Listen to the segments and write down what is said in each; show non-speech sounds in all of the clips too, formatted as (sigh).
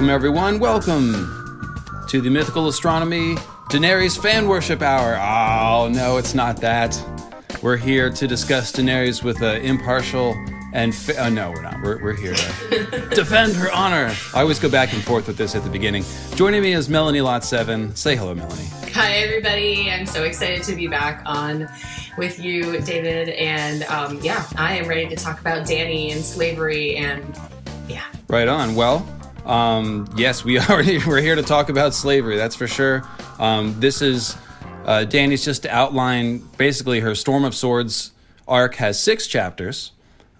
Welcome, everyone. Welcome to the Mythical Astronomy Daenerys Fan Worship Hour. Oh, no, it's not that. We're here to discuss Daenerys with an impartial and. Fa- oh, no, we're not. We're, we're here to (laughs) defend her honor. I always go back and forth with this at the beginning. Joining me is Melanie Lot 7. Say hello, Melanie. Hi, everybody. I'm so excited to be back on with you, David. And um, yeah, I am ready to talk about Danny and slavery and yeah. Right on. Well, um, yes, we (laughs) are. We're here to talk about slavery. That's for sure. Um, this is uh, Dany's just to outline basically her Storm of Swords arc has six chapters.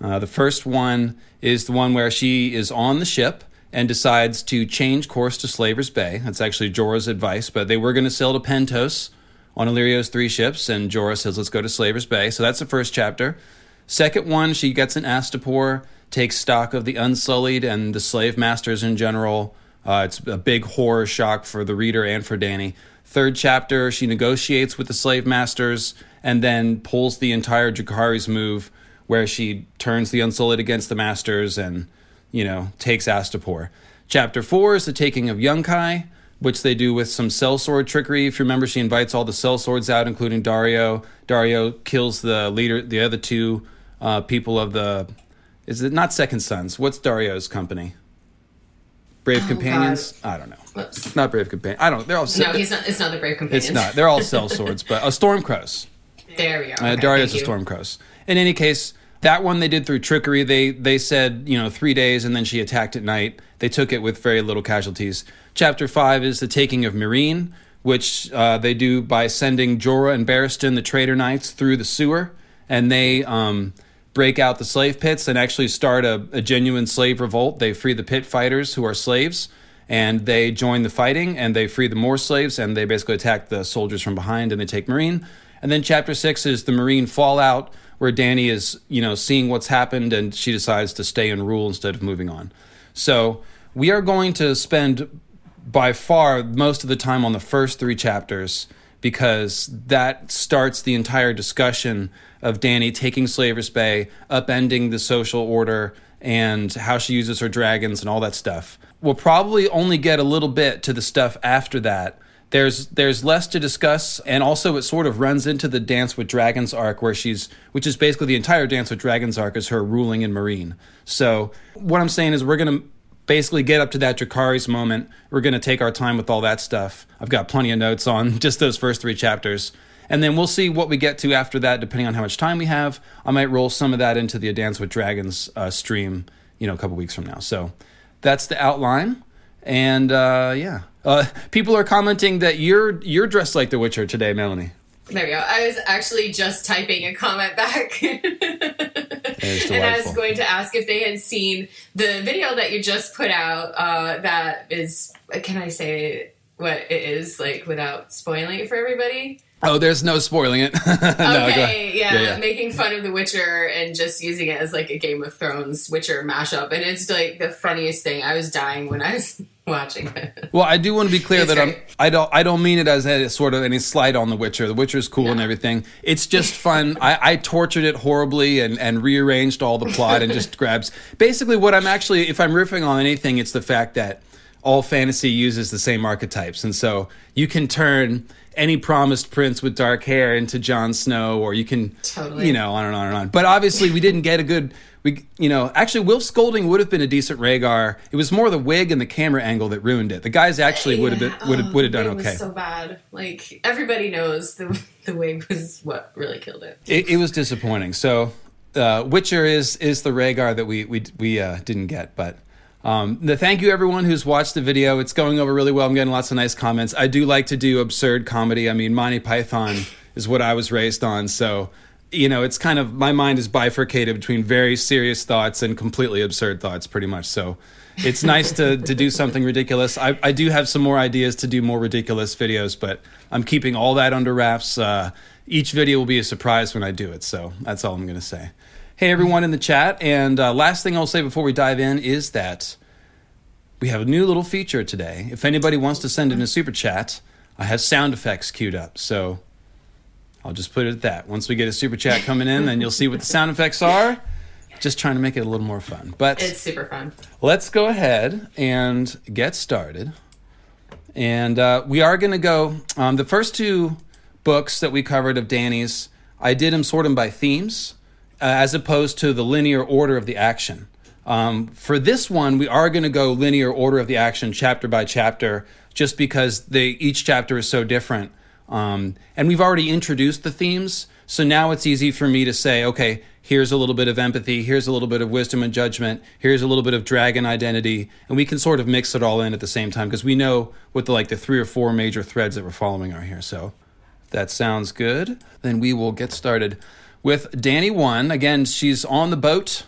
Uh, the first one is the one where she is on the ship and decides to change course to Slaver's Bay. That's actually Jorah's advice, but they were going to sail to Pentos on Illyrio's three ships, and Jorah says, "Let's go to Slaver's Bay." So that's the first chapter. Second one, she gets in Astapor, takes stock of the Unsullied and the slave masters in general. Uh, it's a big horror shock for the reader and for Danny. Third chapter, she negotiates with the slave masters and then pulls the entire Dracarys move, where she turns the Unsullied against the masters and you know takes Astapor. Chapter four is the taking of Yunkai, which they do with some sellsword trickery. If you remember, she invites all the sellswords out, including Daario. Daario kills the leader, the other two uh, people of the. Is it not Second Sons? What's Daario's company? Brave Oh, Companions? God. I don't know. Whoops. Not Brave Companions. I don't. know. They're all. No, he's not. It's not the Brave Companions. It's not. They're all sellswords, but a Stormcrows. There we are. Uh, Okay, thank a. Stormcrows. In any case, that one they did through trickery. They they said you know three days, and then she attacked at night. They took it with very little casualties. Chapter five is the taking of Meereen, which uh, they do by sending Jorah and Barristan, the traitor knights, through the sewer, and they um, break out the slave pits and actually start a, a genuine slave revolt. They free the pit fighters who are slaves. And they join the fighting, and they free the more slaves, and they basically attack the soldiers from behind, and they take Meereen. And then chapter six is the Meereen fallout, where Danny is, you know, seeing what's happened and she decides to stay and rule instead of moving on. So we are going to spend by far most of the time on the first three chapters because that starts the entire discussion of Danny taking Slaver's Bay, upending the social order, and how she uses her dragons and all that stuff. We'll probably only get a little bit to the stuff after that. There's there's less to discuss, and also it sort of runs into the Dance with Dragons arc, where she's, which is basically the entire Dance with Dragons arc, is her ruling in Meereen. So what I'm saying is we're gonna basically get up to that Dracarys moment. We're going to take our time with all that stuff. I've got plenty of notes on (laughs) just those first three chapters. And then we'll see what we get to after that, depending on how much time we have. I might roll some of that into the Dance with Dragons uh, stream, you know, a couple weeks from now. So that's the outline. And uh, yeah, uh, people are commenting that you're you're dressed like The Witcher today, Melanie. There we go. I was actually just typing a comment back. (laughs) and I was going to ask if they had seen the video that you just put out. Uh, that is, can I say what it is like without spoiling it for everybody? Oh, there's no spoiling it. (laughs) no, okay, yeah, Yeah, yeah. making fun of The Witcher and just using it as like a Game of Thrones Witcher mashup, and it's like the funniest thing. I was dying when I was watching it. (laughs) Well, I do want to be clear It's that I'm. I don't I don't mean it as a sort of any slight on The Witcher. The Witcher is cool and everything. It's just fun. (laughs) I, I tortured it horribly and, and rearranged all the plot and just (laughs) grabs. Basically, what I'm actually, if I'm riffing on anything, it's the fact that all fantasy uses the same archetypes, and so you can turn any promised prince with dark hair into Jon Snow, or you can, Totally. you know, on and on and on. But obviously, we didn't get a good. We, you know, actually, Wilf Scolding would have been a decent Rhaegar. It was more the wig and the camera angle that ruined it. The guys actually would have been, would have would have Oh, done it okay. Was so bad. Like everybody knows the the wig was what really killed it. it, it was disappointing. So, uh, Witcher is is the Rhaegar that we we we uh, didn't get, but. Um, the thank you everyone who's watched the video. It's going over really well. I'm getting lots of nice comments. I do like to do absurd comedy. I mean, Monty Python is what I was raised on, so you know, it's kind of my mind is bifurcated between very serious thoughts and completely absurd thoughts, pretty much. So it's nice to to do something ridiculous. I, I do have some more ideas to do more ridiculous videos, but I'm keeping all that under wraps. Uh, each video will be a surprise when I do it. So that's all I'm going to say. Hey, everyone in the chat. And uh, last thing I'll say before we dive in is that we have a new little feature today. If anybody wants to send in a super chat, I have sound effects queued up. So I'll just put it at that. Once we get a super chat coming in, then you'll see what the sound effects are. just trying to make it a little more fun. But It's super fun. let's go ahead and get started. And uh, we are going to go. Um, the first two books that we covered of Danny's, I did them sort them by themes, uh, as opposed to the linear order of the action. Um, for this one, we are going to go linear order of the action, chapter by chapter, just because they each chapter is so different. Um, and we've already introduced the themes, so now it's easy for me to say, okay, here's a little bit of empathy, here's a little bit of wisdom and judgment, here's a little bit of dragon identity, and we can sort of mix it all in at the same time because we know what the like the three or four major threads that we're following are here. So that sounds good. Then we will get started with Danny one. Again, she's on the boat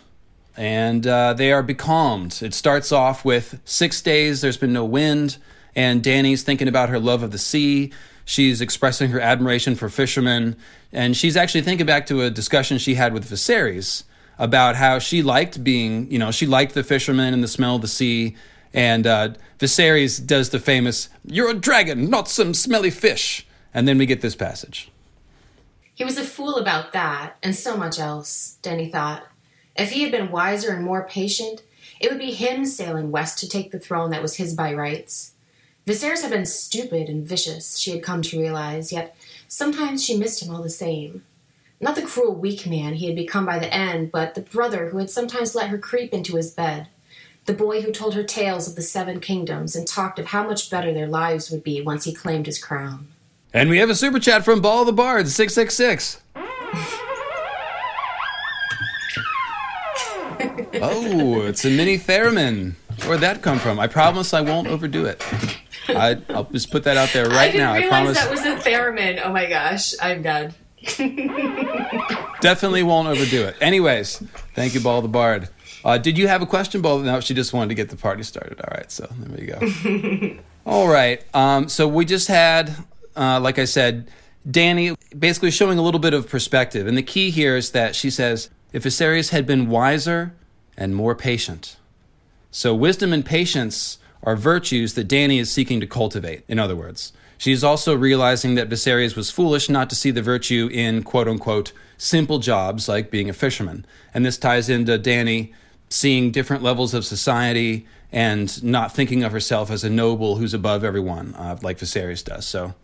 and uh, they are becalmed. It starts off with six days, there's been no wind, and Danny's thinking about her love of the sea. She's expressing her admiration for fishermen, and she's actually thinking back to a discussion she had with Viserys about how she liked being, you know, she liked the fishermen and the smell of the sea. And uh, Viserys does the famous, You're a dragon, not some smelly fish. And then we get this passage. He was a fool about that, and so much else, Dany thought. If he had been wiser and more patient, it would be him sailing west to take the throne that was his by rights. Viserys had been stupid and vicious, she had come to realize, yet sometimes she missed him all the same. Not the cruel, weak man he had become by the end, but the brother who had sometimes let her creep into his bed. The boy who told her tales of the seven kingdoms and talked of how much better their lives would be once he claimed his crown. And we have a super chat from Ball the Bard, 666. (laughs) oh, it's a mini theremin. Where'd that come from? I promise I won't overdo it. I, I'll just put that out there I right didn't now. I realize promise. that was a theremin. Oh my gosh, I'm done. Definitely won't overdo it. Anyways, thank you, Ball the Bard. Uh, did you have a question, Ball? No, she just wanted to get the party started. All right, so there we go. (laughs) All right. Um, so we just had, uh, like I said, Danny basically showing a little bit of perspective. And the key here is that she says, if Viserys had been wiser and more patient. So wisdom and patience are virtues that Danny is seeking to cultivate, in other words. She is also realizing that Viserys was foolish not to see the virtue in quote unquote simple jobs like being a fisherman. And this ties into Danny seeing different levels of society and not thinking of herself as a noble who's above everyone, uh, like Viserys does. So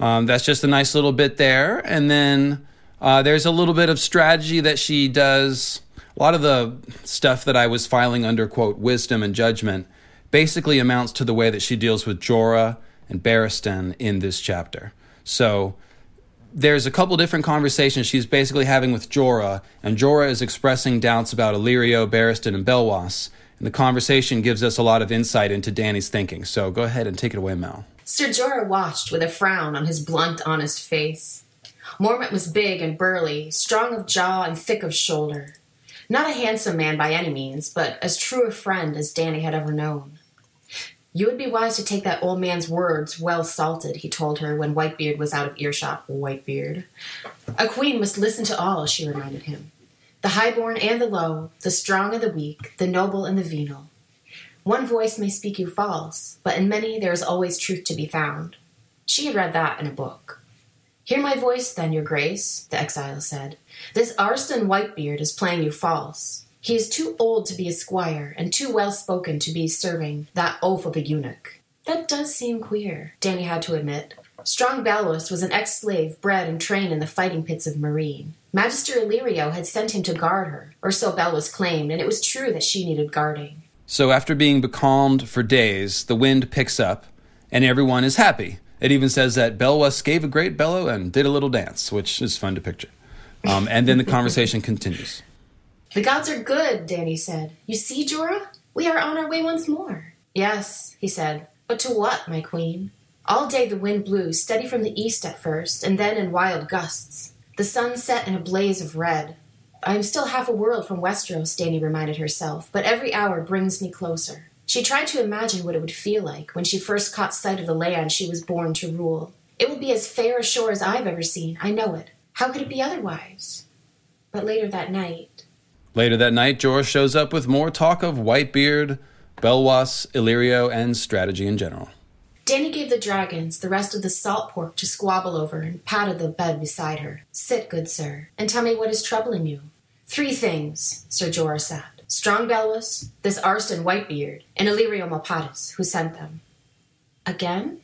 um, that's just a nice little bit there. And then uh, there's a little bit of strategy that she does. A lot of the stuff that I was filing under, quote, wisdom and judgment basically amounts to the way that she deals with Jorah and Barristan in this chapter. So there's a couple different conversations she's basically having with Jorah, and Jorah is expressing doubts about Illyrio, Barristan, and Belwas. And the conversation gives us a lot of insight into Danny's thinking. So go ahead and take it away, Mel. Sir Jorah watched with a frown on his blunt, honest face. Mormont was big and burly, strong of jaw and thick of shoulder. Not a handsome man by any means, but as true a friend as Danny had ever known. You would be wise to take that old man's words well salted, he told her when Whitebeard was out of earshot. Whitebeard. A queen must listen to all, she reminded him. The highborn and the low, the strong and the weak, the noble and the venal. One voice may speak you false, but in many there is always truth to be found. She had read that in a book. Hear my voice, then, your grace, the exile said. This Arstan Whitebeard is playing you false. He is too old to be a squire, and too well spoken to be serving that oaf of a eunuch. That does seem queer, Danny had to admit. Strong Belwas was an ex slave bred and trained in the fighting pits of Meereen. Magister Illyrio had sent him to guard her, or so Belwas claimed, and it was true that she needed guarding. So after being becalmed for days, the wind picks up, and everyone is happy. It even says that Belwas gave a great bellow and did a little dance, which is fun to picture. Um, and then the conversation (laughs) continues. The gods are good, Danny said. You see, Jorah? We are on our way once more. Yes, he said. But to what, my queen? All day the wind blew, steady from the east at first, and then in wild gusts. The sun set in a blaze of red. I am still half a world from Westeros, Danny reminded herself, but every hour brings me closer. She tried to imagine what it would feel like when she first caught sight of the land she was born to rule. It will be as fair a shore as I've ever seen, I know it. How could it be otherwise? But later that night, Later that night, Jorah shows up with more talk of Whitebeard, Belwas, Illyrio, and strategy in general. Danny gave the dragons the rest of the salt pork to squabble over and patted the bed beside her. Sit, good sir, and tell me what is troubling you. Three things, Sir Jorah said. Strong Belwas, this Arstan Whitebeard, and Illyrio Mopatis, who sent them. Again?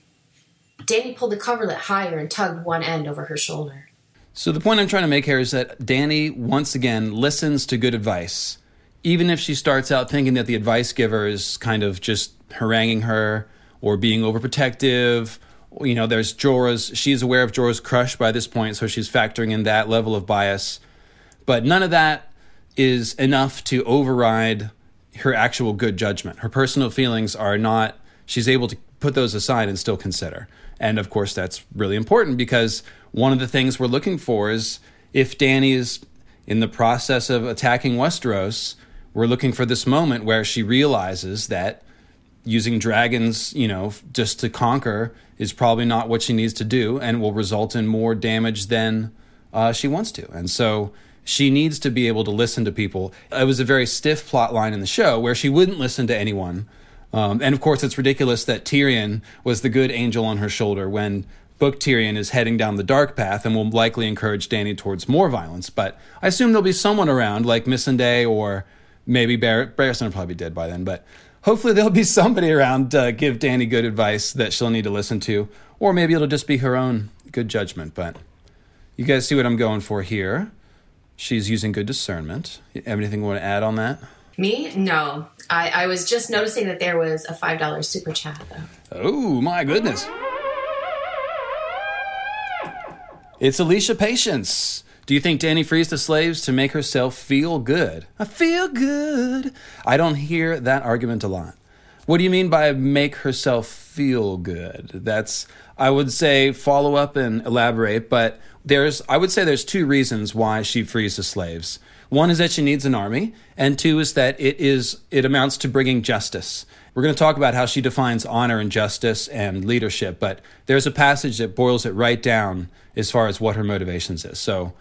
Danny pulled the coverlet higher and tugged one end over her shoulder. So the point I'm trying to make here is that Danny, once again listens to good advice, even if she starts out thinking that the advice giver is kind of just haranguing her or being overprotective. You know, there's Jorah's. She's aware of Jorah's crush by this point, so she's factoring in that level of bias. But none of that is enough to override her actual good judgment. Her personal feelings are not. She's able to put those aside and still consider. And of course, that's really important because one of the things we're looking for is if Dany is in the process of attacking Westeros, we're looking for this moment where she realizes that using dragons, you know, just to conquer is probably not what she needs to do and will result in more damage than uh, she wants to. And so she needs to be able to listen to people. It was a very stiff plot line in the show where she wouldn't listen to anyone. Um, and of course, it's ridiculous that Tyrion was the good angel on her shoulder when Book Tyrion is heading down the dark path and will likely encourage Danny towards more violence. But I assume there'll be someone around, like Missandei or maybe Bar- Barristan will probably be dead by then. But hopefully there'll be (laughs) somebody around to give Danny good advice that she'll need to listen to. Or maybe it'll just be her own good judgment. But you guys see what I'm going for here. She's using good discernment. Have anything you want to add on that? Me? No. I, I was just noticing that there was a $5 super chat, though. Oh, my goodness. It's Alicia Patience. Do you think Danny frees the slaves to make herself feel good? I feel good. I don't hear that argument a lot. What do you mean by make herself feel good? That's, I would say, follow up and elaborate, but there's, I would say there's two reasons why she frees the slaves. One is that she needs an army, and two is that it is, it amounts to bringing justice. We're going to talk about how she defines honor and justice and leadership, but there's a passage that boils it right down as far as what her motivations is. So,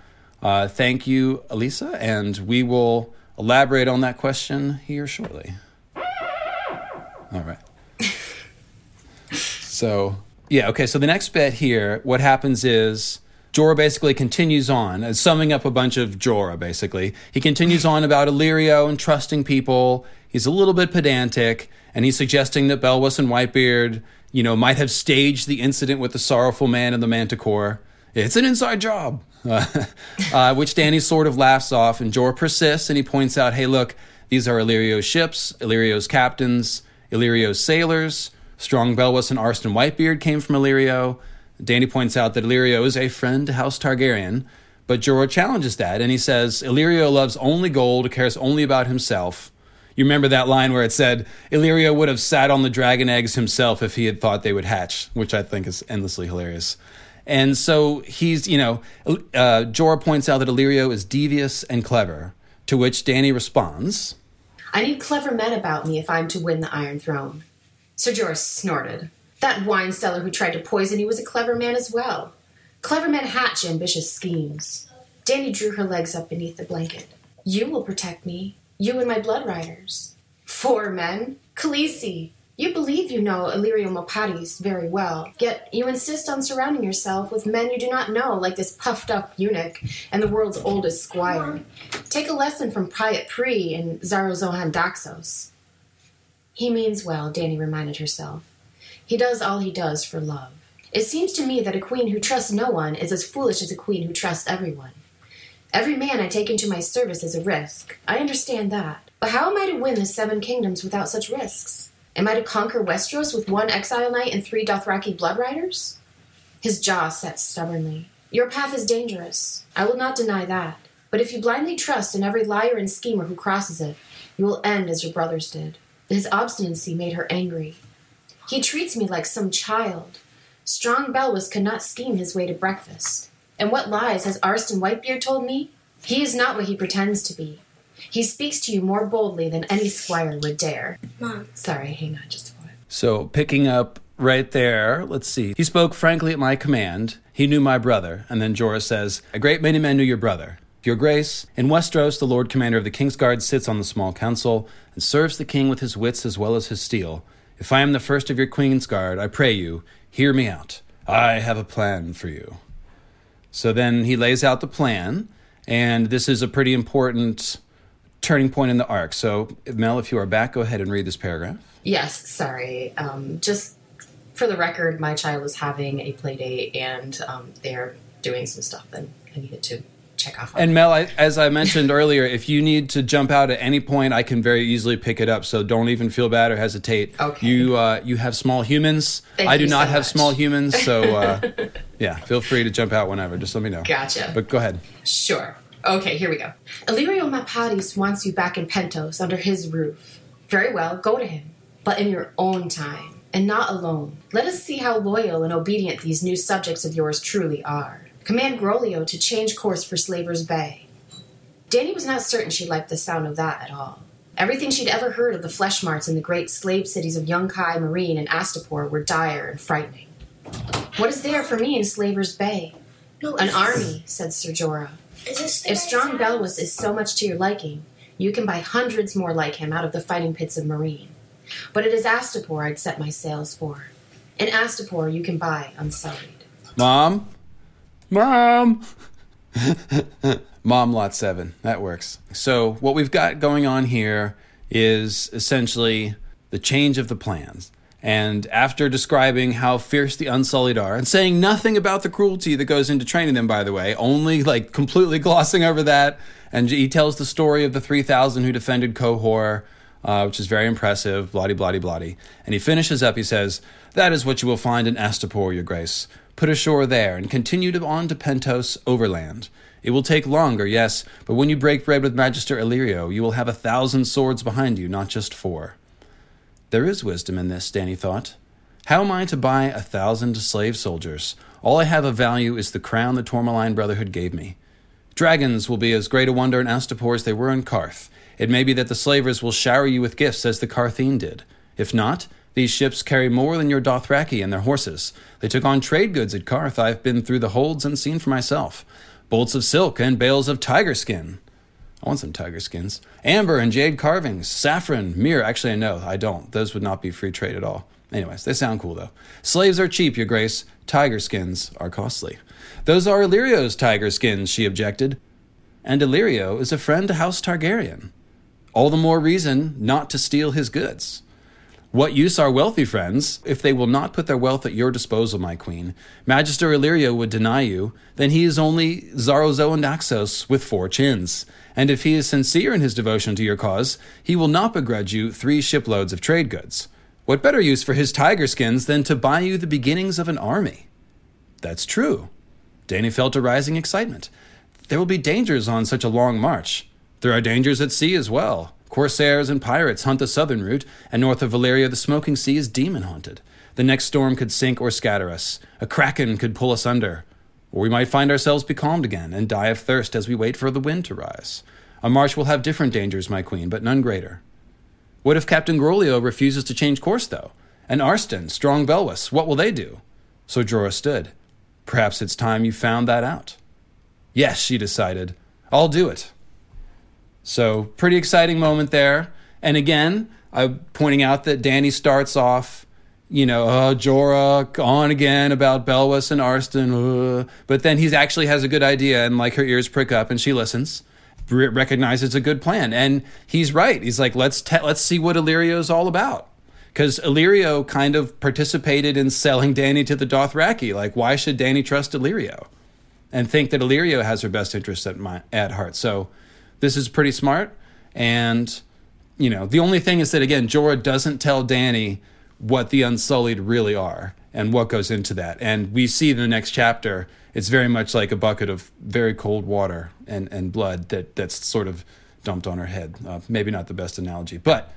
uh, thank you, Elisa, and we will elaborate on that question here shortly. All right. (laughs) so, yeah, okay, so the next bit here, what happens is Jorah basically continues on, uh, summing up a bunch of Jorah, basically. He continues on about Illyrio and trusting people. He's a little bit pedantic, and he's suggesting that Belwas and Whitebeard, you know, might have staged the incident with the sorrowful man and the manticore. It's an inside job, (laughs) uh, uh, which Danny sort of laughs off, and Jorah persists, and he points out, hey, look, these are Illyrio's ships, Illyrio's captains, Illyrio's sailors. Strong Belwas and Arstan Whitebeard came from Illyrio. Dany points out that Illyrio is a friend to House Targaryen, but Jorah challenges that, and he says Illyrio loves only gold, cares only about himself, you remember that line where it said Illyrio would have sat on the dragon eggs himself if he had thought they would hatch, which I think is endlessly hilarious. And so he's, you know, uh, Jorah points out that Illyrio is devious and clever, to which Danny responds I need clever men about me if I'm to win the Iron Throne. Sir Jorah snorted. That wine seller who tried to poison you was a clever man as well. Clever men hatch ambitious schemes. Danny drew her legs up beneath the blanket. You will protect me, you and my blood riders. Four men? Khaleesi, you believe you know Illyrio Mopatis very well, yet you insist on surrounding yourself with men you do not know, like this puffed up eunuch and the world's oldest squire. Take a lesson from Pyat Pree and Xaro Xhoan Daxos. He means well, Danny reminded herself. He does all he does for love. It seems to me that a queen who trusts no one is as foolish as a queen who trusts everyone. Every man I take into my service is a risk. I understand that. But how am I to win the Seven Kingdoms without such risks? Am I to conquer Westeros with one exile knight and three Dothraki blood riders? His jaw set stubbornly. Your path is dangerous. I will not deny that. But if you blindly trust in every liar and schemer who crosses it, you will end as your brothers did. His obstinacy made her angry. He treats me like some child. Strong Belwas could not scheme his way to breakfast. And what lies has Arstan Whitebeard told me? He is not what he pretends to be. He speaks to you more boldly than any squire would dare. Mom. Sorry, hang on just a moment. So, picking up right there, let's see. He spoke frankly at my command. He knew my brother. And then Jorah says, A great many men knew your brother. Your Grace, in Westeros, the Lord Commander of the Kingsguard sits on the small council and serves the king with his wits as well as his steel. If I am the first of your Queensguard, I pray you, hear me out. I have a plan for you. So then he lays out the plan, and this is a pretty important turning point in the arc. So, Mel, if you are back, go ahead and read this paragraph. Yes, sorry. Um, just for the record, my child is having a play date and um, they're doing some stuff and I needed to check off. on. And Mel, I, as I mentioned earlier, if you need to jump out at any point, I can very easily pick it up. So don't even feel bad or hesitate. Okay. You uh, you have small humans. Thank I do not so have much. small humans. So uh, (laughs) yeah, feel free to jump out whenever. Just let me know. Gotcha. But go ahead. Sure. Okay, here we go. Illyrio Mopatis wants you back in Pentos under his roof. Very well, go to him, but in your own time, and not alone. Let us see how loyal and obedient these new subjects of yours truly are. Command Groleo to change course for Slaver's Bay. Danny was not certain she liked the sound of that at all. Everything she'd ever heard of the flesh marts in the great slave cities of Yunkai, Meereen, and Astapor were dire and frightening. What is there for me in Slaver's Bay? No, An army, said Sir Jorah. Is this If Strong sound? Belwas is so much to your liking, you can buy hundreds more like him out of the fighting pits of Meereen. But it is Astapor I'd set my sails for. In Astapor you can buy unsullied. Mom, mom, mom. Lot seven. That works. So what we've got going on here is essentially the change of the plans. And after describing how fierce the Unsullied are, and saying nothing about the cruelty that goes into training them, by the way, only like completely (laughs) glossing over that, and he tells the story of the 3,000 who defended Qohor, uh, which is very impressive, bloody, bloody, bloody. And he finishes up, he says, That is what you will find in Astapor, your grace. Put ashore there, and continue on to Pentos overland. It will take longer, yes, but when you break bread with Magister Illyrio, you will have a thousand swords behind you, not just four. There is wisdom in this, Danny thought. How am I to buy a thousand slave soldiers? All I have of value is the crown the Tourmaline Brotherhood gave me. Dragons will be as great a wonder in Astapor as they were in Qarth. It may be that the slavers will shower you with gifts as the Qartheen did. If not, these ships carry more than your Dothraki and their horses. They took on trade goods at Qarth. I've been through the holds and seen for myself. Bolts of silk and bales of tiger skin. I want some tiger skins. Amber and jade carvings, saffron, myrrh. Actually, know I don't. Those would not be free trade at all. Anyways, they sound cool though. Slaves are cheap, Your Grace. Tiger skins are costly. Those are Illyrio's tiger skins, she objected. And Illyrio is a friend to House Targaryen. All the more reason not to steal his goods. What use are wealthy friends if they will not put their wealth at your disposal, my queen? Magister Illyrio would deny you, then he is only Xaro Xhoan Daxos with four chins. And if he is sincere in his devotion to your cause, he will not begrudge you three shiploads of trade goods. What better use for his tiger skins than to buy you the beginnings of an army? That's true. Danny felt a rising excitement. There will be dangers on such a long march. There are dangers at sea as well. Corsairs and pirates hunt the southern route, and north of Valyria, the smoking sea is demon haunted. The next storm could sink or scatter us. A kraken could pull us under. Or we might find ourselves becalmed again and die of thirst as we wait for the wind to rise. A march will have different dangers, my queen, but none greater. What if Captain Groleo refuses to change course, though? And Arstan, Strong Belwas, what will they do? So Jorah stood. Perhaps it's time you found that out. Yes, she decided. I'll do it. So, pretty exciting moment there. And again, I'm pointing out that Danny starts off, you know, uh, Jorah on again about Belwas and Arstan, uh, but then he actually has a good idea, and like her ears prick up, and she listens, re- recognizes a good plan, and he's right. He's like, let's te- let's see what Illyrio's all about, because Illyrio kind of participated in selling Danny to the Dothraki. Like, why should Danny trust Illyrio? and think that Illyrio has her best interests at my, at heart. So this is pretty smart. And you know, the only thing is that again, Jorah doesn't tell Danny what the Unsullied really are and what goes into that. And we see in the next chapter, it's very much like a bucket of very cold water and, and blood that that's sort of dumped on her head. Uh, maybe not the best analogy, but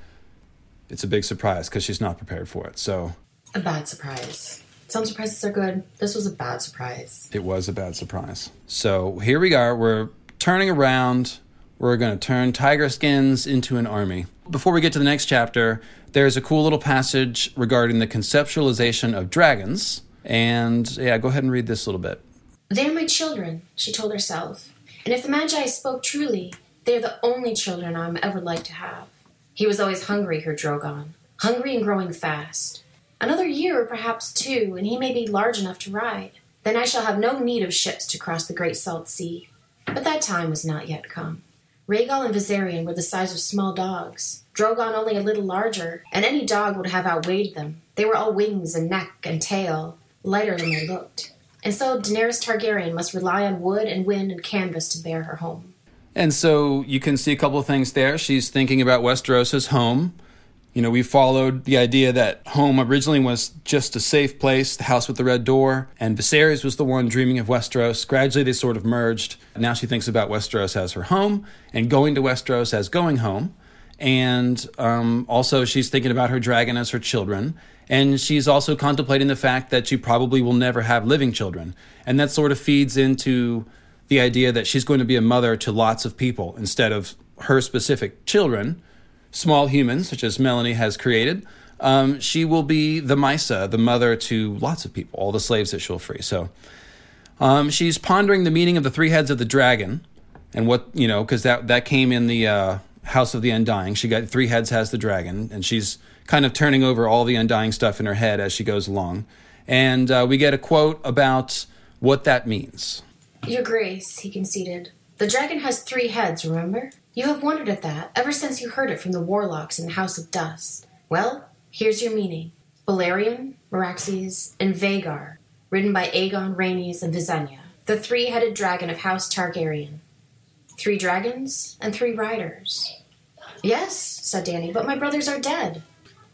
it's a big surprise because she's not prepared for it. So A bad surprise. Some surprises are good. This was a bad surprise. it was a bad surprise. So here we are. We're turning around. We're going to turn tiger skins into an army. Before we get to the next chapter, there's a cool little passage regarding the conceptualization of dragons. And yeah, go ahead and read this a little bit. They are my children, she told herself. And if the maegi spoke truly, they are the only children I am ever like to have. He was always hungry, her Drogon. Hungry and growing fast. Another year or perhaps two, and he may be large enough to ride. Then I shall have no need of ships to cross the great salt sea. But that time was not yet come. Rhaegal and Viserion were the size of small dogs, Drogon only a little larger, and any dog would have outweighed them. They were all wings and neck and tail, lighter than they looked. And so Daenerys Targaryen must rely on wood and wind and canvas to bear her home. And so you can see a couple of things there. She's thinking about Westeros home. You know, we followed the idea that home originally was just a safe place, the house with the red door, and Viserys was the one dreaming of Westeros. Gradually, they sort of merged. Now she thinks about Westeros as her home and going to Westeros as going home. And um, also, she's thinking about her dragon as her children. And she's also contemplating the fact that she probably will never have living children. And that sort of feeds into the idea that she's going to be a mother to lots of people instead of her specific children small humans, such as Melanie has created, um, she will be the Mhysa, the mother to lots of people, all the slaves that she'll free. So um, she's pondering the meaning of the three heads of the dragon and what, you know, because that, that came in the uh, House of the Undying. She got three heads has the dragon, and she's kind of turning over all the Undying stuff in her head as she goes along. And uh, we get a quote about what that means. Your Grace, he conceded. The dragon has three heads, remember? You have wondered at that ever since you heard it from the warlocks in the House of Dust. Well, here's your meaning. Balerion, Meraxes, and Vhagar, ridden by Aegon, Rhaenys, and Visenya, the three-headed dragon of House Targaryen. Three dragons and three riders. Yes, said Danny, but my brothers are dead.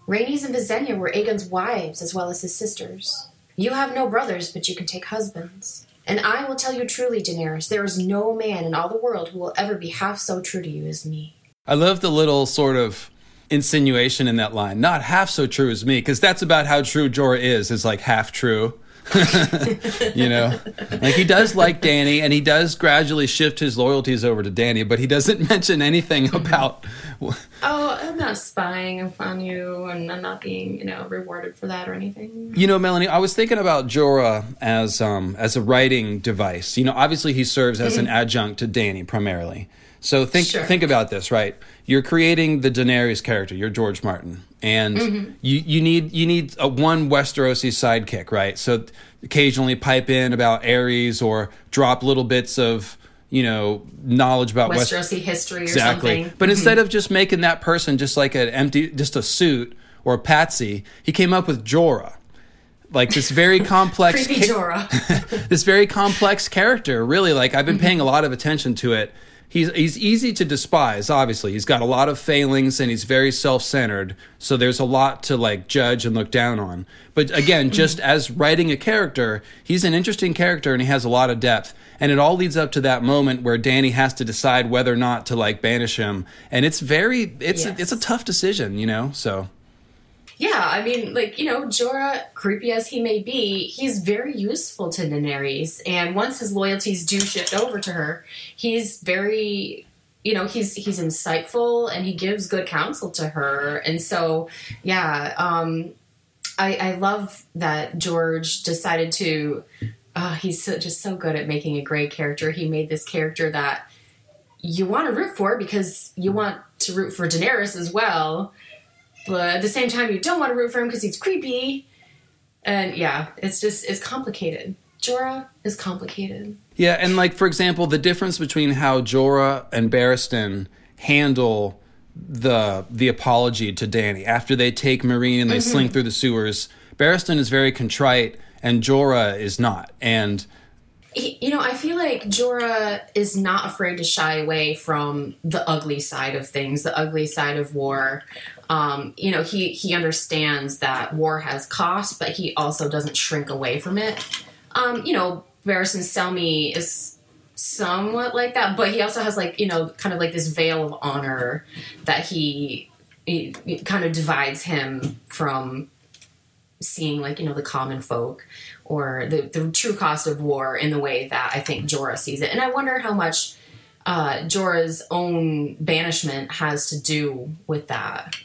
Rhaenys and Visenya were Aegon's wives as well as his sisters. You have no brothers, but you can take husbands. And I will tell you truly, Daenerys, there is no man in all the world who will ever be half so true to you as me. I love the little sort of insinuation in that line. Not half so true as me, because that's about how true Jorah is, is like half true. (laughs) you know, like he does like Danny, and he does gradually shift his loyalties over to Danny, but he doesn't (laughs) mention anything about. (laughs) oh, I'm not spying on you, and I'm not being, you know, rewarded for that or anything. You know, Melanie, I was thinking about Jorah as um as a writing device. You know, obviously he serves as an adjunct to Danny primarily. So think sure. think about this, right? You're creating the Daenerys character. You're George Martin, and mm-hmm. you you need you need a one Westerosi sidekick, right? So occasionally pipe in about Aerys or drop little bits of you know knowledge about Westerosi West- history exactly. Something. But mm-hmm. instead of just making that person just like an empty, just a suit or a patsy, he came up with Jorah like this very (laughs) complex ca- (laughs) this very complex (laughs) character really like i've been mm-hmm. paying a lot of attention to it he's he's easy to despise obviously. He's got a lot of failings and he's very self-centered. So there's a lot to like judge and look down on. But again (clears throat) just as writing a character he's an interesting character and he has a lot of depth. And it all leads up to that moment where Danny has to decide whether or not to like banish him. And it's very it's yes. a, it's a tough decision you know? So yeah, I mean, like, you know, Jorah, creepy as he may be, he's very useful to Daenerys. And once his loyalties do shift over to her, he's very you know he's he's insightful and he gives good counsel to her and so yeah um i i love that george decided to uh, he's so, just so good at making a great character he made this character that you want to root for because you want to root for daenerys as well but at the same time, you don't want to root for him because he's creepy. And yeah, it's just it's complicated. Jorah is complicated. Yeah, and like for example, the difference between how Jorah and Barristan handle the the apology to Danny after they take Meereen and they mm-hmm. slink through the sewers. Barristan is very contrite, and Jorah is not. And you know, I feel like Jorah is not afraid to shy away from the ugly side of things, the ugly side of war. Um, you know, he he understands that war has cost, but he also doesn't shrink away from it. Um, you know, Barristan Selmy is somewhat like that, but he also has like you know, kind of like this veil of honor that he, he, he kind of divides him from seeing like you know the common folk or the, the true cost of war in the way that I think Jorah sees it. And I wonder how much uh, Jorah's own banishment has to do with that.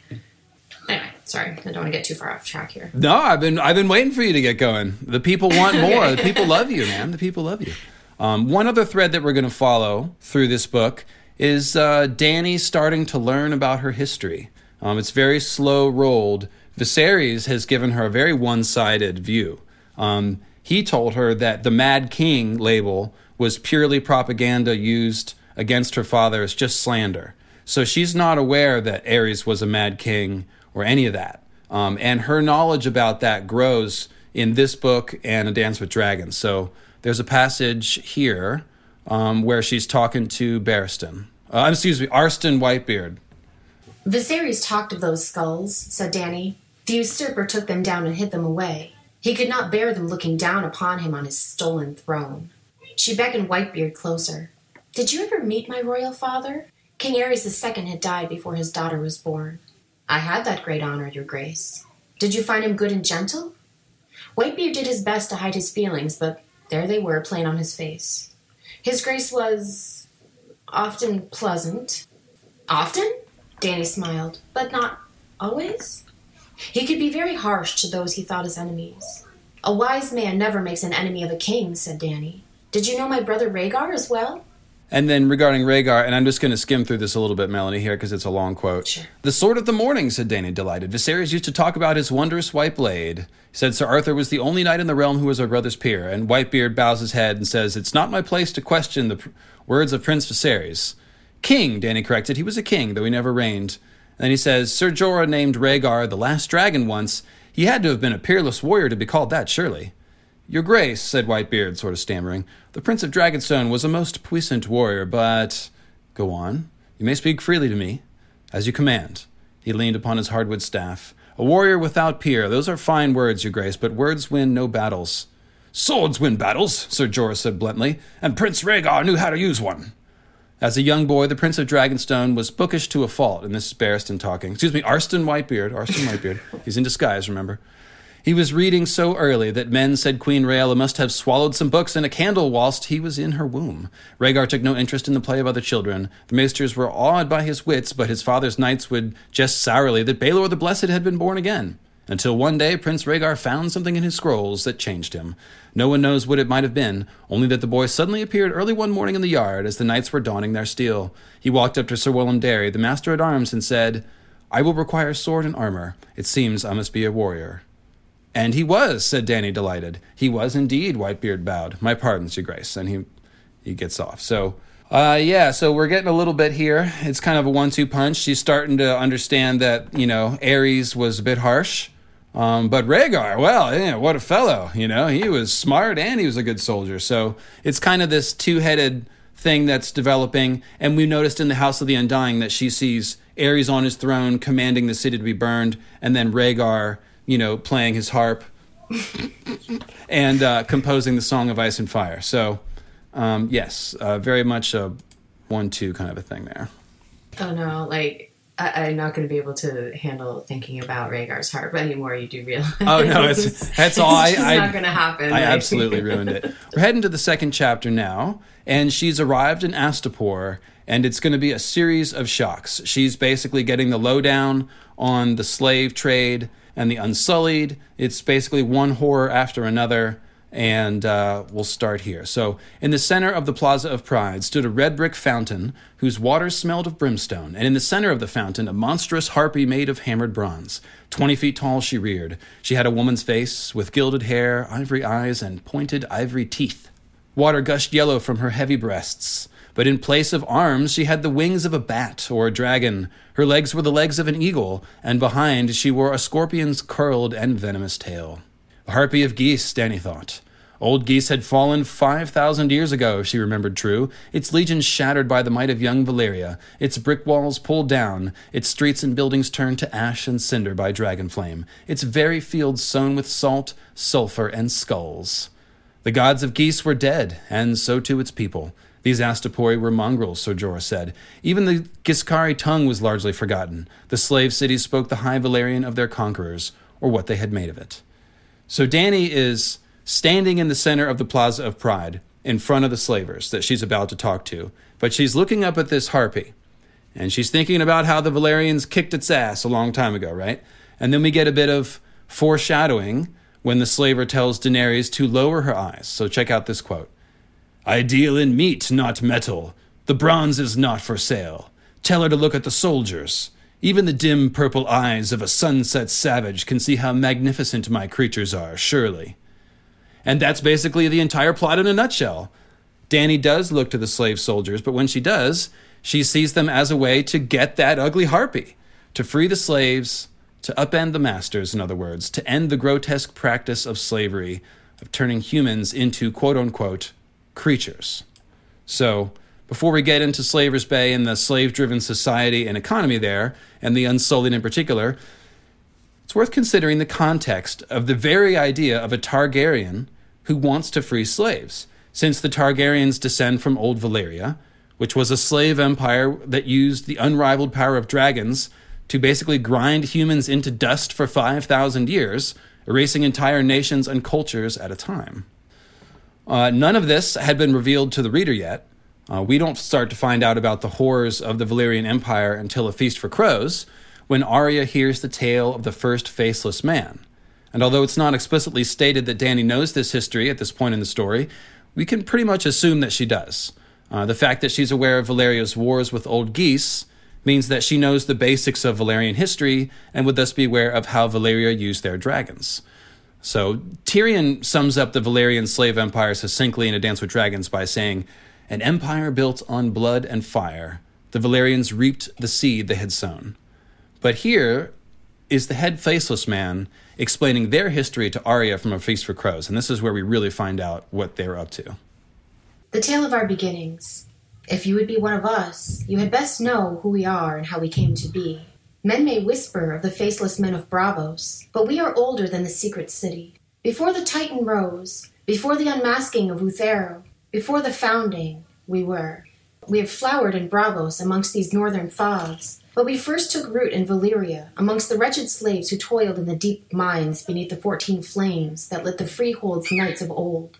Anyway, sorry, I don't want to get too far off track here. No, I've been I've been waiting for you to get going. The people want (laughs) more. the people love you, man. The people love you. Um, one other thread that we're going to follow through this book is uh, Dany starting to learn about her history. Um, it's very slow rolled. Viserys has given her a very one sided view. Um, he told her that the Mad King label was purely propaganda used against her father. is just slander. So she's not aware that Aerys was a mad king or any of that. Um, and her knowledge about that grows in this book and A Dance with Dragons. So there's a passage here um, where she's talking to Barristan. Uh, excuse me, Arstan Whitebeard. Viserys talked of those skulls, said Danny. The usurper took them down and hid them away. He could not bear them looking down upon him on his stolen throne. She beckoned Whitebeard closer. Did you ever meet my royal father? King Aerys II had died before his daughter was born. I had that great honor, Your Grace. Did you find him good and gentle? Whitebeard did his best to hide his feelings, but there they were, plain on his face. His Grace was often pleasant. Often? Danny smiled. But not always? He could be very harsh to those he thought his enemies. A wise man never makes an enemy of a king, said Danny. Did you know my brother Rhaegar as well? And then regarding Rhaegar, and I'm just going to skim through this a little bit, Melanie, here, because it's a long quote. Sure. The sword of the morning, said Dany, delighted. Viserys used to talk about his wondrous white blade. He said Sir Arthur was the only knight in the realm who was our brother's peer. And Whitebeard bows his head and says, It's not my place to question the pr- words of Prince Viserys. King, Dany corrected. He was a king, though he never reigned. And then he says, Sir Jorah named Rhaegar the last dragon once. He had to have been a peerless warrior to be called that, surely. Your Grace, said Whitebeard, sort of stammering, the Prince of Dragonstone was a most puissant warrior, but. Go on. You may speak freely to me. As you command. He leaned upon his hardwood staff. A warrior without peer. Those are fine words, Your Grace, but words win no battles. Swords win battles, Sir Jorah said bluntly, and Prince Rhaegar knew how to use one. As a young boy, the Prince of Dragonstone was bookish to a fault, and this is Barristan talking. Excuse me, Arstan Whitebeard. Arstan Whitebeard. He's in disguise, remember? He was reading so early that men said Queen Rhaella must have swallowed some books and a candle whilst he was in her womb. Rhaegar took no interest in the play of other children. The maesters were awed by his wits, but his father's knights would jest sourly that Baelor the Blessed had been born again. Until one day Prince Rhaegar found something in his scrolls that changed him. No one knows what it might have been, only that the boy suddenly appeared early one morning in the yard as the knights were donning their steel. He walked up to Sir Willem Darry, the master at arms, and said, I will require sword and armor. It seems I must be a warrior. And he was, said Danny, delighted. He was indeed, Whitebeard bowed. My pardons, Your Grace. And he he gets off. So uh, yeah, so we're getting a little bit here. It's kind of a one-two punch. She's starting to understand that you know Aerys was a bit harsh, um, but Rhaegar, well, yeah, what a fellow. You know, he was smart and he was a good soldier. So it's kind of this two-headed thing that's developing. And we noticed in the House of the Undying that she sees Aerys on his throne, commanding the city to be burned, and then Rhaegar, you know, playing his harp and uh, composing the Song of Ice and Fire. So, um, yes, uh, very much a one-two kind of a thing there. Oh no, like I, I'm not going to be able to handle thinking about Rhaegar's harp anymore. You do realize? Oh no, it's (laughs) that's all. I, I not going to happen. I like- absolutely ruined it. We're heading to the second chapter now, and she's arrived in Astapor, and it's going to be a series of shocks. She's basically getting the lowdown on the slave trade and the Unsullied. It's basically one horror after another, and uh, we'll start here. So, in the center of the Plaza of Pride stood a red brick fountain whose waters smelled of brimstone, and in the center of the fountain a monstrous harpy made of hammered bronze. Twenty feet tall she reared. She had a woman's face, with gilded hair, ivory eyes, and pointed ivory teeth. Water gushed yellow from her heavy breasts. But in place of arms, she had the wings of a bat or a dragon. Her legs were the legs of an eagle, and behind she wore a scorpion's curled and venomous tail. A harpy of Ghis, Danny thought. Old Ghis had fallen five thousand years ago, if she remembered true, its legions shattered by the might of young Valyria, its brick walls pulled down, its streets and buildings turned to ash and cinder by dragon flame, its very fields sown with salt, sulphur, and skulls. The gods of Ghis were dead, and so too its people. These Astapori were mongrels, Sir Jorah said. Even the Ghiscari tongue was largely forgotten. The slave cities spoke the High Valyrian of their conquerors, or what they had made of it. So Danny is standing in the center of the Plaza of Pride, in front of the slavers that she's about to talk to, but she's looking up at this harpy, and she's thinking about how the Valyrians kicked its ass a long time ago, right? And then we get a bit of foreshadowing when the slaver tells Daenerys to lower her eyes. So check out this quote. I deal in meat, not metal. The bronze is not for sale. Tell her to look at the soldiers. Even the dim purple eyes of a sunset savage can see how magnificent my creatures are, surely. And that's basically the entire plot in a nutshell. Danny does look to the slave soldiers, but when she does, she sees them as a way to get that ugly harpy, to free the slaves, to upend the masters, in other words, to end the grotesque practice of slavery, of turning humans into quote unquote creatures. So, before we get into Slaver's Bay and the slave driven society and economy there, and the Unsullied in particular, it's worth considering the context of the very idea of a Targaryen who wants to free slaves, since the Targaryens descend from Old Valyria, which was a slave empire that used the unrivaled power of dragons to basically grind humans into dust for 5,000 years, erasing entire nations and cultures at a time. Uh, none of this had been revealed to the reader yet. Uh, we don't start to find out about the horrors of the Valyrian Empire until A Feast for Crows, when Arya hears the tale of the first faceless man. And although it's not explicitly stated that Dany knows this history at this point in the story, we can pretty much assume that she does. Uh, the fact that she's aware of Valyria's wars with old Ghis means that she knows the basics of Valyrian history and would thus be aware of how Valyria used their dragons. So Tyrion sums up the Valyrian slave empire succinctly in A Dance with Dragons by saying, An empire built on blood and fire. The Valyrians reaped the seed they had sown. But here is the head faceless man explaining their history to Arya from A Feast for Crows, and this is where we really find out what they're up to. The tale of our beginnings. If you would be one of us, you had best know who we are and how we came to be. Men may whisper of the faceless men of Braavos, but we are older than the secret city. Before the Titan rose, before the unmasking of Uthero, before the founding, we were. We have flowered in Braavos amongst these northern fogs, but we first took root in Valyria, amongst the wretched slaves who toiled in the deep mines beneath the fourteen flames that lit the freehold's nights of old.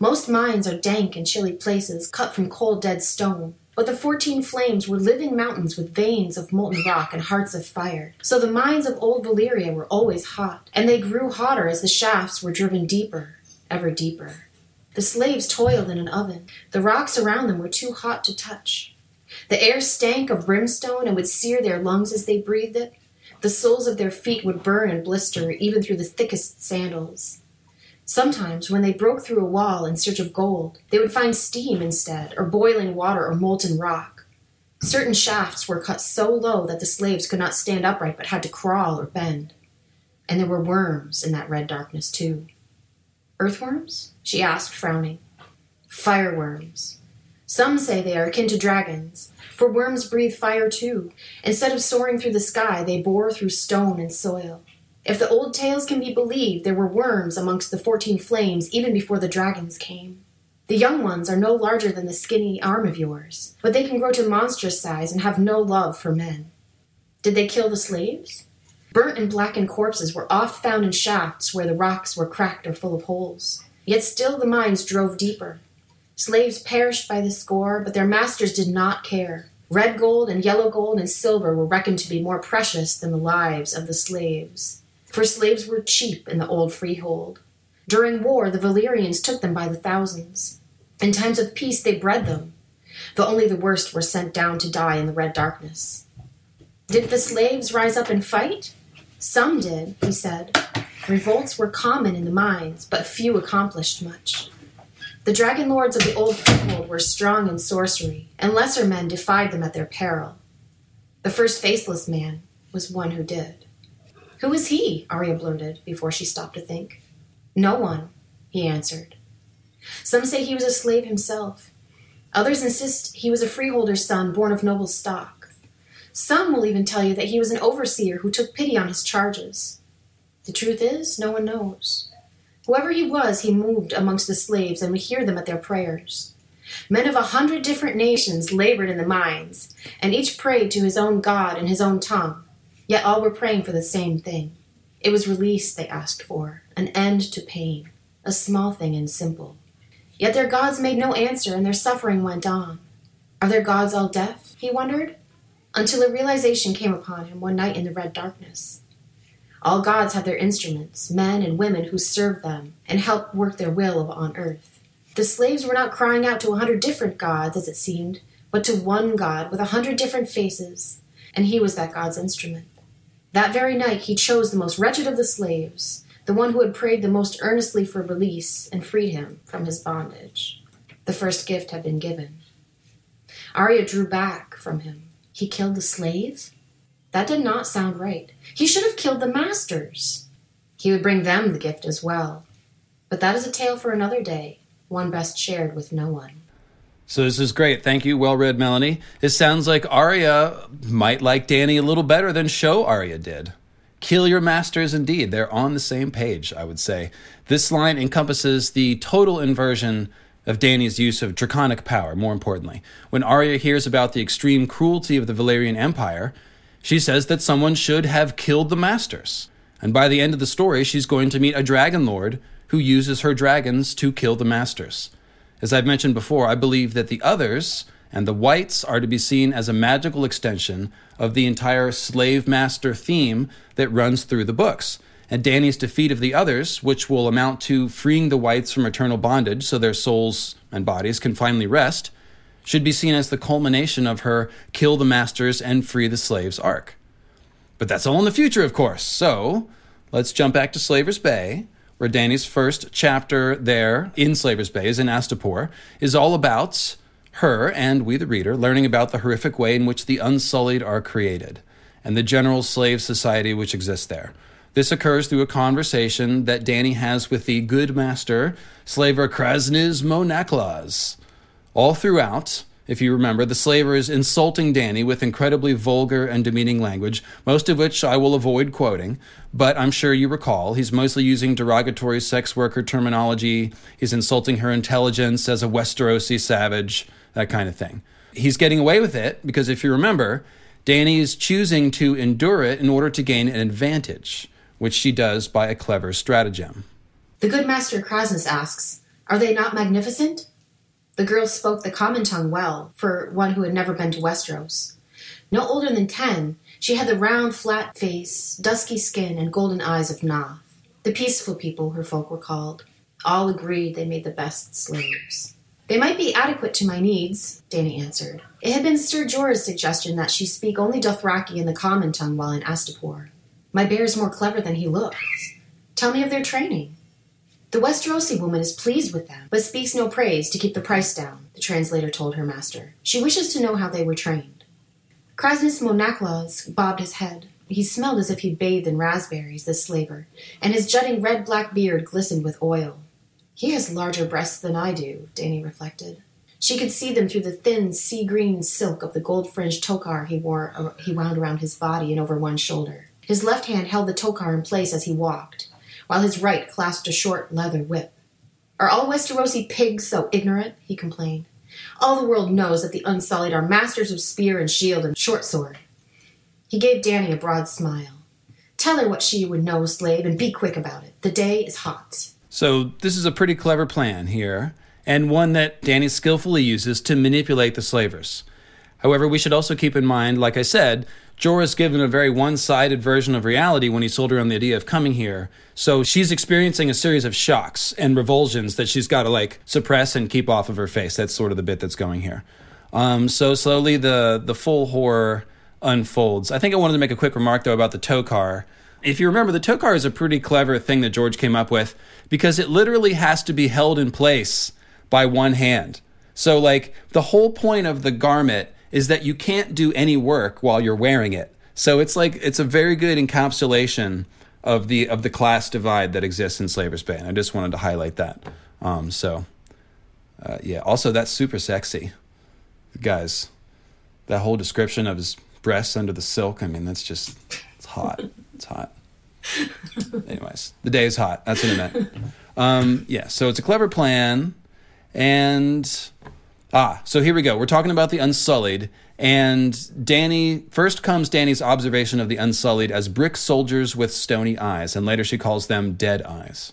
Most mines are dank and chilly places, cut from cold dead stone, but the fourteen flames were living mountains with veins of molten rock and hearts of fire. So the mines of old Valyria were always hot, and they grew hotter as the shafts were driven deeper, ever deeper. The slaves toiled in an oven. The rocks around them were too hot to touch. The air stank of brimstone and would sear their lungs as they breathed it. The soles of their feet would burn and blister even through the thickest sandals. Sometimes, when they broke through a wall in search of gold, they would find steam instead, or boiling water or molten rock. Certain shafts were cut so low that the slaves could not stand upright but had to crawl or bend. And there were worms in that red darkness, too. Earthworms? she asked, frowning. Fireworms. Some say they are akin to dragons, for worms breathe fire too. Instead of soaring through the sky, they bore through stone and soil. If the old tales can be believed, there were worms amongst the fourteen flames even before the dragons came. The young ones are no larger than the skinny arm of yours, but they can grow to monstrous size and have no love for men. Did they kill the slaves? Burnt and blackened corpses were oft found in shafts where the rocks were cracked or full of holes. Yet still the mines drove deeper. Slaves perished by the score, but their masters did not care. Red gold and yellow gold and silver were reckoned to be more precious than the lives of the slaves for slaves were cheap in the old freehold. During war, the Valyrians took them by the thousands. In times of peace, they bred them, though only the worst were sent down to die in the red darkness. Did the slaves rise up and fight? Some did, he said. Revolts were common in the mines, but few accomplished much. The dragon lords of the old freehold were strong in sorcery, and lesser men defied them at their peril. The first faceless man was one who did. Who is he? Arya blurted before she stopped to think. No one, he answered. Some say he was a slave himself. Others insist he was a freeholder's son born of noble stock. Some will even tell you that he was an overseer who took pity on his charges. The truth is, no one knows. Whoever he was, he moved amongst the slaves and would hear them at their prayers. Men of a hundred different nations labored in the mines, and each prayed to his own God in his own tongue. Yet all were praying for the same thing. It was release they asked for, an end to pain, a small thing and simple. Yet their gods made no answer, and their suffering went on. Are their gods all deaf? he wondered, until a realization came upon him one night in the red darkness. All gods have their instruments, men and women who serve them and help work their will on earth. The slaves were not crying out to a hundred different gods, as it seemed, but to one God with a hundred different faces, and he was that God's instrument. That very night he chose the most wretched of the slaves, the one who had prayed the most earnestly for release, and freed him from his bondage. The first gift had been given. Arya drew back from him. He killed the slaves? That did not sound right. He should have killed the masters. He would bring them the gift as well. But that is a tale for another day, one best shared with no one. So this is great. Thank you. Well read, Melanie. It sounds like Arya might like Dany a little better than show Arya did. Kill your masters indeed. They're on the same page, I would say. This line encompasses the total inversion of Dany's use of draconic power, more importantly. When Arya hears about the extreme cruelty of the Valyrian Empire, she says that someone should have killed the masters. And by the end of the story, she's going to meet a dragon lord who uses her dragons to kill the masters. As I've mentioned before, I believe that the others and the whites are to be seen as a magical extension of the entire slave master theme that runs through the books. And Dany's defeat of the others, which will amount to freeing the whites from eternal bondage so their souls and bodies can finally rest, should be seen as the culmination of her kill the masters and free the slaves arc. But that's all in the future, of course. So let's jump back to Slaver's Bay, where Dany's first chapter there in Slaver's Bay is in Astapor, is all about her and we, the reader, learning about the horrific way in which the Unsullied are created and the general slave society which exists there. This occurs through a conversation that Dany has with the good master, slaver Kraznys mo Nakloz. All throughout, if you remember, the slaver is insulting Dany with incredibly vulgar and demeaning language, most of which I will avoid quoting, but I'm sure you recall. He's mostly using derogatory sex worker terminology. He's insulting her intelligence as a Westerosi savage, that kind of thing. He's getting away with it because if you remember, Dany is choosing to endure it in order to gain an advantage, which she does by a clever stratagem. The good master Kraznys asks, Are they not magnificent? The girl spoke the common tongue well, for one who had never been to Westeros. No older than ten, she had the round, flat face, dusky skin, and golden eyes of Naath. The peaceful people, her folk were called. All agreed they made the best slaves. They might be adequate to my needs, Dany answered. It had been Sir Jorah's suggestion that she speak only Dothraki in the common tongue while in Astapor. My bear is more clever than he looks. Tell me of their training. The Westerosi woman is pleased with them, but speaks no praise to keep the price down, the translator told her master. She wishes to know how they were trained. Kraznys mo Nakloz bobbed his head. He smelled as if he'd bathed in raspberries, this slaver, and his jutting red black beard glistened with oil. He has larger breasts than I do, Dany reflected. She could see them through the thin sea green silk of the gold fringed tokar he wore uh, he wound around his body and over one shoulder. His left hand held the tokar in place as he walked while his right clasped a short leather whip. Are all Westerosi pigs so ignorant? he complained. All the world knows that the Unsullied are masters of spear and shield and short sword. He gave Dany a broad smile. Tell her what she would know, slave, and be quick about it. The day is hot. So, this is a pretty clever plan here, and one that Dany skillfully uses to manipulate the slavers. However, we should also keep in mind, like I said, Jorah's given a very one sided version of reality when he sold her on the idea of coming here. So she's experiencing a series of shocks and revulsions that she's got to like suppress and keep off of her face. That's sort of the bit that's going here. Um, so slowly the, the full horror unfolds. I think I wanted to make a quick remark though about the tokar. If you remember, the tokar is a pretty clever thing that George came up with because it literally has to be held in place by one hand. So, like, the whole point of the garment is that you can't do any work while you're wearing it. So it's like it's a very good encapsulation of the of the class divide that exists in Slaver's Bay. And I just wanted to highlight that. Um, so uh, yeah, also that's super sexy, guys. That whole description of his breasts under the silk. I mean, that's just it's hot. It's hot. (laughs) Anyways, the day is hot. That's what I meant. Um, yeah, so it's a clever plan, and Ah, so here we go. We're talking about the Unsullied, and Dany first comes Dany's observation of the Unsullied as brick soldiers with stony eyes, and later she calls them dead eyes.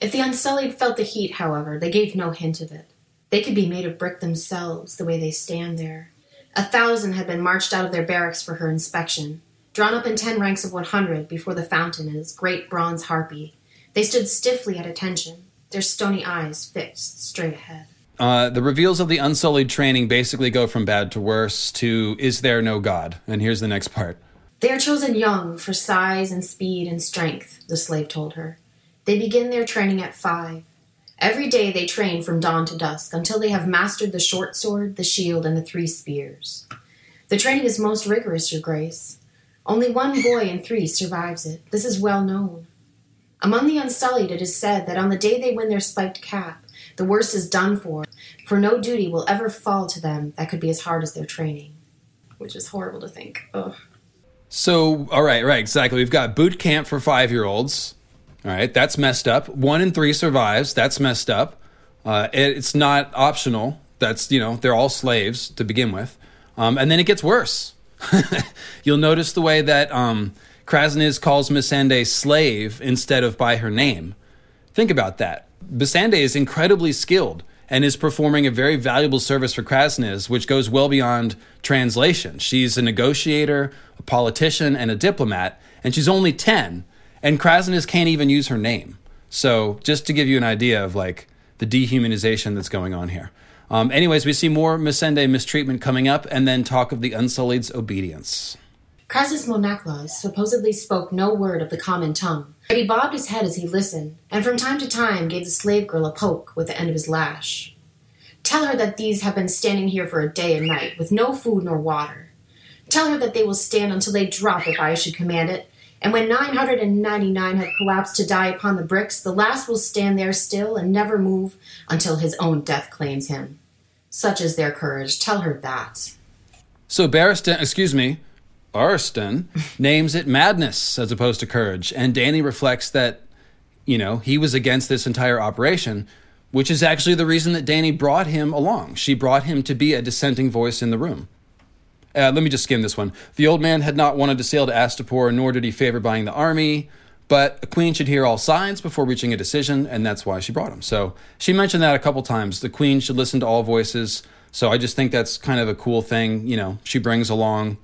If the Unsullied felt the heat, however, they gave no hint of it. They could be made of brick themselves, the way they stand there. A thousand had been marched out of their barracks for her inspection, drawn up in ten ranks of one hundred before the fountain and its great bronze harpy. They stood stiffly at attention, their stony eyes fixed straight ahead. Uh, the reveals of the Unsullied training basically go from bad to worse to is there no God? And here's the next part. They are chosen young for size and speed and strength, the slave told her. They begin their training at five. Every day they train from dawn to dusk until they have mastered the short sword, the shield, and the three spears. The training is most rigorous, Your Grace. Only one boy in three survives it. This is well known. Among the Unsullied, it is said that on the day they win their spiked cap, the worst is done for, for no duty will ever fall to them that could be as hard as their training. Which is horrible to think. Ugh. So, all right, right, exactly. We've got boot camp for five year olds. All right, that's messed up. One in three survives. That's messed up. Uh, it, it's not optional. That's, you know, they're all slaves to begin with. Um, and then it gets worse. (laughs) You'll notice the way that um, Kraznys calls Missandei slave instead of by her name. Think about that. Missandei is incredibly skilled and is performing a very valuable service for Kraznys, which goes well beyond translation. She's a negotiator, a politician, and a diplomat, and she's only 10, and Kraznys can't even use her name. So, just to give you an idea of like the dehumanization that's going on here. Um, anyways, we see more Missandei mistreatment coming up, and then talk of the Unsullied's obedience. Kraznys mo Nakloz supposedly spoke no word of the common tongue, but he bobbed his head as he listened, and from time to time gave the slave girl a poke with the end of his lash. Tell her that these have been standing here for a day and night, with no food nor water. Tell her that they will stand until they drop if I should command it, and when 999 have collapsed to die upon the bricks, the last will stand there still and never move until his own death claims him. Such is their courage. Tell her that. So Barristan, excuse me, Arstan names it madness as opposed to courage, and Dany reflects that, you know, he was against this entire operation, which is actually the reason that Dany brought him along. She brought him to be a dissenting voice in the room. Uh, let me just skim this one. The old man had not wanted to sail to Astapor, nor did he favor buying the army, but a queen should hear all sides before reaching a decision, and that's why she brought him. So she mentioned that a couple times. The queen should listen to all voices. So I just think that's kind of a cool thing. You know, she brings along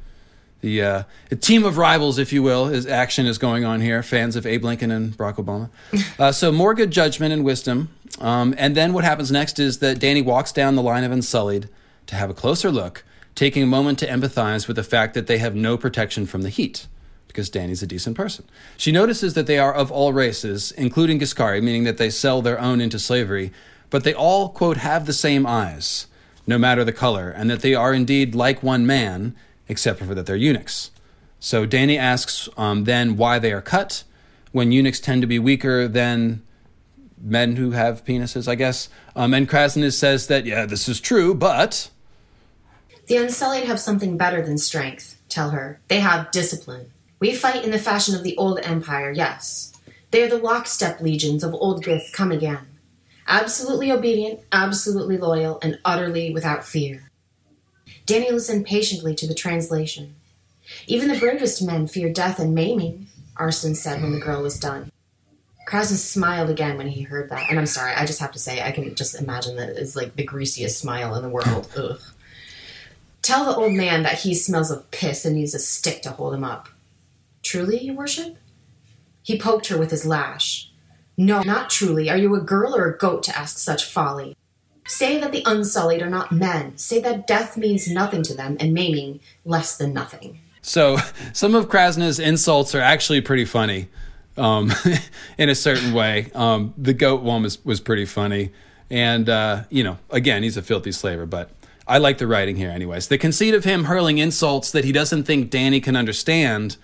the uh, team of rivals, if you will. His action is going on here. Fans of Abe Lincoln and Barack Obama. (laughs) Uh, so more good judgment and wisdom. Um, and then what happens next is that Dany walks down the line of Unsullied to have a closer look taking a moment to empathize with the fact that they have no protection from the heat, because Dany's a decent person. She notices that they are of all races, including Ghiscari, meaning that they sell their own into slavery, but they all, quote, have the same eyes, no matter the color, and that they are indeed like one man, except for that they're eunuchs. So Dany asks um, then why they are cut, when eunuchs tend to be weaker than men who have penises, I guess. Um, and Kraznys says that, yeah, this is true, but the Unsullied have something better than strength, tell her. They have discipline. We fight in the fashion of the old empire, yes. They are the lockstep legions of old Ghis come again. Absolutely obedient, absolutely loyal, and utterly without fear. Dany listened patiently to the translation. Even the bravest men fear death and maiming, Arstan said when the girl was done. Kraznys smiled again when he heard that. And I'm sorry, I just have to say, I can just imagine that it's like the greasiest smile in the world. (laughs) Ugh. Tell the old man that he smells of piss and needs a stick to hold him up. Truly, your worship? He poked her with his lash. No, not truly. Are you a girl or a goat to ask such folly? Say that the unsullied are not men. Say that death means nothing to them and maiming less than nothing. So, (laughs) some of Krasna's insults are actually pretty funny um, (laughs) in a certain way. Um, the goat one was, was pretty funny. And, uh, you know, again, he's a filthy slaver, but I like the writing here, anyways. The conceit of him hurling insults that he doesn't think Dany can understand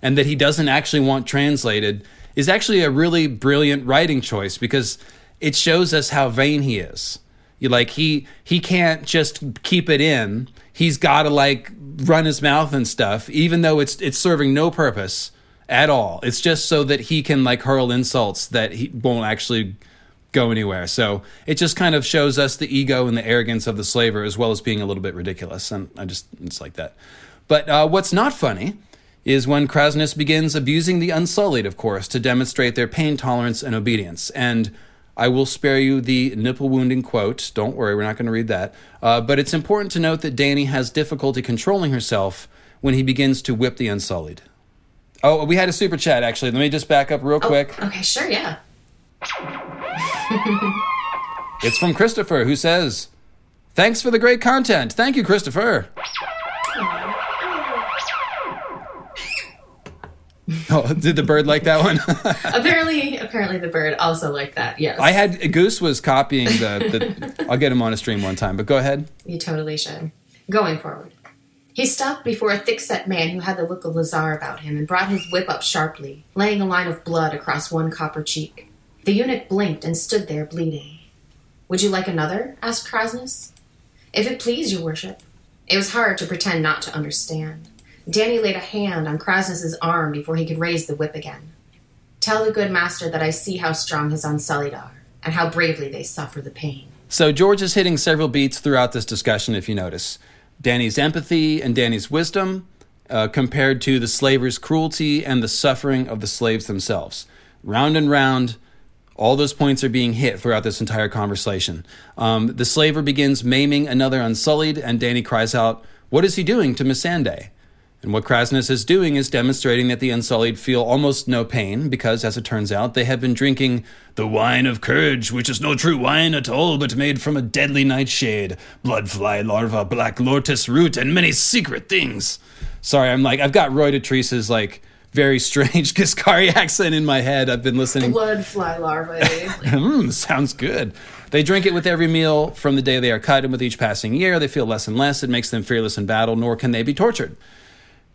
and that he doesn't actually want translated is actually a really brilliant writing choice because it shows us how vain he is. Like he he can't just keep it in. He's got to like run his mouth and stuff, even though it's it's serving no purpose at all. It's just so that he can like hurl insults that he won't actually go anywhere. So it just kind of shows us the ego and the arrogance of the slaver as well as being a little bit ridiculous. And I just, it's like that. But uh, what's not funny is when Kraznys begins abusing the Unsullied, of course, to demonstrate their pain tolerance and obedience. And I will spare you the nipple wounding quote. Don't worry, we're not going to read that. Uh, but it's important to note that Dany has difficulty controlling herself when he begins to whip the Unsullied. Oh, we had a super chat actually. Let me just back up real oh, quick. Okay, sure, yeah. it's from Christopher, who says, Thanks for the great content. Thank you, Christopher. (laughs) Oh, did the bird like that one? (laughs) apparently, apparently the bird also liked that. Yes, I had Goose was copying the. the (laughs) I'll get him on a stream one time, but go ahead. You totally should. Going forward, he stopped before a thick-set man who had the look of Lhazar about him and brought his whip up sharply, laying a line of blood across one copper cheek. The eunuch blinked and stood there bleeding. Would you like another? asked Kraznys. If it please your worship. It was hard to pretend not to understand. Dany laid a hand on Kraznys's arm before he could raise the whip again. Tell the good master that I see how strong his unsullied are, and how bravely they suffer the pain. So George is hitting several beats throughout this discussion, if you notice. Dany's empathy and Dany's wisdom, uh, compared to the slaver's cruelty and the suffering of the slaves themselves. Round and round, all those points are being hit throughout this entire conversation. Um, the slaver begins maiming another unsullied, and Dany cries out, What is he doing to Missandei? And what Kraznys is doing is demonstrating that the Unsullied feel almost no pain, because, as it turns out, they have been drinking the wine of courage, which is no true wine at all, but made from a deadly nightshade, bloodfly larva, black lotus root, and many secret things. Sorry, I'm like, I've got Roy Dotrice's, like, very (laughs) strange Ghiscari accent in my head. I've been listening. Bloodfly larvae. (laughs) mm, sounds good. They drink it with every meal from the day they are cut, and with each passing year, they feel less and less. It makes them fearless in battle, nor can they be tortured.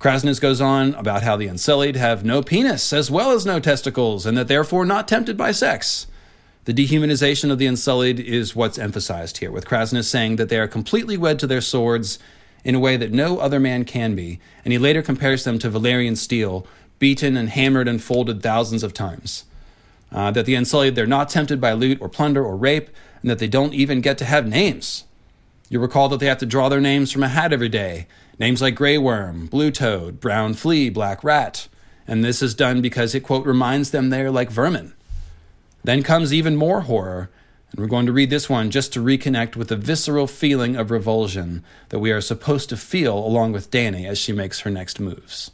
Kraznys goes on about how the Unsullied have no penis as well as no testicles, and that therefore not tempted by sex. The dehumanization of the Unsullied is what's emphasized here, with Kraznys saying that they are completely wed to their swords in a way that no other man can be, and he later compares them to Valyrian steel, beaten and hammered and folded thousands of times. Uh, that the Unsullied, they're not tempted by loot or plunder or rape, and that they don't even get to have names. You recall that they have to draw their names from a hat every day, Names like Grey Worm, Blue Toad, Brown Flea, Black Rat. And this is done because it, quote, reminds them they're like vermin. Then comes even more horror, and we're going to read this one just to reconnect with the visceral feeling of revulsion that we are supposed to feel along with Dany as she makes her next moves.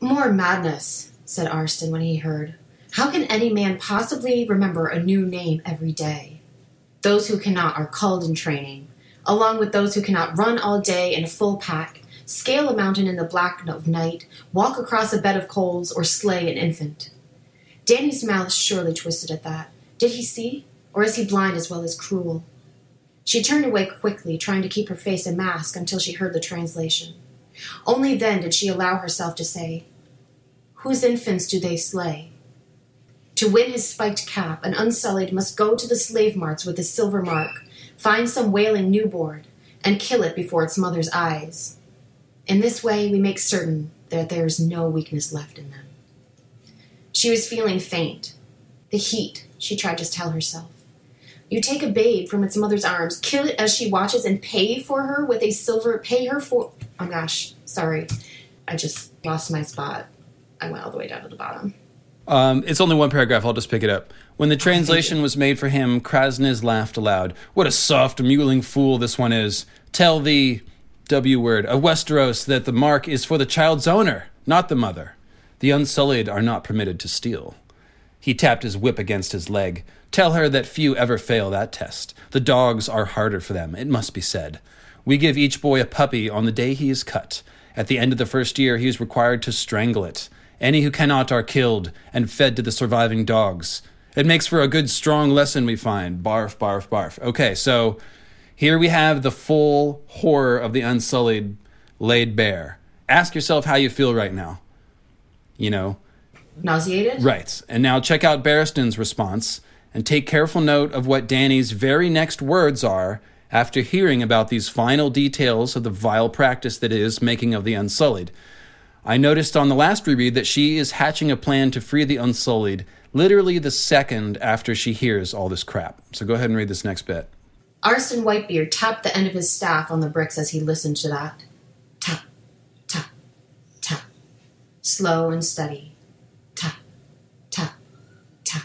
More madness, said Arstan when he heard. How can any man possibly remember a new name every day? Those who cannot are culled in training, along with those who cannot run all day in a full pack, scale a mountain in the black of night, walk across a bed of coals, or slay an infant. Dany's mouth surely twisted at that. Did he see? Or is he blind as well as cruel? She turned away quickly, trying to keep her face a mask until she heard the translation. Only then did she allow herself to say, Whose infants do they slay? To win his spiked cap, an unsullied must go to the slave marts with the silver mark, find some wailing newborn, and kill it before its mother's eyes. In this way, we make certain that there is no weakness left in them. She was feeling faint. The heat, she tried to tell herself. You take a babe from its mother's arms, kill it as she watches, and pay for her with a silver. Pay her for. Oh gosh, sorry. I just lost my spot. I went all the way down to the bottom. Um, it's only one paragraph. I'll just pick it up. When the translation was made for him, Kraznys laughed aloud. What a soft, mewling fool this one is. Tell the W word of Westeros that the mark is for the child's owner, not the mother. The unsullied are not permitted to steal. He tapped his whip against his leg. Tell her that few ever fail that test. The dogs are harder for them, it must be said. We give each boy a puppy on the day he is cut. At the end of the first year, he is required to strangle it. Any who cannot are killed and fed to the surviving dogs. It makes for a good, strong lesson, we find. Barf, barf, barf. Okay, so here we have the full horror of the Unsullied laid bare. Ask yourself how you feel right now. You know? Nauseated? Right. And now check out Barristan's response and take careful note of what Dany's very next words are after hearing about these final details of the vile practice that is making of the Unsullied. I noticed on the last reread that she is hatching a plan to free the Unsullied literally the second after she hears all this crap. So go ahead and read this next bit. Arstan Whitebeard tapped the end of his staff on the bricks as he listened to that. Tap, tap, tap. Slow and steady. Tap, tap, tap.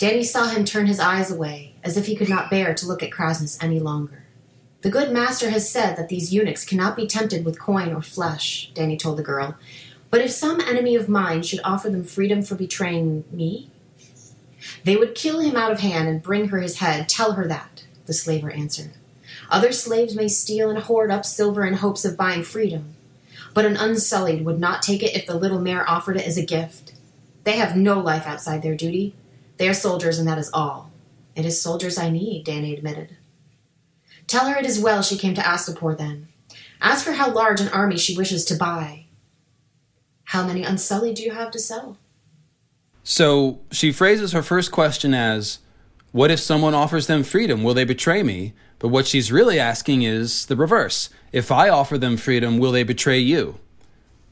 Dany saw him turn his eyes away, as if he could not bear to look at Kraznys any longer. The good master has said that these eunuchs cannot be tempted with coin or flesh, Dany told the girl. But if some enemy of mine should offer them freedom for betraying me, they would kill him out of hand and bring her his head. Tell her that, the slaver answered. Other slaves may steal and hoard up silver in hopes of buying freedom. but an unsullied would not take it if the little mare offered it as a gift. They have no life outside their duty. They are soldiers, and that is all. It is soldiers I need, Dany admitted. Tell her it is well she came to Astapor then. Ask her how large an army she wishes to buy. How many unsullied do you have to sell? So she phrases her first question as, What if someone offers them freedom? Will they betray me? But what she's really asking is the reverse. If I offer them freedom, will they betray you?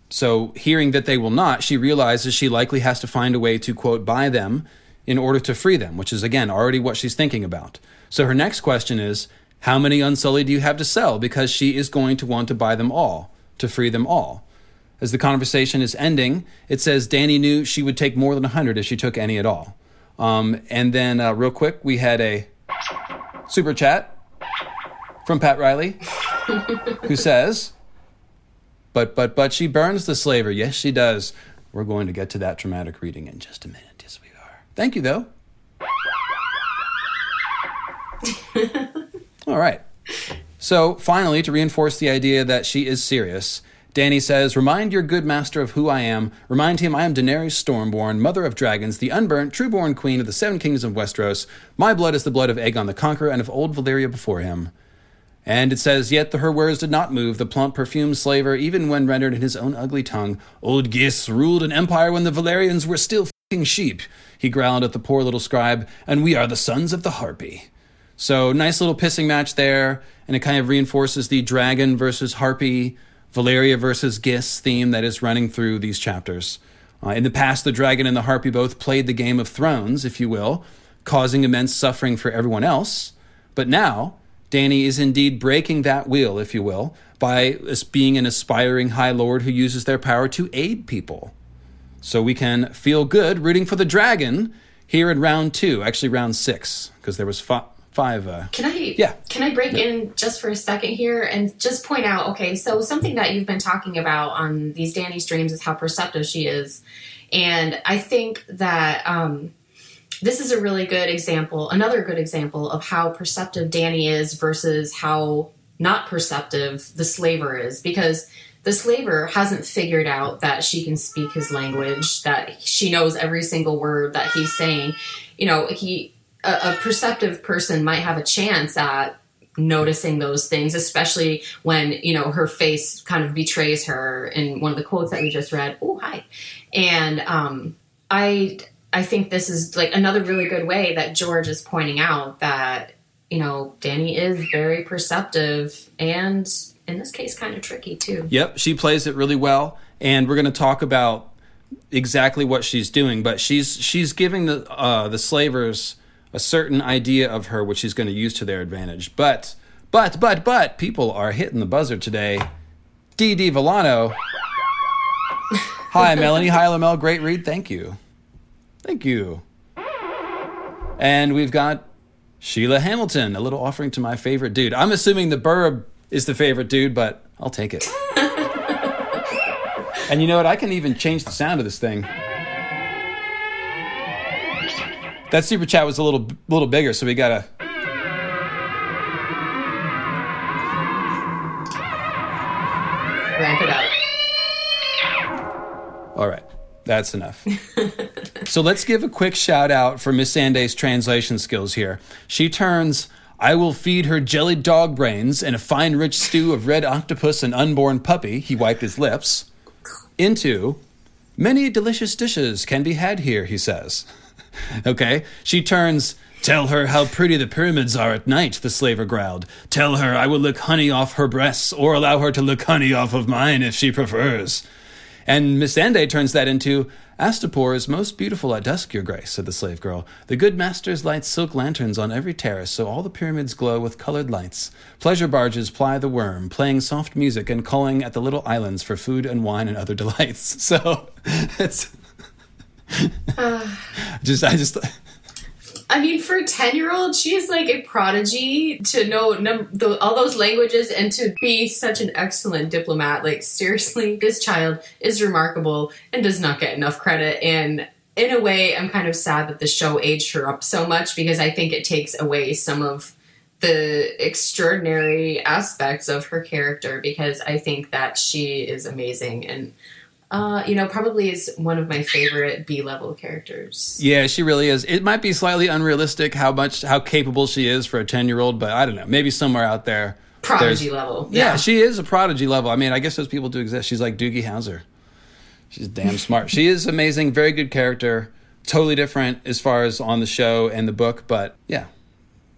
So, hearing that they will not, she realizes she likely has to find a way to, quote, buy them in order to free them, which is, again, already what she's thinking about. So, her next question is, How many Unsullied do you have to sell? Because she is going to want to buy them all, to free them all. As the conversation is ending, it says Dany knew she would take more than 100 if she took any at all. Um, and then, uh, real quick, we had a super chat from Pat Riley, (laughs) who says, But, but, but she burns the slaver. Yes, she does. We're going to get to that dramatic reading in just a minute. Yes, we are. Thank you, though. (laughs) All right. So, finally, to reinforce the idea that she is serious, Dany says, Remind your good master of who I am. Remind him I am Daenerys Stormborn, mother of dragons, the unburnt, trueborn queen of the seven kingdoms of Westeros. My blood is the blood of Aegon the Conqueror and of old Valyria before him. And it says, Yet the, her words did not move the plump, perfumed slaver, even when rendered in his own ugly tongue. Old Ghis ruled an empire when the Valyrians were still fing sheep, he growled at the poor little scribe, and we are the sons of the harpy. So, nice little pissing match there, and it kind of reinforces the dragon versus harpy, Valyria versus Ghis theme that is running through these chapters. Uh, in the past, the dragon and the harpy both played the game of thrones, if you will, causing immense suffering for everyone else. But now, Dany is indeed breaking that wheel, if you will, by being an aspiring High Lord who uses their power to aid people. So we can feel good rooting for the dragon here in round two, actually round six, because there was fi- five. Uh, Can I? Yeah. Can I break Yeah. in just for a second here and just point out? Okay, so something that you've been talking about on these Dany streams is how perceptive she is, and I think that um, this is a really good example, another good example of how perceptive Dany is versus how not perceptive the slaver is, because the slaver hasn't figured out that she can speak his language, that she knows every single word that he's saying. You know, he a, a perceptive person might have a chance at noticing those things, especially when you know her face kind of betrays her in one of the quotes that we just read. Oh, hi, and um, I I think this is like another really good way that George is pointing out that you know Dany is very perceptive and in this case kind of tricky too. Yep, she plays it really well, and we're going to talk about exactly what she's doing. But she's she's giving the uh, the slavers a certain idea of her, which she's going to use to their advantage. But but but but people are hitting the buzzer today. D D Volano. Hi, Melanie. Hi, Lamel. Great read. Thank you. Thank you. And we've got Sheila Hamilton, a little offering to my favorite dude. I'm assuming the Burb is the favorite dude, but I'll take it. (laughs) and you know what? I can even change the sound of this thing. That super chat was a little little bigger, so we gotta. Ramp it up. All right, that's enough. so let's give a quick shout out for Missandei's translation skills here. She turns I will feed her jellied dog brains and a fine rich stew of red octopus and unborn puppy, he wiped his lips, into many delicious dishes can be had here, he says. (laughs) okay, she turns Tell her how pretty the pyramids are at night, the slaver growled. Tell her I will lick honey off her breasts, or allow her to lick honey off of mine if she prefers. And Missandei turns that into Astapor is most beautiful at dusk, your grace, said the slave girl. The good masters light silk lanterns on every terrace, so all the pyramids glow with colored lights. Pleasure barges ply the worm, playing soft music and calling at the little islands for food and wine and other delights. (laughs) So (laughs) it's (laughs) just I just I mean, for a 10 year old, she is like a prodigy to know num- the, all those languages and to be such an excellent diplomat. Like, seriously, (laughs) this child is remarkable and does not get enough credit. And in a way, I'm kind of sad that the show aged her up so much because I think it takes away some of the extraordinary aspects of her character because I think that she is amazing and uh, you know, probably is one of my favorite B level characters. Yeah, she really is. It might be slightly unrealistic how much how capable she is for a ten year old, but I don't know. Maybe somewhere out there, prodigy level. Yeah. yeah. she is a prodigy level. I mean, I guess those people do exist. She's like Doogie Howser. She's damn (laughs) smart. she is amazing. Very good character. Totally different as far as on the show and the book, but yeah,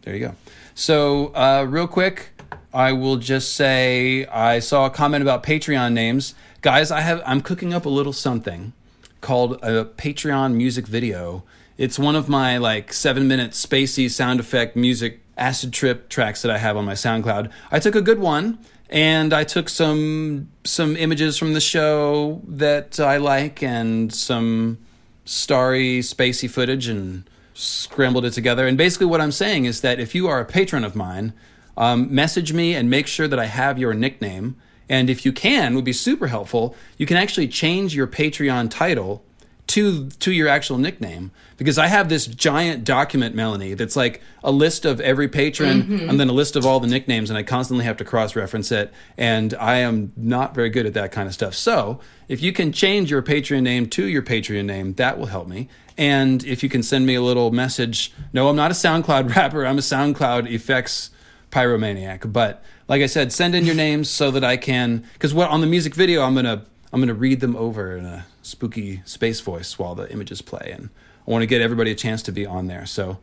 there you go. So, uh, real quick, I will just say I saw a comment about Patreon names guys, I have I'm cooking up a little something called a Patreon music video. It's one of my like seven minute spacey sound effect music acid trip tracks that I have on my SoundCloud. I took a good one and I took some some images from the show that I like and some starry spacey footage and scrambled it together. And basically, what I'm saying is that if you are a patron of mine, um, message me and make sure that I have your nickname and if you can, would be super helpful. You can actually change your Patreon title to to your actual nickname because I have this giant document, Melanie, that's like a list of every patron mm-hmm. and then a list of all the nicknames, and I constantly have to cross reference it. And I am not very good at that kind of stuff. So if you can change your Patreon name to your Patreon name, that will help me. And if you can send me a little message, no, I'm not a SoundCloud (laughs) rapper. I'm a SoundCloud effects pyromaniac, but like I said, send in your names so that I can because what on the music video I'm gonna I'm gonna read them over in a spooky space voice while the images play, and I want to get everybody a chance to be on there. So,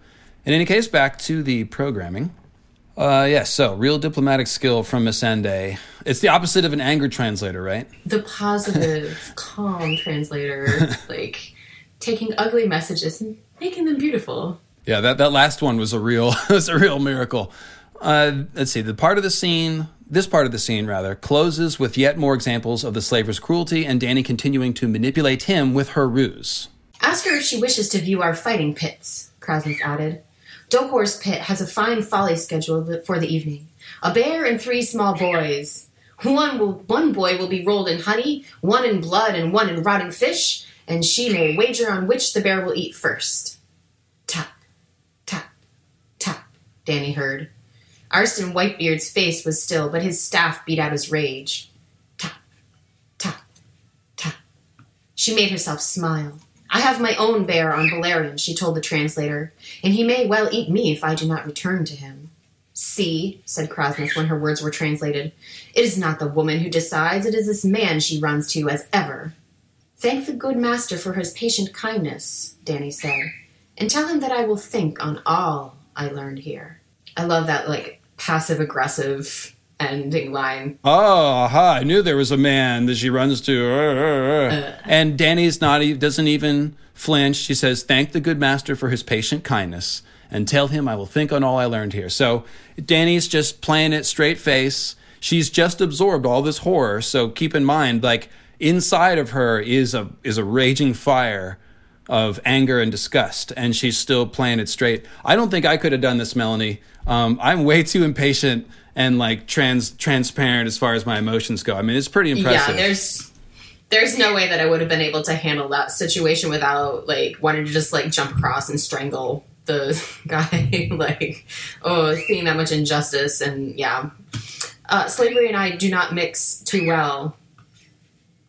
in any case, back to the programming. Uh, yes, yeah, so real diplomatic skill from Missandei. It's the opposite of an anger translator, right? The positive, (laughs) calm translator, like taking ugly messages and making them beautiful. Yeah, that, that last one was a real (laughs) was a real miracle. Uh, let's see. The part of the scene, this part of the scene rather, closes with yet more examples of the slaver's cruelty and Dany continuing to manipulate him with her ruse. Ask her if she wishes to view our fighting pits, Krasnov added. Dokor's pit has a fine folly schedule for the evening. A bear and three small boys. One will, one boy will be rolled in honey, one in blood, and one in rotting fish, and she may wager on which the bear will eat first. Tap, tap, tap, Dany heard. Arstan Whitebeard's face was still, but his staff beat out his rage. Tap, tap, tap. She made herself smile. I have my own bear on Balerion, she told the translator, and he may well eat me if I do not return to him. See, said Krasnov when her words were translated, it is not the woman who decides, it is this man she runs to as ever. Thank the good master for his patient kindness, Dany said, and tell him that I will think on all I learned here. I love that, like, passive aggressive ending line. Oh, aha, I knew there was a man that she runs to. Uh, uh, uh. uh. and Dany's not doesn't even flinch. She says, "Thank the good master for his patient kindness, and tell him I will think on all I learned here." So Dany's just playing it straight face. She's just absorbed all this horror. So keep in mind, like inside of her is a is a raging fire of anger and disgust, and she's still playing it straight. I don't think I could have done this, Melanie. Um, I'm way too impatient and like trans transparent as far as my emotions go. I mean, it's pretty impressive. Yeah, there's there's no way that I would have been able to handle that situation without like wanting to just like jump across and strangle the (laughs) guy. (laughs) like, oh, seeing that much injustice and yeah, uh, slavery and I do not mix too well.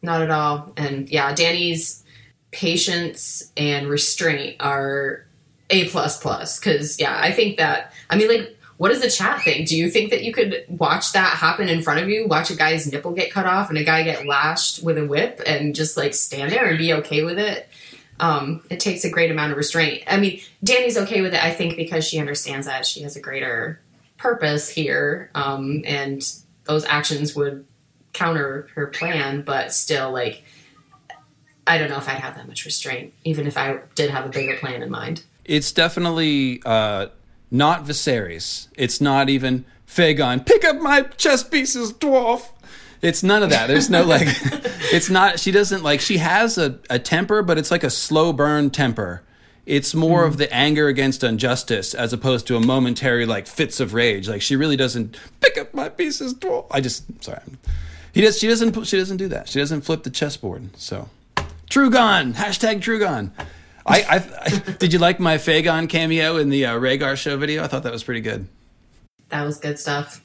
Not at all. And yeah, Dany's patience and restraint are a plus plus. Because yeah i think that i mean like what does the chat think? Do you think that you could watch that happen in front of you watch a guy's nipple get cut off and a guy get lashed with a whip and just like stand there and be okay with it? Um, it takes a great amount of restraint. I mean dany's okay with it i think because she understands that she has a greater purpose here um, and those actions would counter her plan but still like I don't know if I'd have that much restraint, even if I did have a bigger plan in mind. It's definitely uh, not Viserys. It's not even Fagon. Pick up my chess pieces, dwarf. It's none of that. There's no like. (laughs) it's not. She doesn't like. She has a, a temper, but it's like a slow burn temper. It's more mm. of the anger against injustice as opposed to a momentary like fits of rage. Like she really doesn't pick up my pieces. Dwarf. I just sorry. He does. She doesn't. She doesn't do that. She doesn't flip the chessboard. So Trugon. Hashtag Trugon. I, I, I, (laughs) did you like my Fagon cameo in the uh, Rhaegar show video? I thought that was pretty good. That was good stuff.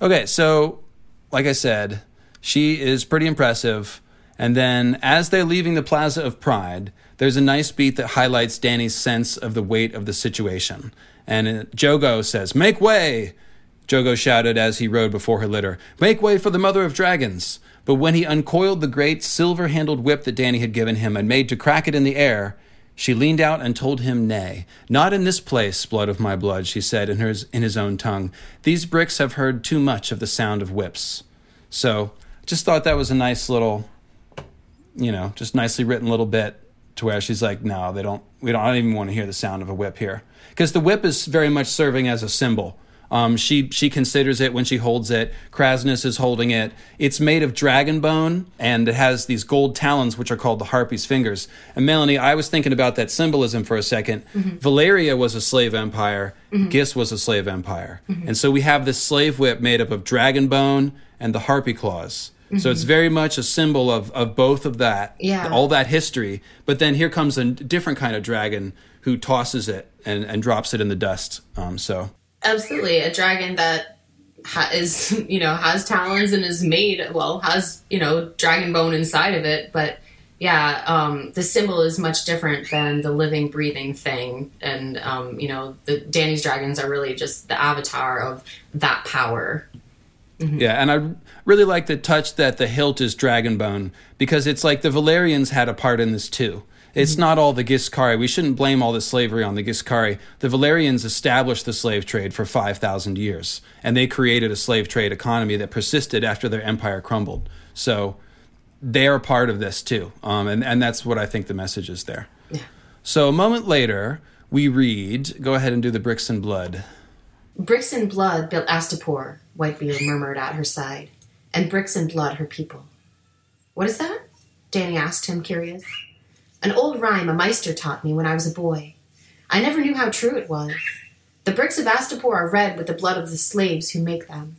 Okay, so like I said, she is pretty impressive. And then as they're leaving the Plaza of Pride, there's a nice beat that highlights Dany's sense of the weight of the situation. And uh, Jhogo says, Make way! Jhogo shouted as he rode before her litter, Make way for the Mother of Dragons! But when he uncoiled the great silver handled whip that Dany had given him and made to crack it in the air, she leaned out and told him nay. Not in this place, blood of my blood, she said in, hers, in his own tongue. These bricks have heard too much of the sound of whips. So, just thought that was a nice little, you know, just nicely written little bit to where she's like, no, they don't, we don't, I don't even want to hear the sound of a whip here. Because the whip is very much serving as a symbol. Um, she she considers it when she holds it. Kraznys is holding it. It's made of dragon bone and it has these gold talons, which are called the harpy's fingers. And Melanie, I was thinking about that symbolism for a 2nd Valyria was a slave empire. Ghis was a slave empire, and so we have this slave whip made up of dragon bone and the harpy claws. So it's very much a symbol of, of both of that, Yeah. all that history. But then here comes a different kind of dragon who tosses it and, and drops it in the dust. Um, so Absolutely, a dragon that ha- is (laughs) you know has talons and is made well has you know dragon bone inside of it, but yeah, um, the symbol is much different than the living, breathing thing, and um, you know the Dany's dragons are really just the avatar of that power. Yeah, and I really like the touch that the hilt is dragon bone because it's like the Valyrians had a part in this too. It's not all the Ghiscari. We shouldn't blame all the slavery on the Ghiscari. The Valyrians established the slave trade for 5,000 years, and they created a slave trade economy that persisted after their empire crumbled. So they're part of this too. Um, and, and that's what I think the message is there. Yeah. So a moment later, we read, go ahead and do the bricks and blood. Bricks and blood built Astapor, Whitebeard murmured at her side, and bricks and blood her people. What is that? Dany asked him, curious. An old rhyme a maester taught me when I was a boy. I never knew how true it was. The bricks of Astapor are red with the blood of the slaves who make them.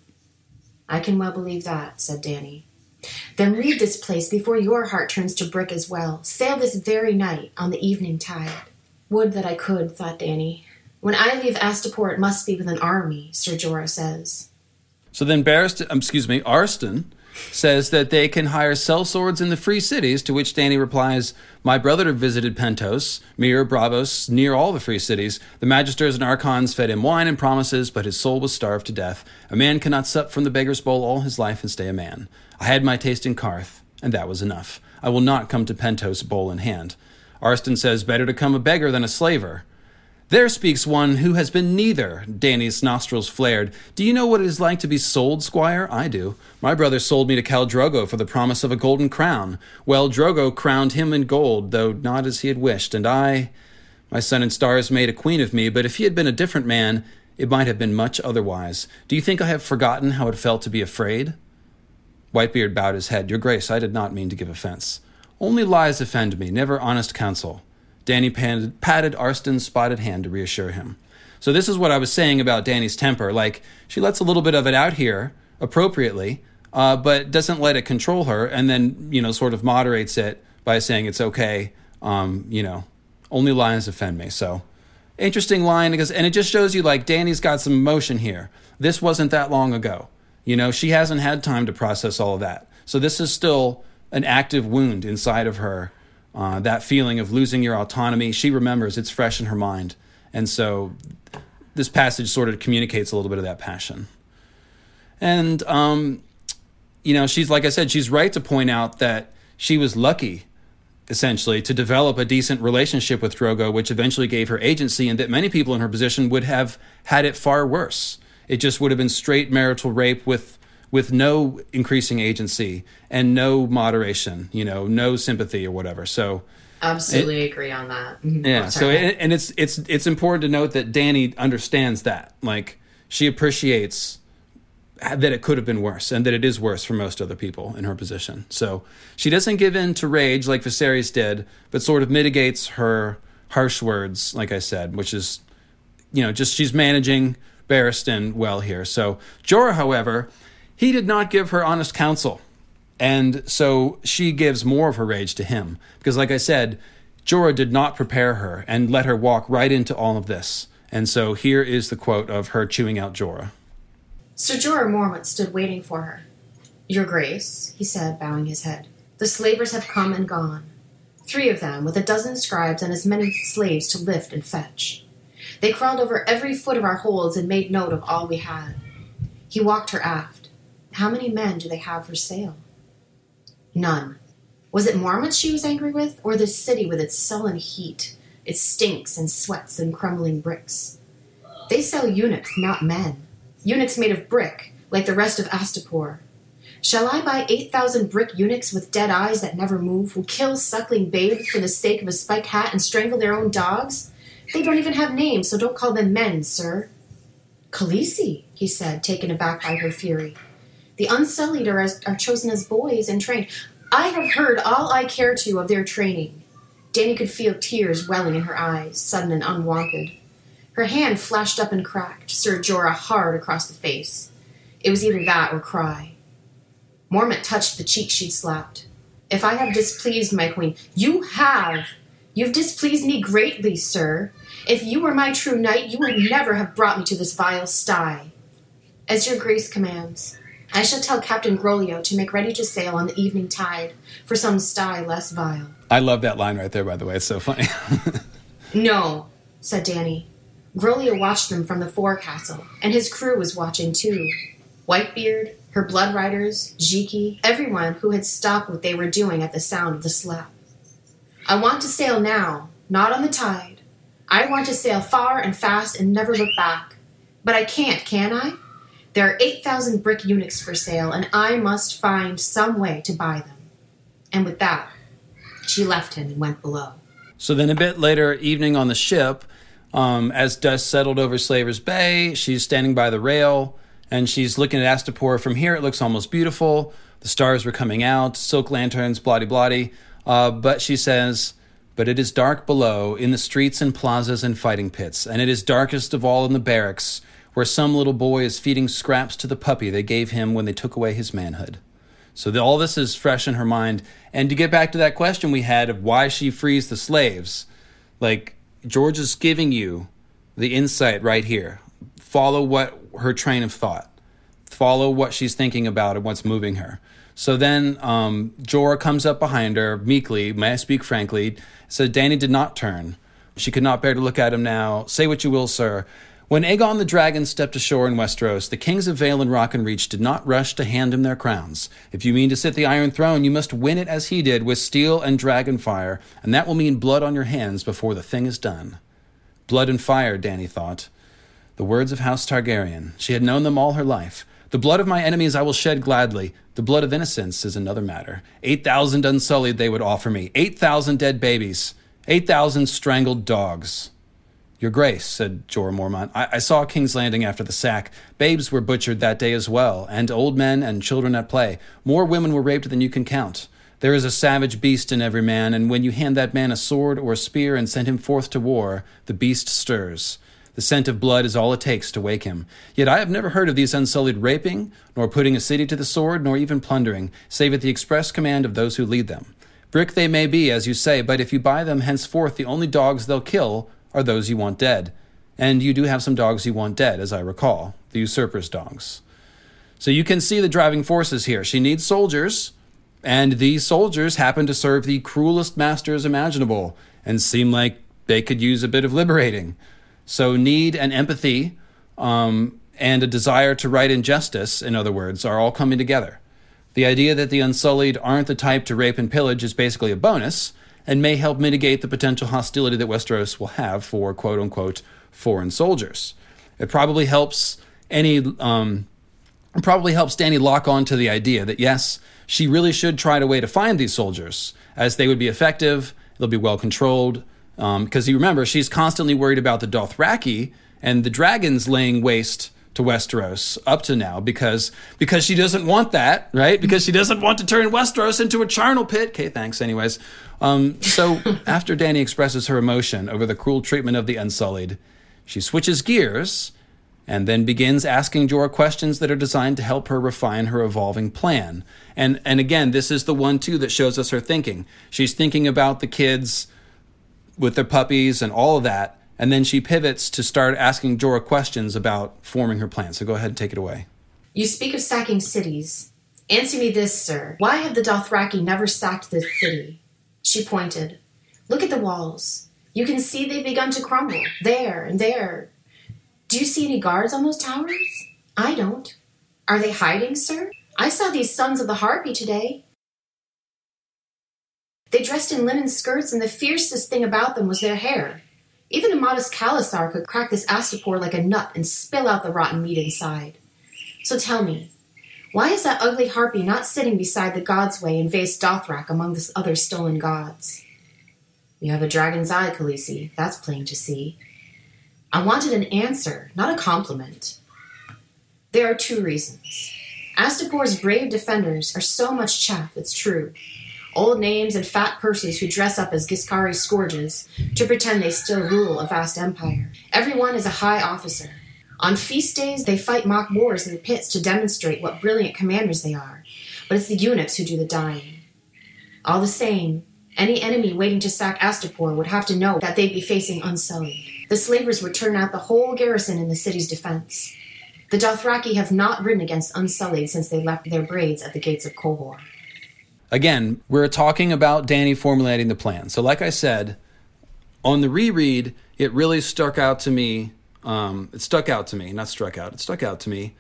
I can well believe that, said Dany. Then leave this place before your heart turns to brick as well. Sail this very night on the evening tide. Would that I could, thought Dany. When I leave Astapor, it must be with an army, Sir Jorah says. So then Barristan, um, excuse me, Arstan says that they can hire sellswords in the free cities, to which Dany replies, My brother visited Pentos, Myr, Braavos, near all the free cities. The magisters and archons fed him wine and promises, but his soul was starved to death. A man cannot sup from the beggar's bowl all his life and stay a man. I had my taste in Qarth, and that was enough. I will not come to Pentos bowl in hand. Arstan says, Better to come a beggar than a slaver. There speaks one who has been neither. Dany's nostrils flared. Do you know what it is like to be sold, squire? I do. My brother sold me to Khal Drogo for the promise of a golden crown. Well, Drogo crowned him in gold, though not as he had wished, and I. My sun and stars made a queen of me, but if he had been a different man, it might have been much otherwise. Do you think I have forgotten how it felt to be afraid? Whitebeard bowed his head. Your grace, I did not mean to give offense. Only lies offend me, never honest counsel. Dany patted, patted Arstan's spotted hand to reassure him. So this is what I was saying about Dany's temper. Like she lets a little bit of it out here appropriately, uh, but doesn't let it control her, and then you know sort of moderates it by saying it's okay. Um, you know, only lions offend me. So interesting line because, and it just shows you like Dany's got some emotion here. This wasn't that long ago. You know, she hasn't had time to process all of that. So this is still an active wound inside of her. Uh, that feeling of losing your autonomy, she remembers it's fresh in her mind. And so this passage sort of communicates a little bit of that passion. And, um, you know, she's, like I said, she's right to point out that she was lucky, essentially, to develop a decent relationship with Drogo, which eventually gave her agency, and that many people in her position would have had it far worse. It just would have been straight marital rape with with no increasing agency and no moderation, you know, no sympathy or whatever. So Absolutely agree on that. Yeah, Oh, so and, and it's it's it's important to note that Dany understands that. Like she appreciates that it could have been worse and that it is worse for most other people in her position. So she doesn't give in to rage like Viserys did, but sort of mitigates her harsh words, like I said, which is you know, just she's managing Barristan well here. So Jorah, however, he did not give her honest counsel. And so she gives more of her rage to him. Because, like I said, Jorah did not prepare her and let her walk right into all of this. And so here is the quote of her chewing out Jorah. Sir Jorah Mormont stood waiting for her. Your Grace, he said, bowing his head, the slavers have come and gone. Three of them, with a dozen scribes and as many slaves to lift and fetch. They crawled over every foot of our holds and made note of all we had. He walked her aft. How many men do they have for sale? None. Was it Mormont she was angry with, or this city with its sullen heat, its stinks and sweats and crumbling bricks? They sell eunuchs, not men. Eunuchs made of brick, like the rest of Astapor. Shall I buy 8,000 brick eunuchs with dead eyes that never move, who kill suckling babes for the sake of a spike hat and strangle their own dogs? They don't even have names, so don't call them men, sir. Khaleesi, he said, taken aback by her fury. The unsullied are, as, are chosen as boys and trained. I have heard all I care to of their training. Dany could feel tears welling in her eyes, sudden and unwanted. Her hand flashed up and cracked Sir Jorah hard across the face. It was either that or cry. Mormont touched the cheek she'd slapped. If I have displeased my queen, you have. You've displeased me greatly, sir. If you were my true knight, you would never have brought me to this vile sty. As your grace commands, I shall tell Captain Groleo to make ready to sail on the evening tide for some sty less vile. I love that line right there, by the way. It's so funny. (laughs) no, said Dany. Groleo watched them from the forecastle, and his crew was watching too. Whitebeard, her blood riders, Jhiqui, everyone who had stopped what they were doing at the sound of the slap. I want to sail now, not on the tide. I want to sail far and fast and never look back. But I can't, can I? There are 8,000 brick eunuchs for sale, and I must find some way to buy them. And with that, she left him and went below. So then a bit later, evening on the ship, um, as dust settled over Slaver's Bay, she's standing by the rail and she's looking at Astapor from here. It looks almost beautiful. The stars were coming out, silk lanterns, blotty blotty. Uh, but she says, But it is dark below, in the streets and plazas and fighting pits, and it is darkest of all in the barracks, where some little boy is feeding scraps to the puppy they gave him when they took away his manhood. So the, all this is fresh in her mind. And to get back to that question we had of why she frees the slaves, like George is giving you the insight right here. Follow what her train of thought, follow what she's thinking about and what's moving her. So then um, Jorah comes up behind her meekly, may I speak frankly, said Dany did not turn. She could not bear to look at him now. Say what you will, sir. When Aegon the Dragon stepped ashore in Westeros, the kings of Vale and Rock and Reach did not rush to hand him their crowns. If you mean to sit the Iron Throne, you must win it as he did, with steel and dragon fire, and that will mean blood on your hands before the thing is done. Blood and fire, Dany thought. The words of House Targaryen. She had known them all her life. The blood of my enemies I will shed gladly. The blood of innocence is another matter. Eight thousand unsullied they would offer me. Eight thousand dead babies. Eight thousand strangled dogs. Your Grace, said Jorah Mormont, I-, I saw King's Landing after the sack. Babes were butchered that day as well, and old men and children at play. More women were raped than you can count. There is a savage beast in every man, and when you hand that man a sword or a spear and send him forth to war, the beast stirs. The scent of blood is all it takes to wake him. Yet I have never heard of these unsullied raping, nor putting a city to the sword, nor even plundering, save at the express command of those who lead them. Brick they may be, as you say, but if you buy them henceforth, the only dogs they'll kill are those you want dead. And you do have some dogs you want dead, as I recall, the usurper's dogs. So you can see the driving forces here. She needs soldiers, and these soldiers happen to serve the cruelest masters imaginable and seem like they could use a bit of liberating. So, need and empathy um, and a desire to right injustice, in other words, are all coming together. The idea that the Unsullied aren't the type to rape and pillage is basically a bonus and may help mitigate the potential hostility that Westeros will have for quote unquote foreign soldiers. It probably helps any. Um, probably helps Dany lock on to the idea that yes, she really should try a way to find these soldiers, as they would be effective, they'll be well controlled, because um, you remember, she's constantly worried about the Dothraki and the dragons laying waste to Westeros up to now because because she doesn't want that, right? Because she doesn't want to turn Westeros into a charnel pit. Okay, thanks. Anyways, um, so (laughs) after Dany expresses her emotion over the cruel treatment of the Unsullied, she switches gears and then begins asking Jorah questions that are designed to help her refine her evolving plan. And and again, this is the one too that shows us her thinking. She's thinking about the kids with their puppies and all of that. And then she pivots to start asking Jorah questions about forming her plan. So go ahead and take it away. You speak of sacking cities. Answer me this, sir. Why have the Dothraki never sacked this city? She pointed. Look at the walls. You can see they've begun to crumble. There and there. Do you see any guards on those towers? I don't. Are they hiding, sir? I saw these sons of the Harpy today. They dressed in linen skirts, and the fiercest thing about them was their hair. Even a modest Khalasar could crack this astapor like a nut and spill out the rotten meat inside. So tell me, why is that ugly harpy not sitting beside the God's Way in Vaes Dothrak among the other stolen gods? You have a dragon's eye, Khaleesi. That's plain to see. I wanted an answer, not a compliment. There are two reasons. Astapor's brave defenders are so much chaff, it's true. Old names and fat purses who dress up as Ghiscari scourges to pretend they still rule a vast empire. Everyone is a high officer. On feast days, they fight mock wars in the pits to demonstrate what brilliant commanders they are, but it's the eunuchs who do the dying. All the same, any enemy waiting to sack Astapor would have to know that they'd be facing Unsullied. The slavers would turn out the whole garrison in the city's defense. The Dothraki have not ridden against Unsullied since they left their braids at the gates of Qohor. Again, we're talking about Dany formulating the plan. So, like I said, on the reread, it really stuck out to me. Um, it stuck out to me, not struck out. It stuck out to me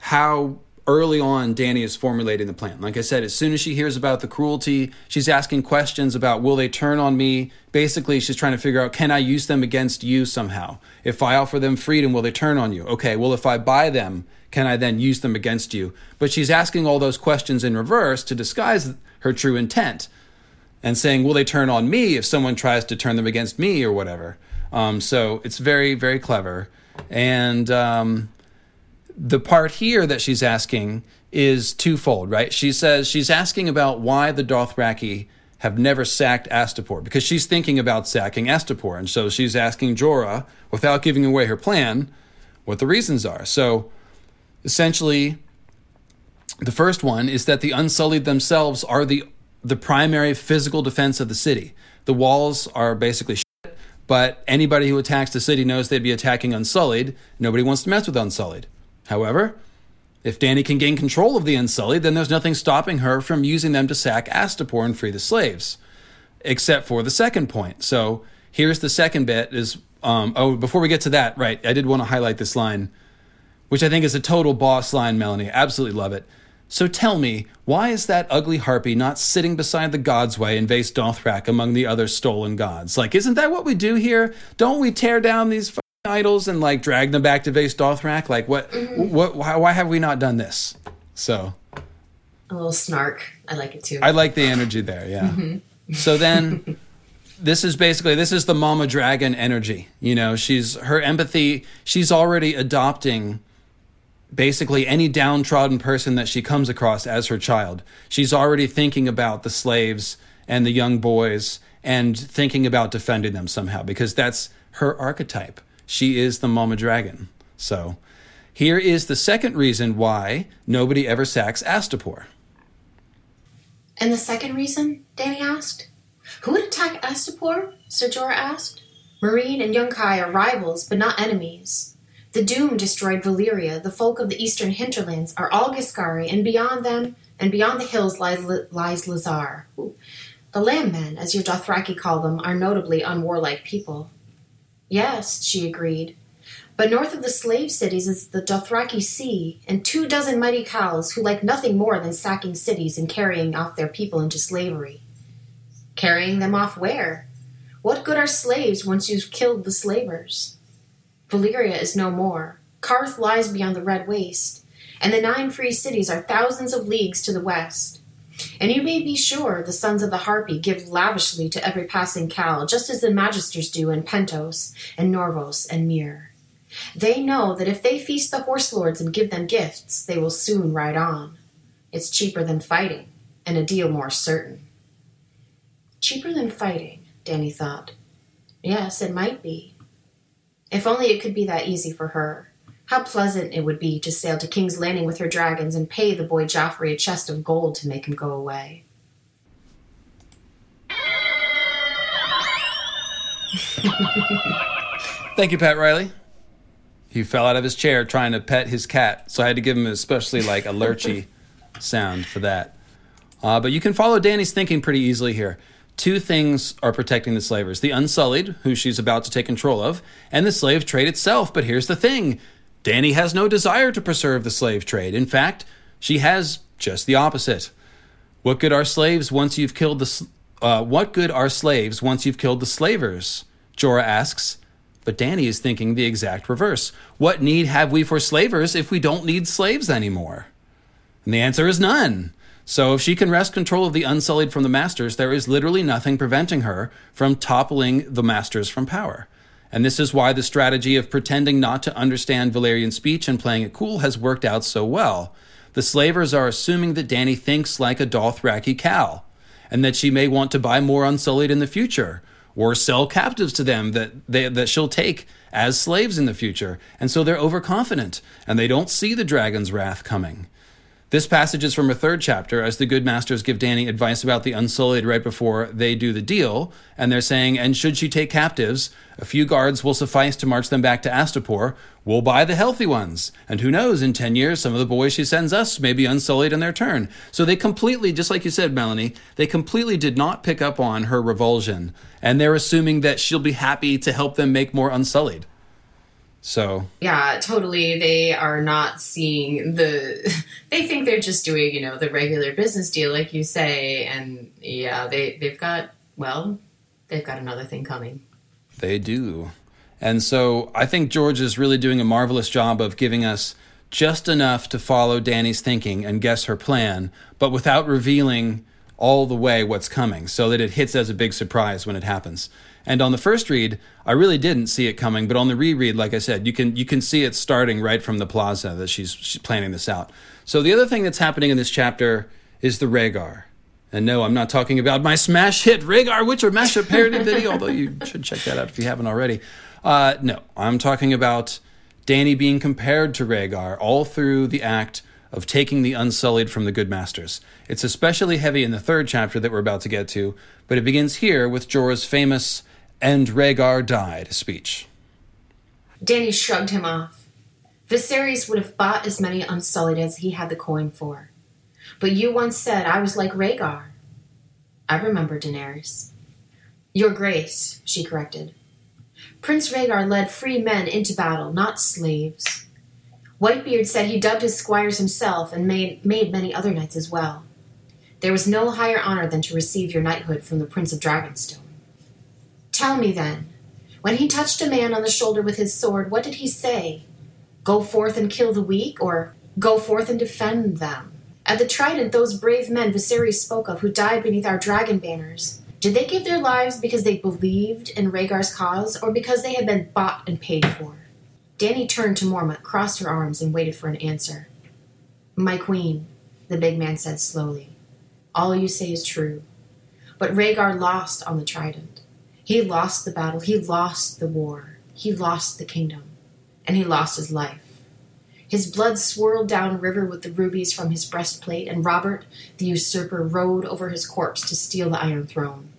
how early on Dany is formulating the plan. Like I said, as soon as she hears about the cruelty, she's asking questions about will they turn on me? Basically, she's trying to figure out can I use them against you somehow? If I offer them freedom, will they turn on you? Okay, well, if I buy them, can I then use them against you? But she's asking all those questions in reverse to disguise her true intent and saying, will they turn on me if someone tries to turn them against me or whatever? Um, so it's very, very clever. And, um, the part here that she's asking is twofold, right? She says she's asking about why the Dothraki have never sacked Astapor because she's thinking about sacking Astapor. And so she's asking Jorah, without giving away her plan, what the reasons are. So essentially, the first one is that the Unsullied themselves are the, the primary physical defense of the city. The walls are basically shit, but anybody who attacks the city knows they'd be attacking Unsullied. Nobody wants to mess with Unsullied. However, if Dany can gain control of the Unsullied, then there's nothing stopping her from using them to sack Astapor and free the slaves, except for the second point. So here's the second bit: is um, oh, before we get to that, right? I did want to highlight this line, which I think is a total boss line, Melanie. Absolutely love it. So tell me, why is that ugly harpy not sitting beside the God's Way in Vaes Dothrak among the other stolen gods? Like, isn't that what we do here? Don't we tear down these idols and like drag them back to Vaes Dothrak? Like what? Mm-hmm. What? Why, why, have we not done this? So a little snark. I like it too. I like the energy there. Yeah. Mm-hmm. So then. this is basically this is the mama dragon energy you know she's her empathy she's already adopting basically any downtrodden person that she comes across as her child she's already thinking about the slaves and the young boys and thinking about defending them somehow because that's her archetype she is the Mama Dragon. So here is the second reason why nobody ever sacks Astapor. And the second reason? Dany asked. Who would attack Astapor? Sir Jorah asked. Meereen and Young Yunkai are rivals, but not enemies. The Doom destroyed Valyria. The folk of the eastern hinterlands are all Giscari, and beyond them and beyond the hills lies, lies Lhazar. The Lamb Men, as your Dothraki call them, are notably unwarlike people. Yes, she agreed. But north of the slave cities is the Dothraki Sea, and two dozen mighty khals who like nothing more than sacking cities and carrying off their people into slavery. Carrying them off where? What good are slaves once you've killed the slavers? Valyria is no more. Qarth lies beyond the Red Waste, and the nine free cities are thousands of leagues to the west. And you may be sure the sons of the Harpy give lavishly to every passing khal, just as the Magisters do in Pentos and Norvos and Myr. They know that if they feast the horse lords and give them gifts, they will soon ride on. It's cheaper than fighting, and a deal more certain. Cheaper than fighting, Dany thought. Yes, it might be. If only it could be that easy for her. How pleasant it would be to sail to King's Landing with her dragons and pay the boy Joffrey a chest of gold to make him go away. (laughs) Thank you, Pat Riley. He fell out of his chair trying to pet his cat, so I had to give him especially like a lurchy (laughs) sound for that. Uh, but you can follow Dany's thinking pretty easily here. Two things are protecting the slavers the Unsullied, who she's about to take control of, and the slave trade itself. But here's the thing Dany has no desire to preserve the slave trade. In fact, she has just the opposite. What good are slaves once you've killed the. Uh, what good are slaves once you've killed the slavers? Jorah asks. But Dany is thinking the exact reverse. What need have we for slavers if we don't need slaves anymore? And the answer is none. So if she can wrest control of the Unsullied from the Masters, there is literally nothing preventing her from toppling the Masters from power. And this is why the strategy of pretending not to understand Valyrian speech and playing it cool has worked out so well. The slavers are assuming that Dany thinks like a Dothraki cow, and that she may want to buy more Unsullied in the future, or sell captives to them that, they, that she'll take as slaves in the future. And so they're overconfident, and they don't see the dragon's wrath coming. This passage is from a third chapter as the good masters give Dany advice about the Unsullied right before they do the deal. And they're saying, and should she take captives, a few guards will suffice to march them back to Astapor. We'll buy the healthy ones. And who knows, in 10 years, some of the boys she sends us may be Unsullied in their turn. So they completely, just like you said, Melanie, they completely did not pick up on her revulsion. And they're assuming that she'll be happy to help them make more Unsullied. So yeah, totally. They are not seeing the. (laughs) They think they're just doing you know the regular business deal, like you say, and yeah, they they've got well, they've got another thing coming. They do, and so I think George is really doing a marvelous job of giving us just enough to follow Dany's thinking and guess her plan, but without revealing all the way what's coming, so that it hits as a big surprise when it happens. And on the first read, I really didn't see it coming, but on the reread, like I said, you can you can see it starting right from the plaza that she's, she's planning this out. So the other thing that's happening in this chapter is the Rhaegar. And no, I'm not talking about my smash hit Rhaegar Witcher mashup parody (laughs) video, although you should check that out if you haven't already. Uh, no, I'm talking about Dany being compared to Rhaegar all through the act of taking the Unsullied from the Good Masters. It's especially heavy in the third chapter that we're about to get to, but it begins here with Jorah's famous and Rhaegar died speech. Dany shrugged him off. Viserys would have bought as many Unsullied as he had the coin for. But you once said I was like Rhaegar. I remember Daenerys. Your Grace, she corrected. Prince Rhaegar led free men into battle, not slaves. Whitebeard said he dubbed his squires himself and made, made many other knights as well. There was no higher honor than to receive your knighthood from the Prince of Dragonstone. Tell me then, when he touched a man on the shoulder with his sword, what did he say? Go forth and kill the weak, or go forth and defend them? At the Trident, those brave men Viserys spoke of who died beneath our dragon banners, did they give their lives because they believed in Rhaegar's cause, or because they had been bought and paid for? Dany turned to Mormont, crossed her arms, and waited for an answer. My queen, the big man said slowly, all you say is true. But Rhaegar lost on the Trident. He lost the battle, he lost the war, he lost the kingdom, and he lost his life. His blood swirled down river with the rubies from his breastplate, and Robert, the usurper, rode over his corpse to steal the Iron Throne.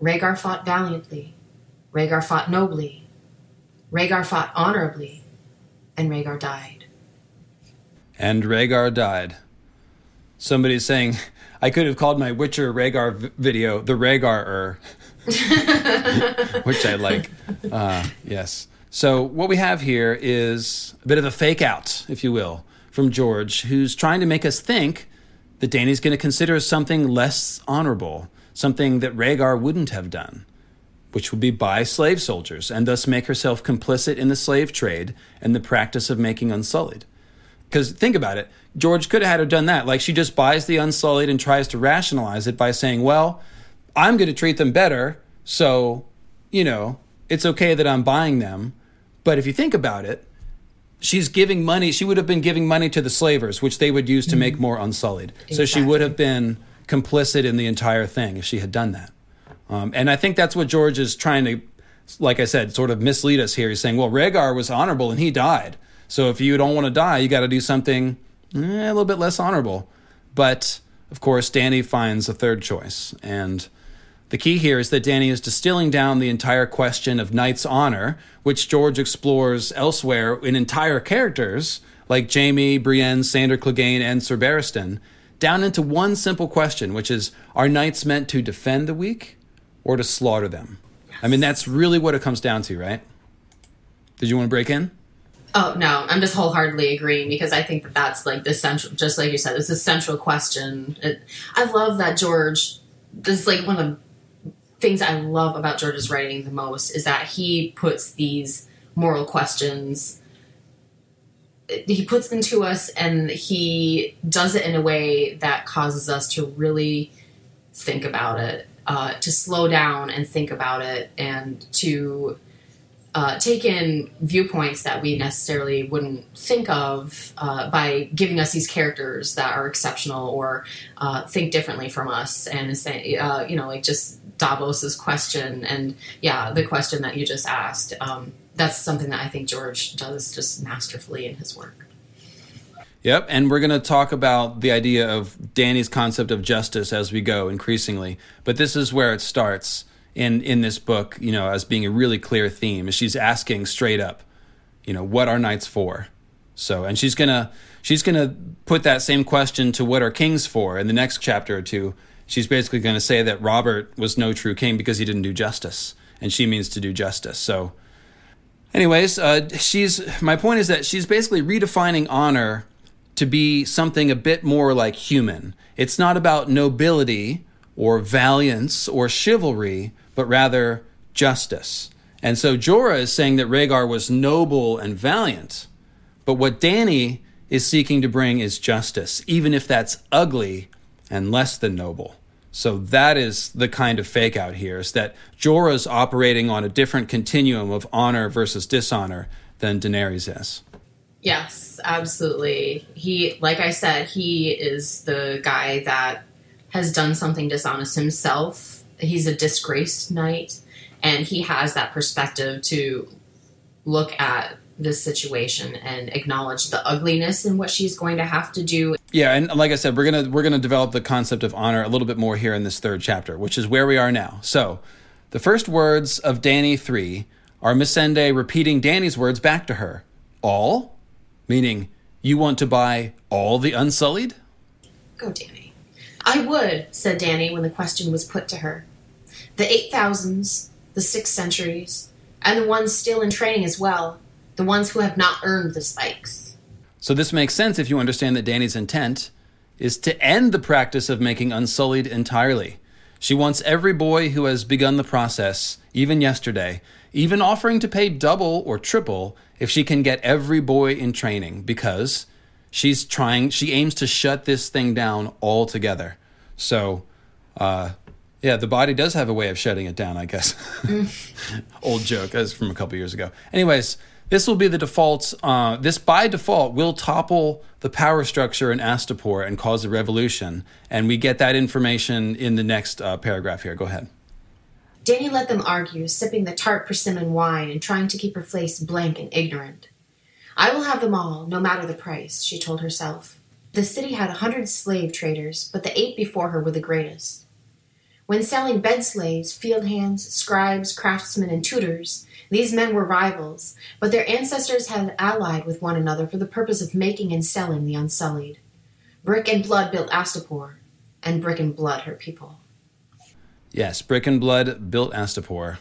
Rhaegar fought valiantly. Rhaegar fought nobly. Rhaegar fought honorably. And Rhaegar died. And Rhaegar died. Somebody's saying, (laughs) I could have called my Witcher Rhaegar video the Rhaegar-er. (laughs) (laughs) which I like. Uh, yes. So what we have here is a bit of a fake out, if you will, from George, who's trying to make us think that Dany's going to consider something less honorable, something that Rhaegar wouldn't have done, which would be buy slave soldiers and thus make herself complicit in the slave trade and the practice of making Unsullied. Because think about it, George could have had her done that. Like she just buys the Unsullied and tries to rationalize it by saying, well, I'm going to treat them better. So, you know, it's okay that I'm buying them. But if you think about it, she's giving money. She would have been giving money to the slavers, which they would use to make mm-hmm. more unsullied. Exactly. So she would have been complicit in the entire thing if she had done that. Um, and I think that's what George is trying to, like I said, sort of mislead us here. He's saying, well, Rhaegar was honorable and he died. So if you don't want to die, you got to do something eh, a little bit less honorable. But of course, Dany finds a third choice. And The key here is that Dany is distilling down the entire question of knight's honor, which George explores elsewhere in entire characters like Jaime, Brienne, Sandor Clegane, and Sir Barristan, down into one simple question, which is Are knights meant to defend the weak or to slaughter them? I mean, that's really what it comes down to, right? Did you want to break in? Oh no, I'm just wholeheartedly agreeing because I think that that's like the central, just like you said, it's a central question. It, I love that George. This is like one of the things I love about George's writing the most is that he puts these moral questions. He puts them to us, and he does it in a way that causes us to really think about it, uh, to slow down and think about it, and to uh, take in viewpoints that we necessarily wouldn't think of uh, by giving us these characters that are exceptional or uh, think differently from us and uh, you know, like just Davos's question and yeah, the question that you just asked. Um, that's something that I think George does just masterfully in his work. Yep, and we're going to talk about the idea of Dany's concept of justice as we go increasingly, but this is where it starts in in this book, you know, as being a really clear theme. She's asking straight up, you know, what are knights for? So, and she's gonna she's gonna put that same question to what are kings for in the next chapter or two. She's basically going to say that Robert was no true king because he didn't do justice, and she means to do justice. So, anyways, uh, she's my point is that she's basically redefining honor to be something a bit more like human. It's not about nobility or valiance or chivalry, but rather justice. And so Jorah is saying that Rhaegar was noble and valiant, but what Dany is seeking to bring is justice, even if that's ugly and less than noble. So that is the kind of fake out here is that Jorah's operating on a different continuum of honor versus dishonor than Daenerys is. Yes, absolutely. He like I said, he is the guy that has done something dishonest himself he's a disgraced knight, and he has that perspective to look at this situation and acknowledge the ugliness in what she's going to have to do. Yeah, and like I said, we're gonna we're gonna develop the concept of honor a little bit more here in this third chapter, which is where we are now. So, the first words of Dany three are Missandei repeating Dany's words back to her. All, meaning you want to buy all the Unsullied. Go, Dany. I would, said Dany when the question was put to her the 8000s, the six centuries, and the ones still in training as well, the ones who have not earned the spikes. So this makes sense if you understand that Dany's intent is to end the practice of making Unsullied entirely. She wants every boy who has begun the process, even yesterday, even offering to pay double or triple if she can get every boy in training, because she's trying, she aims to shut this thing down altogether. So, uh, yeah, the body does have a way of shutting it down, I guess. (laughs) Old joke, that's from a couple years ago. Anyways, this will be the default. Uh, this by default will topple the power structure in Astapor and cause a revolution. And we get that information in the next uh, paragraph here. Go ahead. Dany let them argue, sipping the tart persimmon wine and trying to keep her face blank and ignorant. I will have them all, no matter the price, she told herself. The city had a hundred slave traders, but the eight before her were the greatest. When selling bed slaves, field hands, scribes, craftsmen, and tutors, these men were rivals, but their ancestors had allied with one another for the purpose of making and selling the unsullied. Brick and blood built Astapor, and brick and blood her people. Yes, brick and blood built Astapor.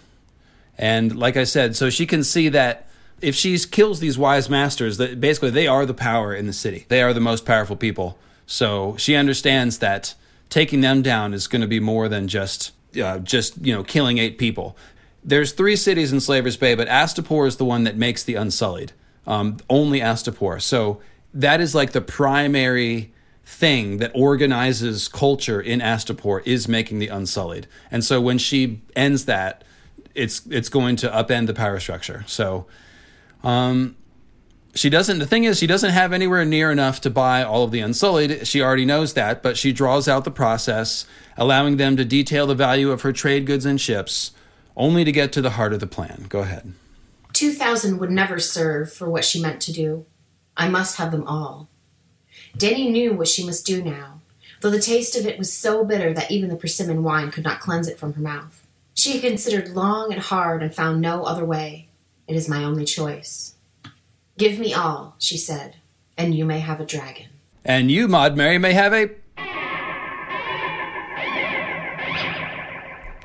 And like I said, so she can see that if she kills these wise masters, that basically they are the power in the city. They are the most powerful people. So she understands that taking them down is going to be more than just uh, just you know killing eight people. There's three cities in Slaver's Bay, but Astapor is the one that makes the Unsullied. Um, only Astapor. So that is like the primary thing that organizes culture in Astapor is making the Unsullied. And so when she ends that, it's it's going to upend the power structure. So um, she doesn't the thing is she doesn't have anywhere near enough to buy all of the unsullied she already knows that but she draws out the process allowing them to detail the value of her trade goods and ships only to get to the heart of the plan go ahead 2000 would never serve for what she meant to do i must have them all dany knew what she must do now though the taste of it was so bitter that even the persimmon wine could not cleanse it from her mouth. She had considered long and hard and found no other way. It is my only choice. Give me all, she said, and you may have a dragon. And you, Maud Mary, may have a.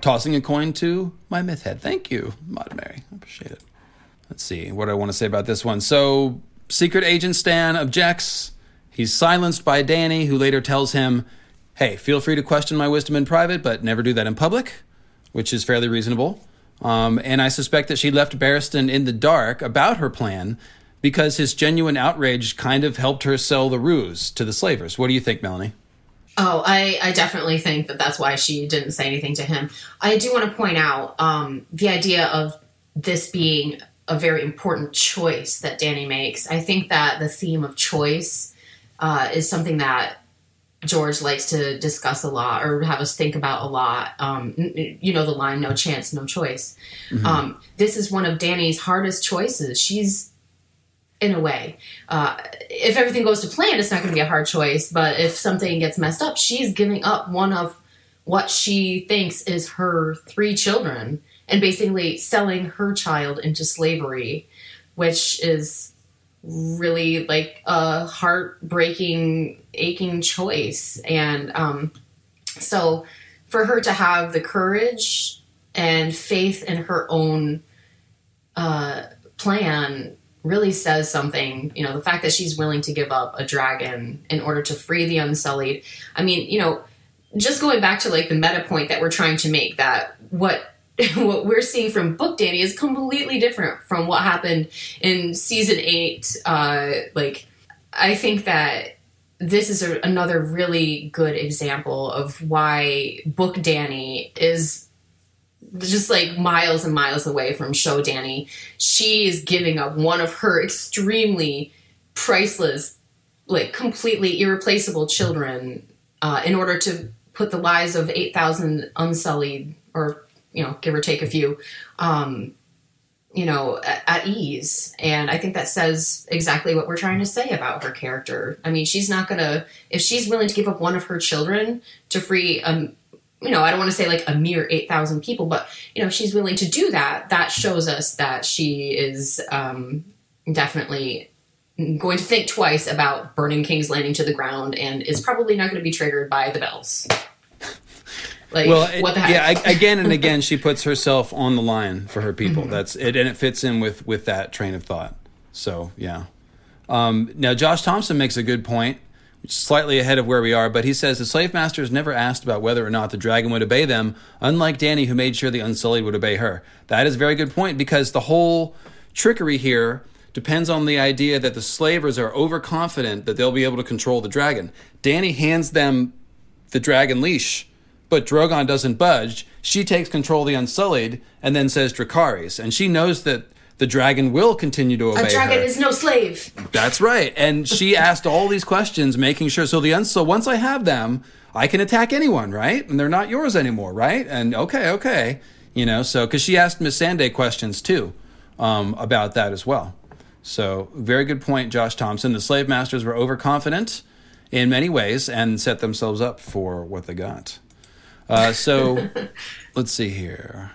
Tossing a coin to my myth head. Thank you, Maud Mary. I appreciate it. Let's see what do I want to say about this one. So, Secret Agent Stan objects. He's silenced by Dany, who later tells him, Hey, feel free to question my wisdom in private, but never do that in public, which is fairly reasonable. Um, and I suspect that she left Barristan in the dark about her plan because his genuine outrage kind of helped her sell the ruse to the slavers. What do you think, Melanie? Oh, I, I definitely think that that's why she didn't say anything to him. I do want to point out um, the idea of this being a very important choice that Dany makes. I think that the theme of choice uh, is something that George likes to discuss a lot or have us think about a lot. Um, you know, the line, no chance, no choice. Mm-hmm. Um, this is one of Dany's hardest choices. She's, in a way, uh, if everything goes to plan, it's not going to be a hard choice. But if something gets messed up, she's giving up one of what she thinks is her three children and basically selling her child into slavery, which is really like a heartbreaking, aching choice. And um, so for her to have the courage and faith in her own uh, plan really says something. You know, the fact that she's willing to give up a dragon in order to free the Unsullied. I mean, you know, just going back to like the meta point that we're trying to make that what (laughs) what we're seeing from Book Dany is completely different from what happened in season eight. Uh, like, I think that this is a, another really good example of why Book Dany is just like miles and miles away from Show Dany. She is giving up one of her extremely priceless, like completely irreplaceable children uh, in order to put the lives of 8,000 unsullied or you know, give or take a few, um, you know, at, ease. And I think that says exactly what we're trying to say about her character. I mean, she's not gonna if she's willing to give up one of her children to free um you know, I don't want to say like a mere 8,000 people, but you know, if she's willing to do that, that shows us that she is um, definitely going to think twice about burning King's Landing to the ground and is probably not going to be triggered by the bells. (laughs) Like, well, it, what the heck? Yeah, again and again, she puts herself on the line for her people. Mm-hmm. That's it, and it fits in with with that train of thought. So yeah. Um, now, Josh Thompson makes a good point, slightly ahead of where we are, but he says the slave masters never asked about whether or not the dragon would obey them, unlike Dany, who made sure the Unsullied would obey her. That is a very good point because the whole trickery here depends on the idea that the slavers are overconfident that they'll be able to control the dragon. Dany hands them the dragon leash but Drogon doesn't budge. She takes control of the Unsullied and then says Dracarys. And she knows that the dragon will continue to obey A dragon her. is no slave. That's right. And she (laughs) asked all these questions, making sure. So the uns- so once I have them, I can attack anyone, right? And they're not yours anymore, right? And okay, okay, you know. So because she asked Missandei questions too um, about that as well. So very good point, Josh Thompson. The slave masters were overconfident in many ways and set themselves up for what they got. Uh, so (laughs) let's see here.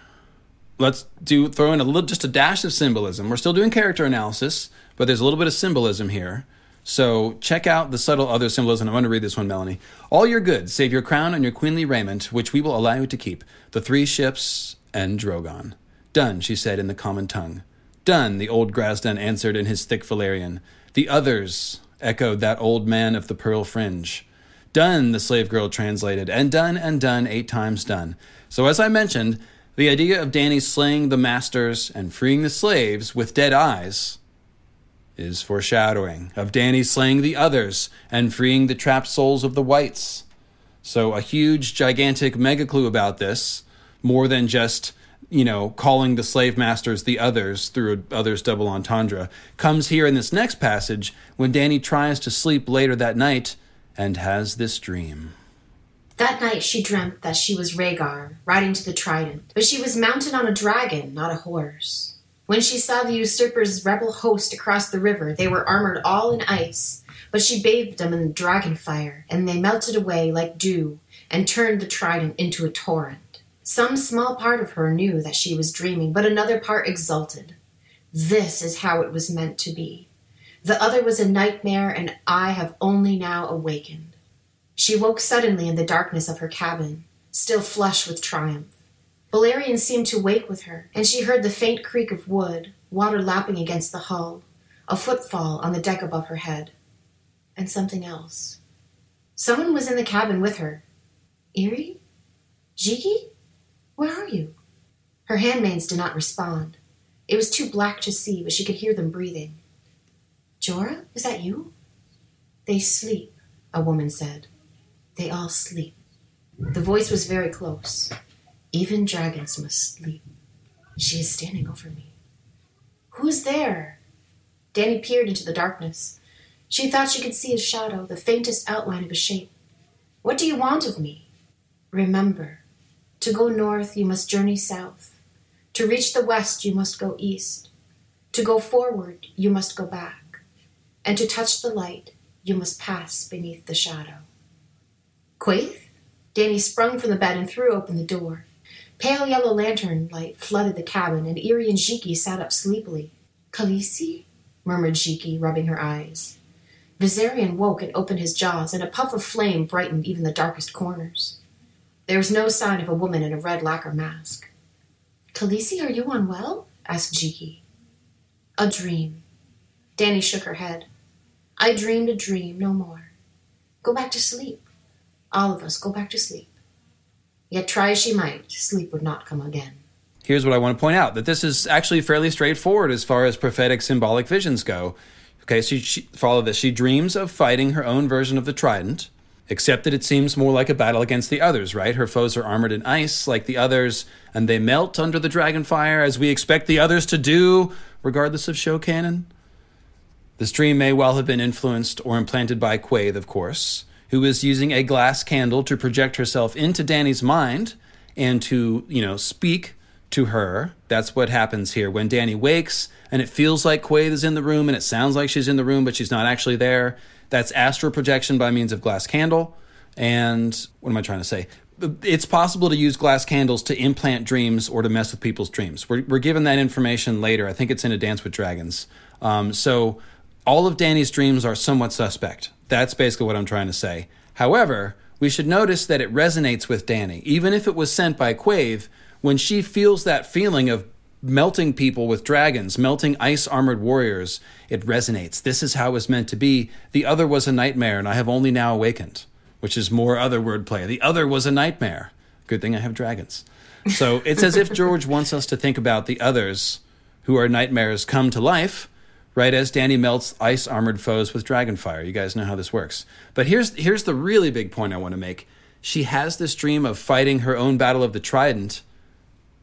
Let's do throw in a little, just a dash of symbolism. We're still doing character analysis, but there's a little bit of symbolism here. So check out the subtle other symbolism. I'm going to read this one, Melanie. All your goods, save your crown and your queenly raiment, which we will allow you to keep. The three ships and Drogon. Done, she said in the common tongue. Done, the old Grazdan answered in his thick Valyrian. The others, echoed that old man of the pearl fringe. Done, the slave girl translated, and done and done, eight times done. So, as I mentioned, the idea of Dany slaying the masters and freeing the slaves with dead eyes is foreshadowing of Dany slaying the others and freeing the trapped souls of the whites. So, a huge, gigantic mega clue about this, more than just, you know, calling the slave masters the others through others double entendre, comes here in this next passage when Dany tries to sleep later that night and has this dream. That night she dreamt that she was Rhaegar, riding to the Trident, but she was mounted on a dragon, not a horse. When she saw the usurper's rebel host across the river, they were armored all in ice, but she bathed them in the dragon fire, and they melted away like dew and turned the trident into a torrent. Some small part of her knew that she was dreaming, but another part exulted. This is how it was meant to be. The other was a nightmare, and I have only now awakened. She woke suddenly in the darkness of her cabin, still flush with triumph. Valerian seemed to wake with her, and she heard the faint creak of wood, water lapping against the hull, a footfall on the deck above her head, and something else. Someone was in the cabin with her. Irri? Jhiqui? Where are you? Her handmaids did not respond. It was too black to see, but she could hear them breathing. Jorah, is that you? They sleep, a woman said. They all sleep. The voice was very close. Even dragons must sleep. She is standing over me. Who's there? Dany peered into the darkness. She thought she could see a shadow, the faintest outline of a shape. What do you want of me? Remember, to go north, you must journey south. To reach the west, you must go east. To go forward, you must go back. And to touch the light, you must pass beneath the shadow. Quaithe? Dany sprung from the bed and threw open the door. Pale yellow lantern light flooded the cabin, and Irri and Jhiqui sat up sleepily. Khaleesi? murmured Jhiqui, rubbing her eyes. Viserion woke and opened his jaws, and a puff of flame brightened even the darkest corners. There was no sign of a woman in a red lacquer mask. Khaleesi, are you unwell? asked Jhiqui. A dream. Dany shook her head. I dreamed a dream, no more. Go back to sleep. All of us go back to sleep. Yet try as she might, sleep would not come again. Here's what I want to point out that this is actually fairly straightforward as far as prophetic symbolic visions go. Okay, so she, follow this. She dreams of fighting her own version of the trident, except that it seems more like a battle against the others, right? Her foes are armored in ice like the others, and they melt under the dragon fire as we expect the others to do, regardless of show canon. This dream may well have been influenced or implanted by Quaithe, of course, who is using a glass candle to project herself into Dany's mind and to, you know, speak to her. That's what happens here. When Dany wakes and it feels like Quaithe is in the room and it sounds like she's in the room, but she's not actually there, that's astral projection by means of glass candle. And what am I trying to say? It's possible to use glass candles to implant dreams or to mess with people's dreams. We're, we're given that information later. I think it's in A Dance with Dragons. Um, so all of Dany's dreams are somewhat suspect. That's basically what I'm trying to say. However, we should notice that it resonates with Dany, Even if it was sent by Quaithe, when she feels that feeling of melting people with dragons, melting ice armored warriors, it resonates. This is how it was meant to be. The other was a nightmare, and I have only now awakened, which is more other wordplay. The other was a nightmare. Good thing I have dragons. So it's as if George wants us to think about the others who are nightmares come to life, right as Dany melts ice armored foes with dragonfire. You guys know how this works. But here's here's the really big point I want to make. She has this dream of fighting her own battle of the trident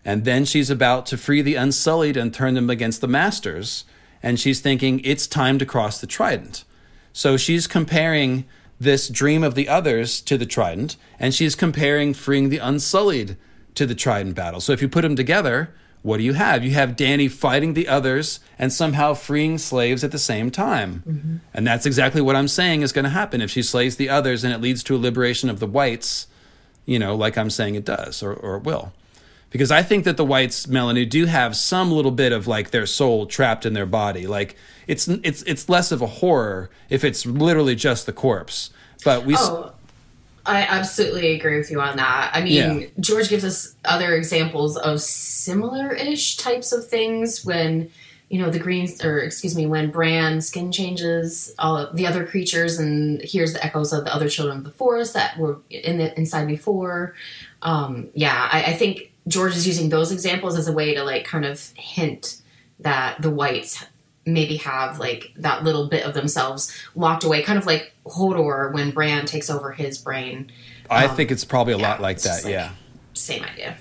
and then she's about to free the Unsullied and turn them against the Masters. And she's thinking, it's time to cross the Trident. So she's comparing this dream of the others to the Trident, and she's comparing freeing the Unsullied to the Trident battle. So if you put them together, what do you have? You have Dany fighting the others and somehow freeing slaves at the same time. Mm-hmm. And that's exactly what I'm saying is going to happen if she slays the others and it leads to a liberation of the whites, you know, like I'm saying it does or, or it will because I think that the whites, Melanie, do have some little bit of like their soul trapped in their body. Like it's it's it's less of a horror if it's literally just the corpse. But we. Oh. I absolutely agree with you on that. I mean, yeah. George gives us other examples of similar-ish types of things when, you know, the greens, or excuse me, when Bran skin changes, all the other creatures, and hears the echoes of the other children of the forest that were in the inside before. Um, yeah, I, I think George is using those examples as a way to like kind of hint that the whites maybe have like that little bit of themselves locked away, kind of like Hodor when Bran takes over his brain. I um, think it's probably a yeah, lot like that. Like, yeah, same idea.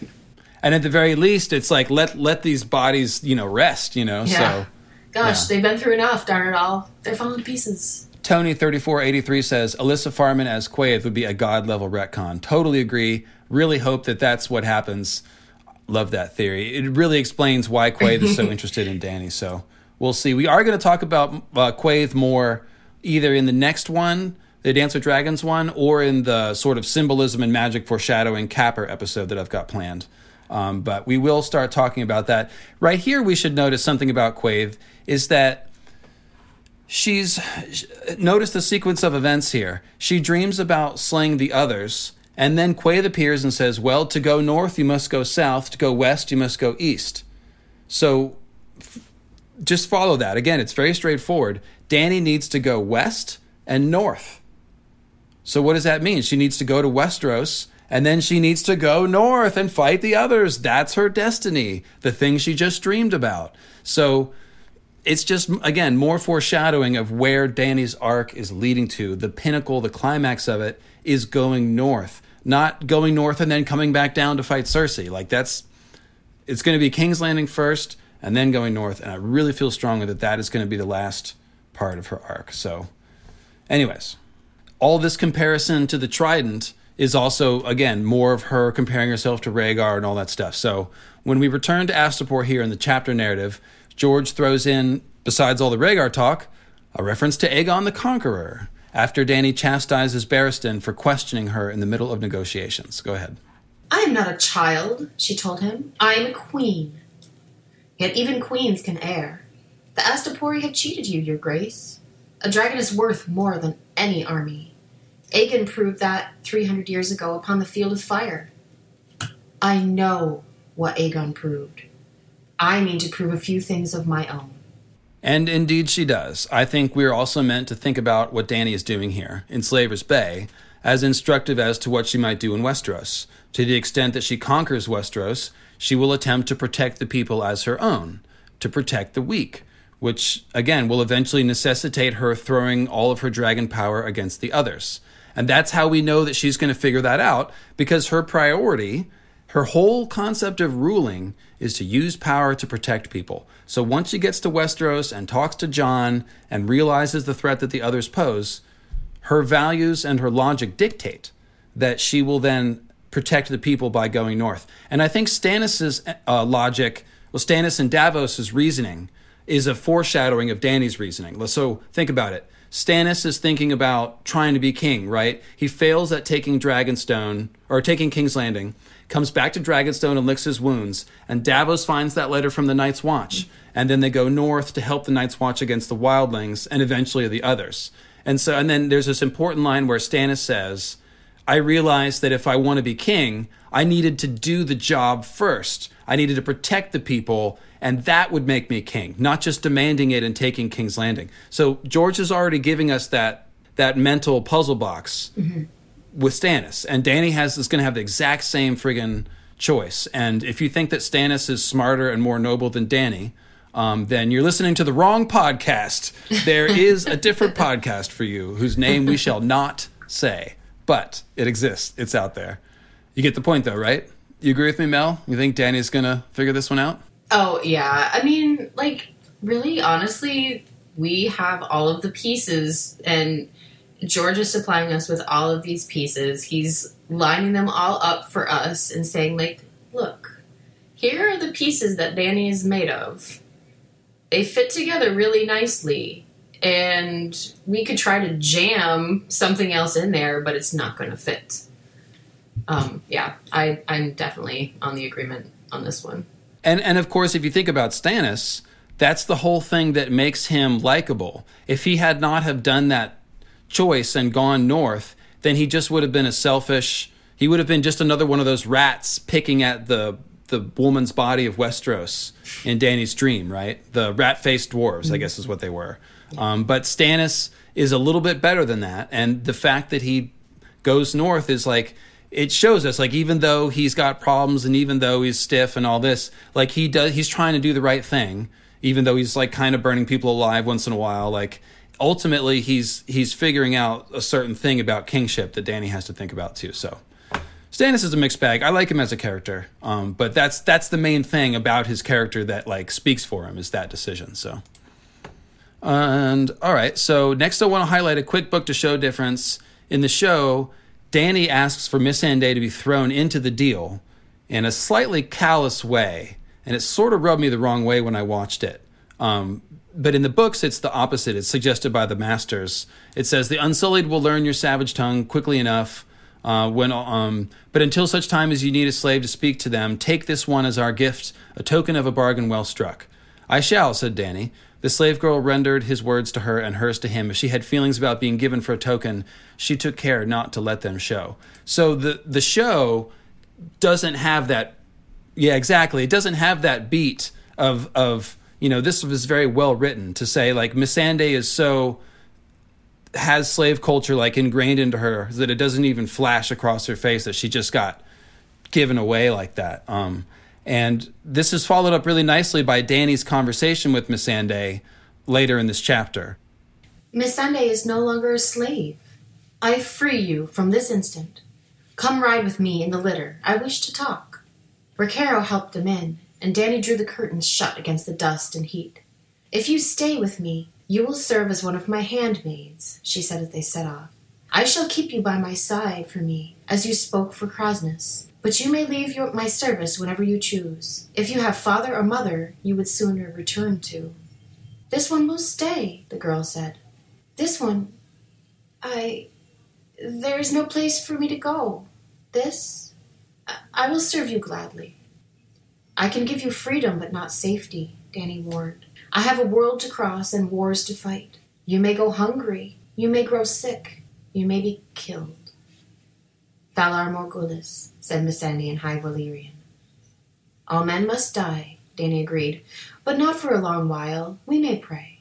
And at the very least, it's like let let these bodies you know rest. You know, yeah. so gosh, yeah. they've been through enough. Darn it all, they're falling to pieces. Tony thirty four eighty three says Elissa Farman as Quaithe would be a god level retcon. Totally agree. Really hope that that's what happens. love that theory. It really explains why Quaithe is so (laughs) interested in Dany. So we'll see. We are going to talk about uh, Quaithe more either in the next one, the Dance with Dragons one, or in the sort of symbolism and magic foreshadowing Capper episode that I've got planned. Um, but we will start talking about that. Right here, we should notice something about Quaithe is that she's notice the sequence of events here. She dreams about slaying the others, and then Quaithe appears and says, Well, to go north, you must go south. To go west, you must go east. So just follow that. Again, it's very straightforward. Dany needs to go west and north. So what does that mean? She needs to go to Westeros and then she needs to go north and fight the others. That's her destiny, the thing she just dreamed about. So it's just, again, more foreshadowing of where Dany's arc is leading to. The pinnacle, the climax of it is going north, not going north and then coming back down to fight Cersei. Like, that's, it's going to be King's Landing first and then going north. And I really feel strongly that that is going to be the last part of her arc. So, anyways, all this comparison to the Trident is also again more of her comparing herself to Rhaegar and all that stuff. So when we return to Astapor here in the chapter narrative, George throws in, besides all the Rhaegar talk, a reference to Aegon the Conqueror after Dany chastises Barristan for questioning her in the middle of negotiations. Go ahead. I am not a child, she told him. I am a queen. Yet even queens can err. The Astapori have cheated you, your grace. A dragon is worth more than any army. Aegon proved that 300 years ago upon the field of fire. I know what Aegon proved. I mean to prove a few things of my own. And indeed she does. I think we're also meant to think about what Dany is doing here in Slaver's Bay as instructive as to what she might do in Westeros. To the extent that she conquers Westeros, she will attempt to protect the people as her own, to protect the weak, which again will eventually necessitate her throwing all of her dragon power against the others. And that's how we know that she's going to figure that out because her priority, her whole concept of ruling is to use power to protect people. So once she gets to Westeros and talks to Jon and realizes the threat that the others pose, her values and her logic dictate that she will then protect the people by going north. And I think Stannis's uh, logic, well, Stannis and Davos's reasoning is a foreshadowing of Dany's reasoning. So think about it. Stannis is thinking about trying to be king, right? He fails at taking Dragonstone or taking King's Landing, comes back to Dragonstone and licks his wounds, and Davos finds that letter from the Night's Watch, and then they go north to help the Night's Watch against the Wildlings and eventually the others. And so, and then there's this important line where Stannis says, "I realized that if I want to be king, I needed to do the job first. I needed to protect the people." and that would make me king, not just demanding it and taking King's Landing. So George is already giving us that that mental puzzle box mm-hmm. with Stannis, and Dany has is going to have the exact same friggin' choice. And if you think that Stannis is smarter and more noble than Dany, um, then you're listening to the wrong podcast. There is a different (laughs) podcast for you whose name we shall not say, but it exists. It's out there. You get the point, though, right? You agree with me, Mel? You think Dany's gonna figure this one out? Oh, yeah. I mean, like, really, honestly, we have all of the pieces, and George is supplying us with all of these pieces. He's lining them all up for us and saying, like, look, here are the pieces that Dany is made of. They fit together really nicely. And we could try to jam something else in there, but it's not going to fit. Um, yeah, I, I'm definitely on the agreement on this one. And and of course, if you think about Stannis, that's the whole thing that makes him likable. If he had not have done that choice and gone north, then he just would have been a selfish. He would have been just another one of those rats picking at the the woman's body of Westeros in Dany's dream, right? The rat-faced dwarves, I guess, is what they were. Um, but Stannis is a little bit better than that, and the fact that he goes north is like it shows us like even though he's got problems and even though he's stiff and all this like he does he's trying to do the right thing even though he's like kind of burning people alive once in a while like ultimately he's he's figuring out a certain thing about kingship that Dany has to think about too so Stannis is a mixed bag. I like him as a character, um, but that's that's the main thing about his character that like speaks for him is that decision. So, and all right, so next I want to highlight a quick book to show difference in the show Dany asks for Missandei to be thrown into the deal, in a slightly callous way, and it sort of rubbed me the wrong way when I watched it. Um, but in the books, it's the opposite. It's suggested by the masters. It says the unsullied will learn your savage tongue quickly enough. Uh, when, um, but until such time as you need a slave to speak to them, take this one as our gift, a token of a bargain well struck. I shall, said Dany. The slave girl rendered his words to her and hers to him. If she had feelings about being given for a token, she took care not to let them show. So the the show doesn't have that. Yeah, exactly. It doesn't have that beat of of you know this was very well written to say like Missandei is so has slave culture like ingrained into her that it doesn't even flash across her face that she just got given away like that. Um, and this is followed up really nicely by Dany's conversation with Missandei later in this chapter. Missandei is no longer a slave. I free you from this instant. Come ride with me in the litter. I wish to talk. Rakharo helped them in, and Dany drew the curtains shut against the dust and heat. If you stay with me, you will serve as one of my handmaids, she said as they set off. I shall keep you by my side for me, as you spoke for Kraznys. But you may leave your, my service whenever you choose. If you have father or mother you would sooner return to. This one will stay, the girl said. This one. I. There is no place for me to go. This. I will serve you gladly. I can give you freedom, but not safety, Dany warned. I have a world to cross and wars to fight. You may go hungry. You may grow sick. You may be killed. Valar Morghulis, said Missandei in High Valyrian. All men must die, Dany agreed, but not for a long while. We may pray.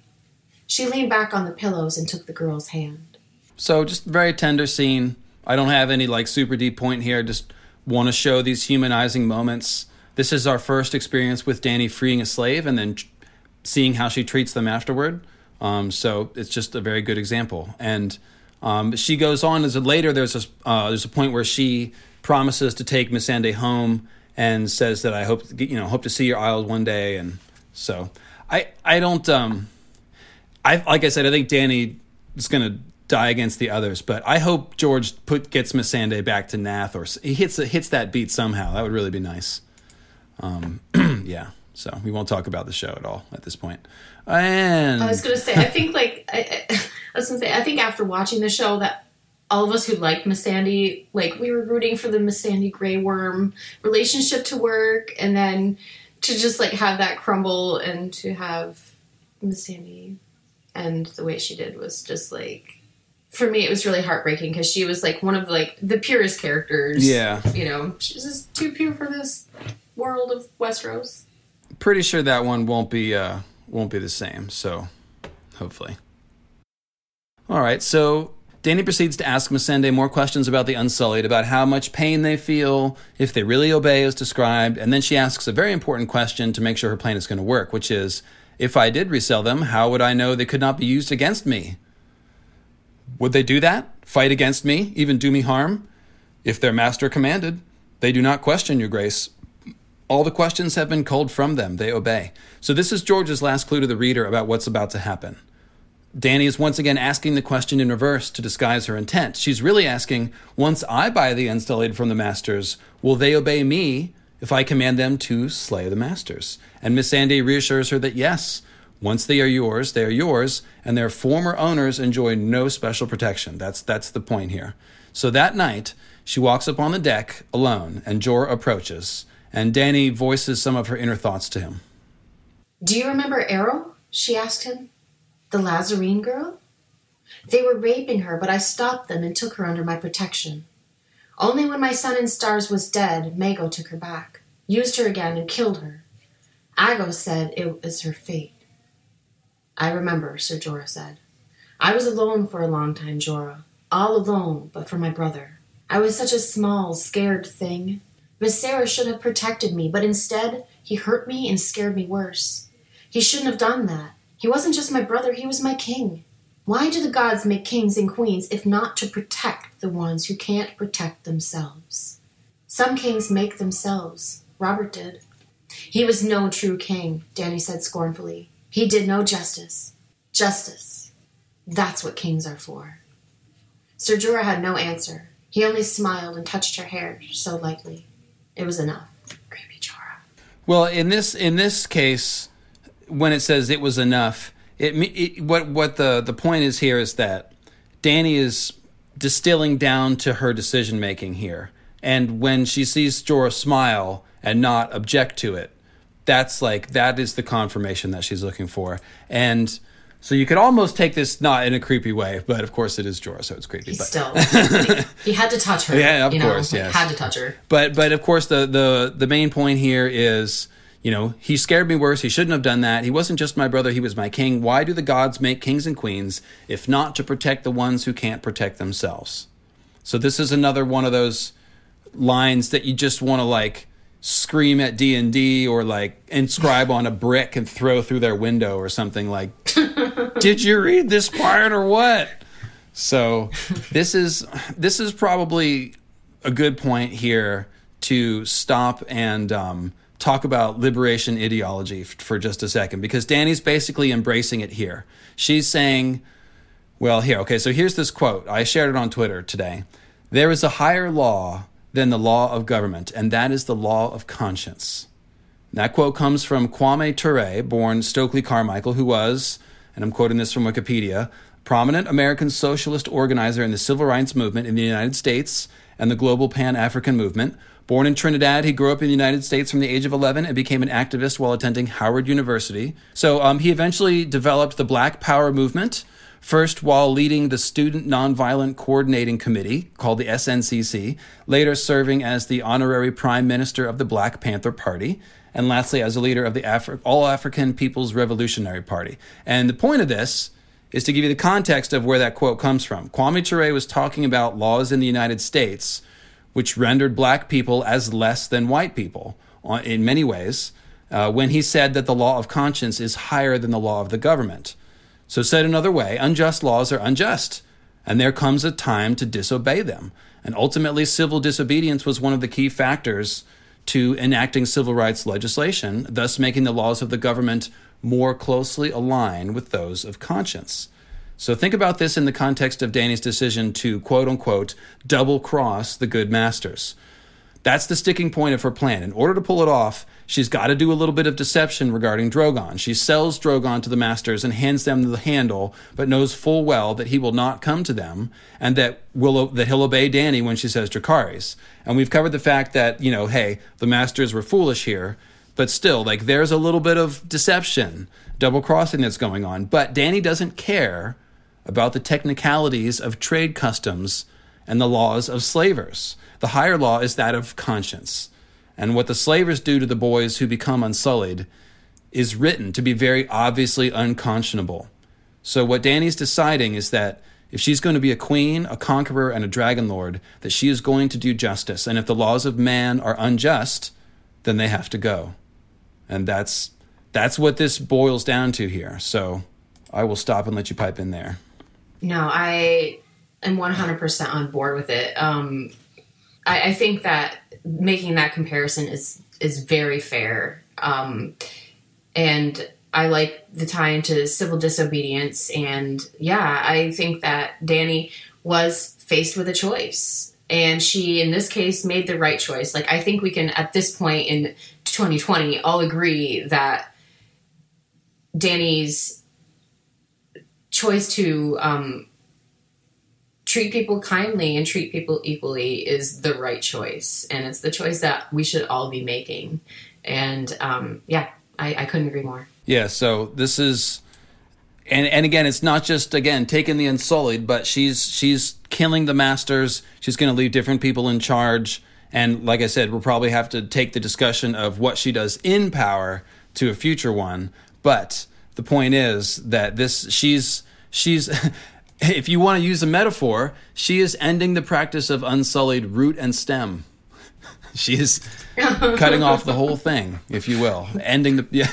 She leaned back on the pillows and took the girl's hand. So, just very tender scene. I don't have any like super deep point here. Just want to show these humanizing moments. This is our first experience with Dany freeing a slave and then seeing how she treats them afterward. Um, so it's just a very good example. And um, she goes on as a, later. There's a uh, there's a point where she promises to take Missandei home and says that I hope you know hope to see your isles one day. And so I I don't um I like I said I think Dany is gonna die against the others, but I hope George put gets Missandei back to Naath or he hits hits that beat somehow. That would really be nice. Um, (clears throat) yeah. So we won't talk about the show at all at this point. And I was gonna say, I think like I, I, was gonna say, I think after watching the show that all of us who liked Missandei, like we were rooting for the Missandei Grey Worm relationship to work, and then to just like have that crumble and to have Missandei and the way she did was just like for me it was really heartbreaking because she was like one of like the purest characters. Yeah, you know, she's just too pure for this world of Westeros pretty sure that one won't be uh, won't be the same. So hopefully. All right. So Dany proceeds to ask Missandei more questions about the Unsullied, about how much pain they feel, if they really obey as described, and then she asks a very important question to make sure her plan is going to work, which is, if I did resell them, how would I know they could not be used against me? Would they do that? Fight against me? Even do me harm? If their master commanded, they do not question, your grace. All the questions have been culled from them. They obey. So, this is George's last clue to the reader about what's about to happen. Dany is once again asking the question in reverse to disguise her intent. She's really asking Once I buy the Unsullied from the Masters, will they obey me if I command them to slay the Masters? And Missandei reassures her that yes, once they are yours, they are yours, and their former owners enjoy no special protection. That's, that's the point here. So that night, she walks up on the deck alone, and Jorah approaches and Dany voices some of her inner thoughts to him. Do you remember Eroeh? she asked him. The Lhazareen girl? They were raping her, but I stopped them and took her under my protection. Only when my son in stars was dead, Mago took her back, used her again, and killed her. Aggo said it was her fate. I remember, Sir Jorah said. I was alone for a long time, Jorah. All alone, but for my brother. I was such a small, scared thing. Viserys should have protected me, but instead, he hurt me and scared me worse. He shouldn't have done that. He wasn't just my brother, he was my king. Why do the gods make kings and queens if not to protect the ones who can't protect themselves? Some kings make themselves. Robert did. He was no true king, Dany said scornfully. He did no justice. Justice. That's what kings are for. Sir Jorah had no answer. He only smiled and touched her hair so lightly. It was enough. Creepy Jorah. Well, in this in this case, when it says it was enough, it, it what what the the point is here is that Dany is distilling down to her decision making here, and when she sees Jorah smile and not object to it, that's like that is the confirmation that she's looking for, and. So you could almost take this not in a creepy way, but of course it is Jorah, so it's creepy. He's but still. (laughs) he had to touch her. Yeah, of you know, course, like, yes. Had to touch her. But but of course the the the main point here is you know he scared me worse. He shouldn't have done that. He wasn't just my brother. He was my king. Why do the gods make kings and queens if not to protect the ones who can't protect themselves? So this is another one of those lines that you just want to like scream at D&D or like inscribe on a brick and throw through their window or something like (laughs) did you read this part or what? So this is this is probably a good point here to stop and um, talk about liberation ideology f- for just a second because Dany's basically embracing it here. She's saying, well, here, okay, so here's this quote. I shared it on Twitter today. There is a higher law than the law of government, and that is the law of conscience. That quote comes from Kwame Ture, born Stokely Carmichael, who was, and I'm quoting this from Wikipedia, prominent American socialist organizer in the civil rights movement in the United States and the global Pan African movement. Born in Trinidad, he grew up in the United States from the age of 11 and became an activist while attending Howard University. So um, he eventually developed the Black Power movement, first while leading the Student Nonviolent Coordinating Committee, called the SNCC, later serving as the honorary prime minister of the Black Panther Party, and lastly as a leader of the Afri- All African People's Revolutionary Party. And the point of this is to give you the context of where that quote comes from. Kwame Ture was talking about laws in the United States which rendered black people as less than white people in many ways uh, when he said that the law of conscience is higher than the law of the government. So, said another way, unjust laws are unjust, and there comes a time to disobey them. And ultimately, civil disobedience was one of the key factors to enacting civil rights legislation, thus making the laws of the government more closely align with those of conscience. So think about this in the context of Dany's decision to quote unquote double cross the good masters. That's the sticking point of her plan. In order to pull it off, she's got to do a little bit of deception regarding Drogon. She sells Drogon to the masters and hands them the handle, but knows full well that he will not come to them and that will that he'll obey Dany when she says Dracarys. And we've covered the fact that, you know, hey, the masters were foolish here, but still, like there's a little bit of deception, double crossing that's going on. But Dany doesn't care about the technicalities of trade customs and the laws of slavers. The higher law is that of conscience. And what the slavers do to the boys who become unsullied is written to be very obviously unconscionable. So what Dany's deciding is that if she's going to be a queen, a conqueror, and a dragon lord, that she is going to do justice. And if the laws of man are unjust, then they have to go. And that's that's what this boils down to here. So I will stop and let you pipe in there. No, I am 100% on board with it. Um, I, I think that making that comparison is is very fair. Um, and I like the tie into civil disobedience. And yeah, I think that Dany was faced with a choice. And she, in this case, made the right choice. Like, I think we can, at this point in 2020, all agree that Dany's choice to um, treat people kindly and treat people equally is the right choice. And it's the choice that we should all be making. And um, yeah, I, I couldn't agree more. Yeah, so this is and and again it's not just again taking the unsullied, but she's she's killing the masters. She's going to leave different people in charge and like I said, we'll probably have to take the discussion of what she does in power to a future one, but the point is that this she's she's (laughs) if you want to use a metaphor, she is ending the practice of unsullied root and stem. (laughs) She is (laughs) cutting off the whole thing, if you will, ending the. Yeah.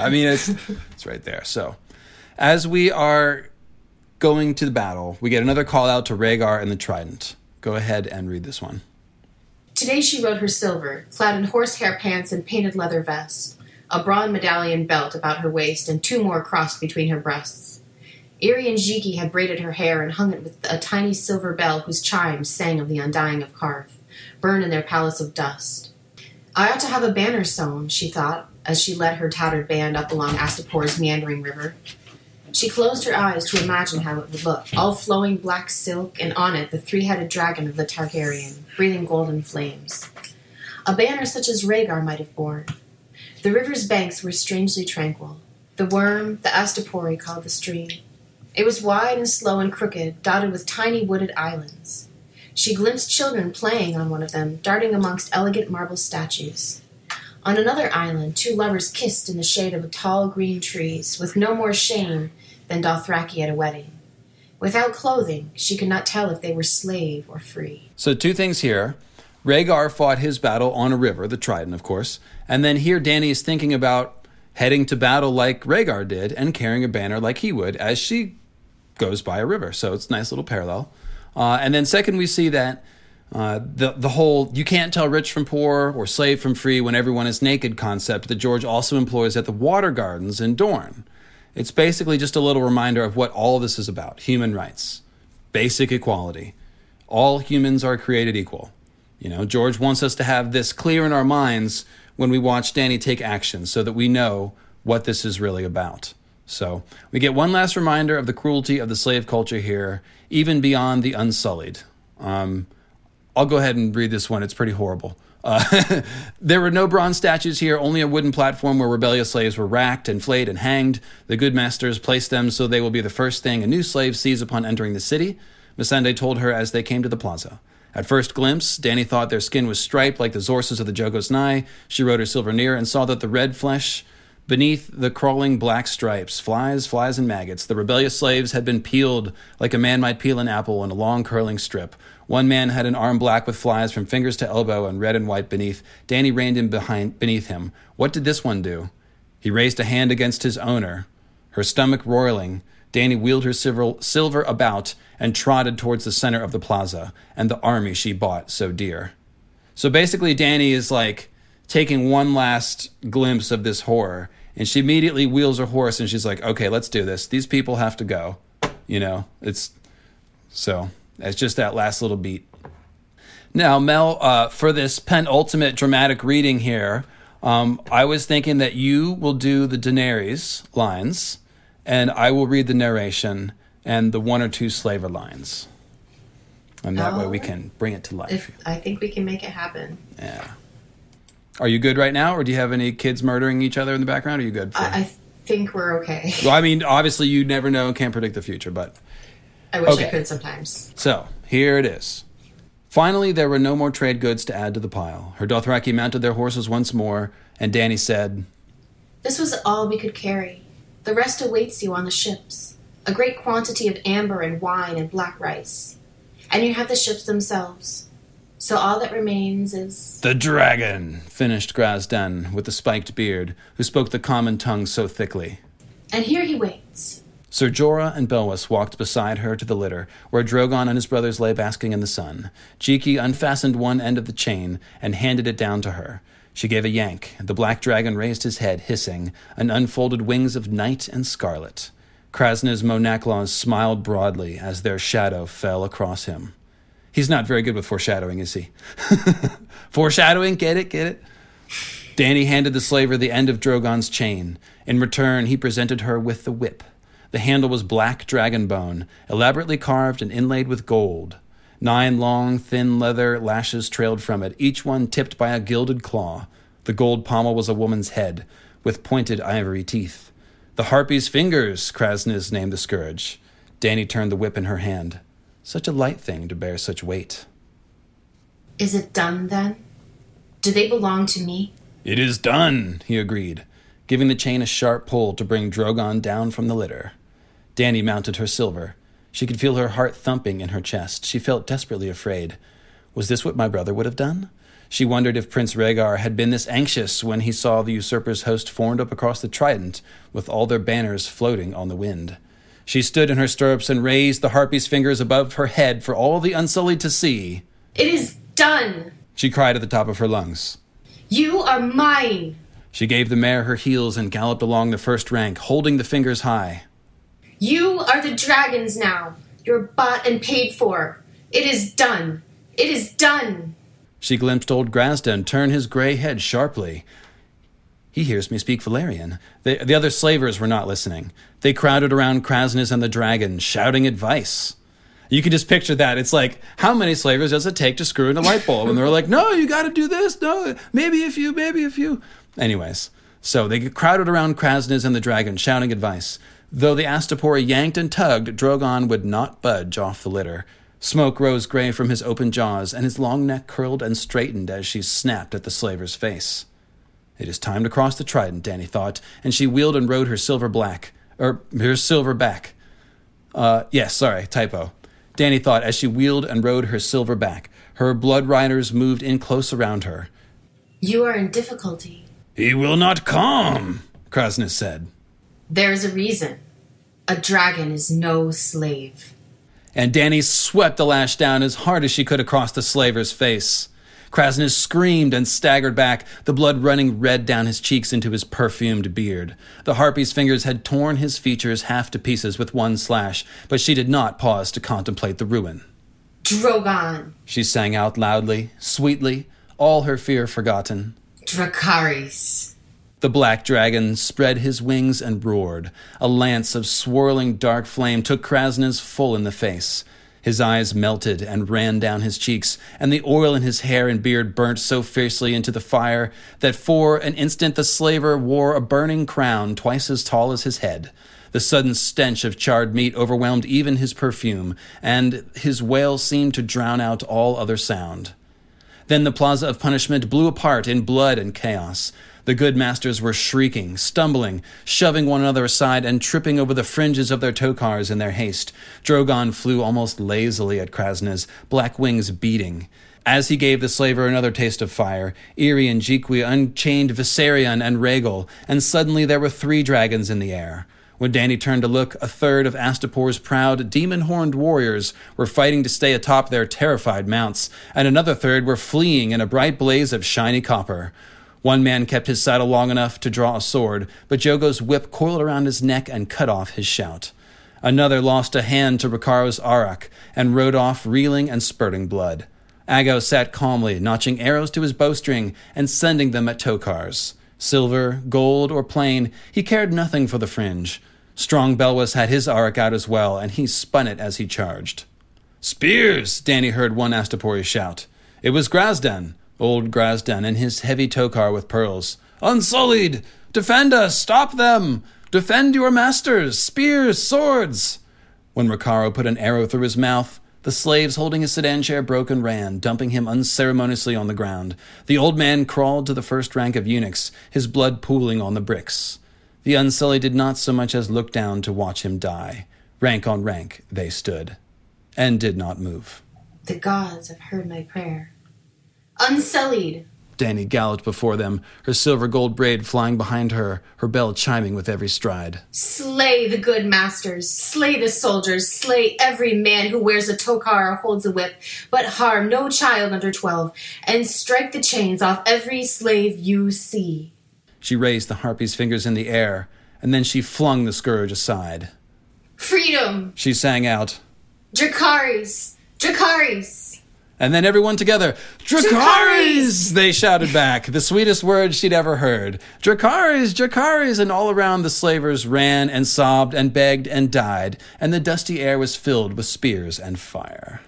I mean, it's it's right there. So, as we are going to the battle, we get another call out to Rhaegar and the Trident. Go ahead and read this one. Today she rode her silver, clad in horsehair pants and painted leather vest, a broad medallion belt about her waist, and two more crossed between her breasts. Irian Jhiqui had braided her hair and hung it with a tiny silver bell whose chimes sang of the undying of Qarth. burn in their palace of dust. I ought to have a banner sewn, she thought, as she led her tattered band up along Astapor's meandering river. She closed her eyes to imagine how it would look, all flowing black silk, and on it the three headed dragon of the Targaryen, breathing golden flames. A banner such as Rhaegar might have borne. The river's banks were strangely tranquil. The worm, the Astapori called the stream. It was wide and slow and crooked, dotted with tiny wooded islands. She glimpsed children playing on one of them, darting amongst elegant marble statues. On another island, two lovers kissed in the shade of tall green trees, with no more shame than Dothraki at a wedding. Without clothing, she could not tell if they were slave or free. So, two things here. Rhaegar fought his battle on a river, the Trident, of course. And then here, Dany is thinking about heading to battle like Rhaegar did and carrying a banner like he would as she goes by a river. So, it's a nice little parallel. Uh, and then, second, we see that uh, the the whole "you can't tell rich from poor or slave from free when everyone is naked" concept that George also employs at the Water Gardens in Dorne. It's basically just a little reminder of what all this is about human rights, basic equality. All humans are created equal. You know, George wants us to have this clear in our minds when we watch Dany take action so that we know what this is really about. So, we get one last reminder of the cruelty of the slave culture here, even beyond the unsullied. Um, I'll go ahead and read this one, it's pretty horrible. Uh, (laughs) there were no bronze statues here, only a wooden platform where rebellious slaves were racked and flayed and hanged. The good masters placed them so they will be the first thing a new slave sees upon entering the city, Missandei told her as they came to the plaza. At first glimpse, Dany thought their skin was striped like the Zorses of the Jogos Nhai. She rode her silver near and saw that the red flesh Beneath the crawling black stripes, flies, flies, and maggots, the rebellious slaves had been peeled like a man might peel an apple in a long curling strip. One man had an arm black with flies from fingers to elbow and red and white beneath. Dany reined in behind beneath him. What did this one do? He raised a hand against his owner. Her stomach roiling, Dany wheeled her silver about and trotted towards the center of the plaza and the army she bought so dear. So basically, Dany is like taking one last glimpse of this horror and she immediately wheels her horse and she's like okay let's do this. These people have to go you know? It's so it's just that last little beat. Now mel uh, for this penultimate dramatic reading here um, i was thinking that you will do the daenerys lines and i will read the narration and the one or two slaver lines and that way we oh. can bring it to life if, i think we can make it happen yeah are you good right now, or do you have any kids murdering each other in the background? Are you good? I, I think we're okay. well, I mean, obviously, you never know, can't predict the future, but I wish okay. I could sometimes. So here it is. Finally, there were no more trade goods to add to the pile. Her Dothraki mounted their horses once more, and Dany said, This was all we could carry. The rest awaits you on the ships. A great quantity of amber and wine and black rice. And you have the ships themselves. So all that remains is. The dragon, finished Grazdan with the spiked beard, who spoke the common tongue so thickly. And here he waits. Sir Jorah and Belwas walked beside her to the litter, where Drogon and his brothers lay basking in the sun. Jhiqui unfastened one end of the chain and handed it down to her. She gave a yank. And the black dragon raised his head, hissing, and unfolded wings of night and scarlet. Kraznys mo Nakloz smiled broadly as their shadow fell across him. He's not very good with foreshadowing, is he? (laughs) foreshadowing, get it, get it? Dany handed the slaver the end of Drogon's chain. In return, he presented her with the whip. The handle was black dragon bone, elaborately carved and inlaid with gold. Nine long, thin leather lashes trailed from it, each one tipped by a gilded claw. The gold pommel was a woman's head, with pointed ivory teeth. The harpy's fingers, Kraznys named the scourge. Dany turned the whip in her hand. Such a light thing to bear such weight. Is it done then? Do they belong to me? It is done, he agreed, giving the chain a sharp pull to bring Drogon down from the litter. Dany mounted her silver. She could feel her heart thumping in her chest. She felt desperately afraid. Was this what my brother would have done? She wondered if Prince Rhaegar had been this anxious when he saw the usurper's host formed up across the Trident, with all their banners floating on the wind. She stood in her stirrups and raised the harpy's fingers above her head for all the unsullied to see. It is done, she cried at the top of her lungs. You are mine. She gave the mare her heels and galloped along the first rank, holding the fingers high. You are the dragons now. You're bought and paid for. It is done. It is done. She glimpsed old Grazdan turn his gray head sharply. He hears me speak Valyrian. The, the other slavers were not listening. They crowded around Kraznys and the dragon, shouting advice. You can just picture that. It's like, how many slavers does it take to screw in a light bulb? And they're like, no, you got to do this. No, maybe a few, maybe a few. Anyways, so they crowded around Kraznys and the dragon, shouting advice. Though the Astapor yanked and tugged, Drogon would not budge off the litter. Smoke rose gray from his open jaws, and his long neck curled and straightened as she snapped at the slaver's face. It is time to cross the Trident, Dany thought, and she wheeled and rode her silver black, or her silver back. Uh, yes, sorry, typo. Dany thought as she wheeled and rode her silver back. Her blood riders moved in close around her. You are in difficulty. He will not come, Kraznys said. There is a reason. A dragon is no slave. And Dany swept the lash down as hard as she could across the slaver's face. Kraznys screamed and staggered back, the blood running red down his cheeks into his perfumed beard. The harpy's fingers had torn his features half to pieces with one slash, but she did not pause to contemplate the ruin. Drogon! She sang out loudly, sweetly, all her fear forgotten. Dracarys! The black dragon spread his wings and roared. A lance of swirling dark flame took Kraznys full in the face. His eyes melted and ran down his cheeks, and the oil in his hair and beard burnt so fiercely into the fire that for an instant the slaver wore a burning crown twice as tall as his head. The sudden stench of charred meat overwhelmed even his perfume, and his wail seemed to drown out all other sound. Then the plaza of punishment blew apart in blood and chaos. The good masters were shrieking, stumbling, shoving one another aside, and tripping over the fringes of their tokars in their haste. Drogon flew almost lazily at Kraznys, black wings beating. As he gave the slaver another taste of fire, Irri and Jhiqui unchained Viserion and Rhaegal, and suddenly there were three dragons in the air. When Dany turned to look, a third of Astapor's proud, demon horned warriors were fighting to stay atop their terrified mounts, and another third were fleeing in a bright blaze of shiny copper. One man kept his saddle long enough to draw a sword, but Jhogo's whip coiled around his neck and cut off his shout. Another lost a hand to Rakharo's arakh and rode off reeling and spurting blood. Aggo sat calmly, notching arrows to his bowstring and sending them at Tokars. Silver, gold, or plain, he cared nothing for the fringe. Strong Belwas had his arakh out as well, and he spun it as he charged. Spears! Danny heard one Astapori shout. It was Grazdan. Old Grazdan in his heavy tokar with pearls. Unsullied! Defend us! Stop them! Defend your masters! Spears! Swords! When Rakharo put an arrow through his mouth, the slaves holding his sedan chair broke and ran, dumping him unceremoniously on the ground. The old man crawled to the first rank of eunuchs, his blood pooling on the bricks. The Unsullied did not so much as look down to watch him die. Rank on rank they stood, and did not move. The gods have heard my prayer. Unsullied. Dany galloped before them, her silver gold braid flying behind her, her bell chiming with every stride. Slay the good masters, slay the soldiers, slay every man who wears a tokar or holds a whip, but harm no child under twelve, and strike the chains off every slave you see. She raised the harpy's fingers in the air, and then she flung the scourge aside. Freedom! She sang out. Dracarys! Dracarys! And then everyone together, Dracarys! They shouted back, the sweetest words she'd ever heard. Dracarys, Dracarys! And all around the slavers ran and sobbed and begged and died, and the dusty air was filled with spears and fire.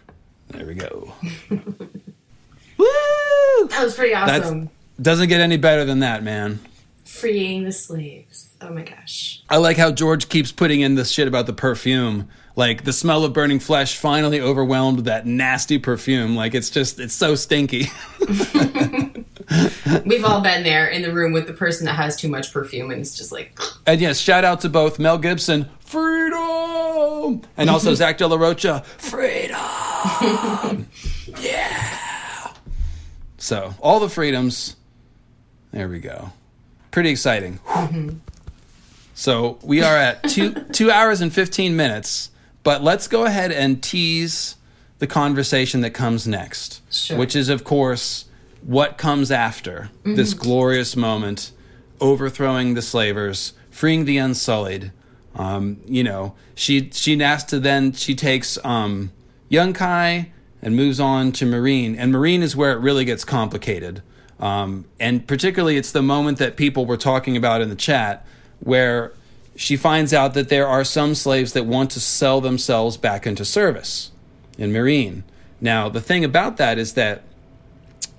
There we go. (laughs) Woo! That was pretty awesome. That doesn't get any better than that, man. Freeing the slaves. Oh my gosh. I like how George keeps putting in this shit about the perfume. Like the smell of burning flesh finally overwhelmed that nasty perfume. Like it's just it's so stinky. (laughs) We've all been there in the room with the person that has too much perfume and it's just like (sniffs) And yes, shout out to both Mel Gibson, freedom, and also Zach De La Rocha, freedom. (laughs) yeah. So all the freedoms. There we go. Pretty exciting. Mm-hmm. So we are at two two hours and fifteen minutes, but let's go ahead and tease the conversation that comes next, Sure. which is of course what comes after this glorious moment, overthrowing the slavers, freeing the unsullied. Um, you know, she she has to then she takes um, Yunkai and moves on to Meereen. And Meereen is where it really gets complicated. Um, and particularly, it's the moment that people were talking about in the chat where she finds out that there are some slaves that want to sell themselves back into service in Meereen. Now, the thing about that is that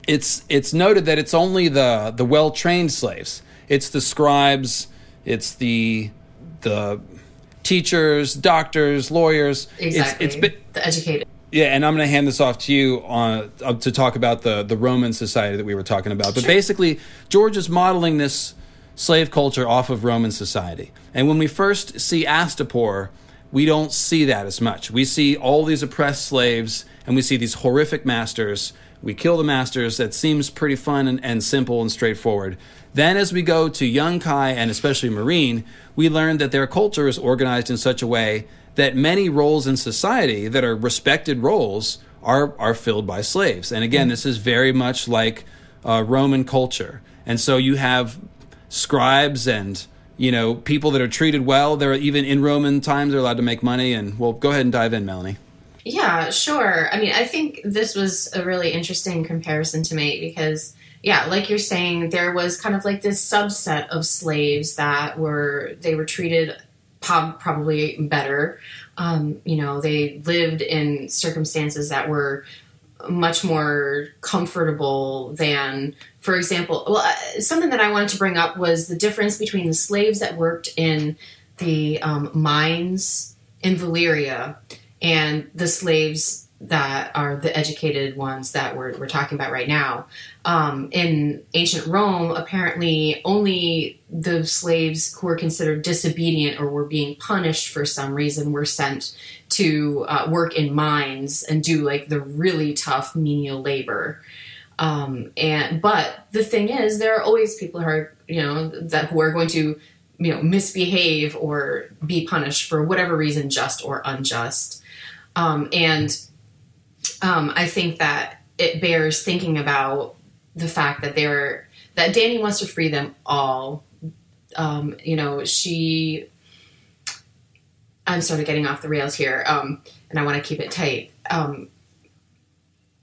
it's it's noted that it's only the the well trained slaves. It's the scribes. It's the the teachers, doctors, lawyers. Exactly. It's, it's been, the educated. Yeah, and I'm going to hand this off to you on uh, to talk about the the Roman society that we were talking about. But Sure. basically, George is modeling this slave culture off of Roman society. And when we first see Astapor, we don't see that as much. We see all these oppressed slaves, and we see these horrific masters. We kill the masters. That seems pretty fun and, and simple and straightforward. Then, as we go to Yunkai and especially Meereen, we learn that their culture is organized in such a way that many roles in society that are respected roles are are filled by slaves. And again, this is very much like uh, Roman culture. And so you have scribes and you know people that are treated well. They're even in Roman times they're allowed to make money. And well, go ahead and dive in, Melanie. Yeah, sure. I mean, I think this was a really interesting comparison to make because, yeah, like you're saying, there was kind of like this subset of slaves that were they were treated probably better. Um, you know, they lived in circumstances that were much more comfortable than, for example, well, uh, something that I wanted to bring up was the difference between the slaves that worked in the um, mines in Valyria and the slaves that are the educated ones that we're, we're talking about right now. Um, in ancient Rome, apparently only the slaves who were considered disobedient or were being punished for some reason were sent to uh, work in mines and do like the really tough menial labor. Um, and but the thing is, there are always people who are you know that who are going to you know misbehave or be punished for whatever reason, just or unjust. Um, and um, I think that it bears thinking about the fact that they're that Dany wants to free them all. Um, you know, she. I'm sort of getting off the rails here, um, and I want to keep it tight. Um,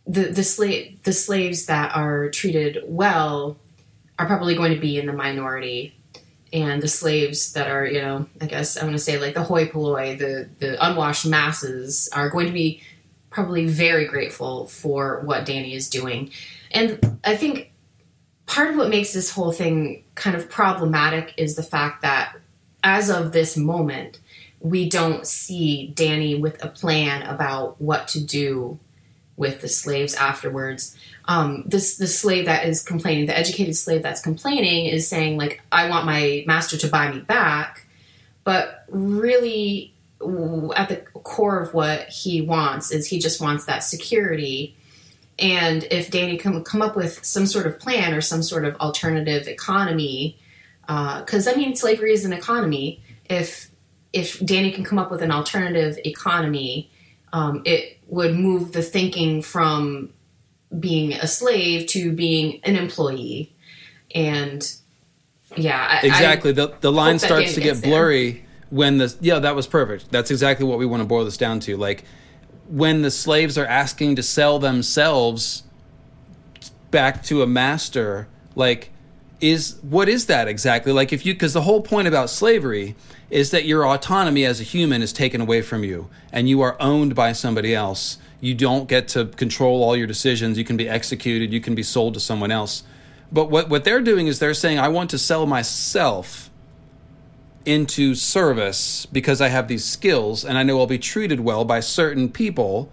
the the slave the slaves that are treated well are probably going to be in the minority, and the slaves that are you know I guess I want to say like the hoi polloi, the the unwashed masses are going to be probably very grateful for what Dany is doing, and I think part of what makes this whole thing kind of problematic is the fact that as of this moment we don't see Dany with a plan about what to do with the slaves afterwards. Um, this the slave that is complaining, the educated slave that's complaining, is saying like, "I want my master to buy me back," but really, at the core of what he wants is he just wants that security. And if Dany can come up with some sort of plan or some sort of alternative economy, because I mean, slavery is an economy. If if Dany can come up with an alternative economy, um, it would move the thinking from being a slave to being an employee. And yeah, I, Exactly. the the line starts to get there. blurry when the yeah that was perfect. That's exactly what we want to boil this down to. Like when the slaves are asking to sell themselves back to a master, like is what is that exactly? Like if you because the whole point about slavery is that your autonomy as a human is taken away from you and you are owned by somebody else. You don't get to control all your decisions. You can be executed, you can be sold to someone else. But what what they're doing is they're saying I want to sell myself into service because I have these skills and I know I'll be treated well by certain people,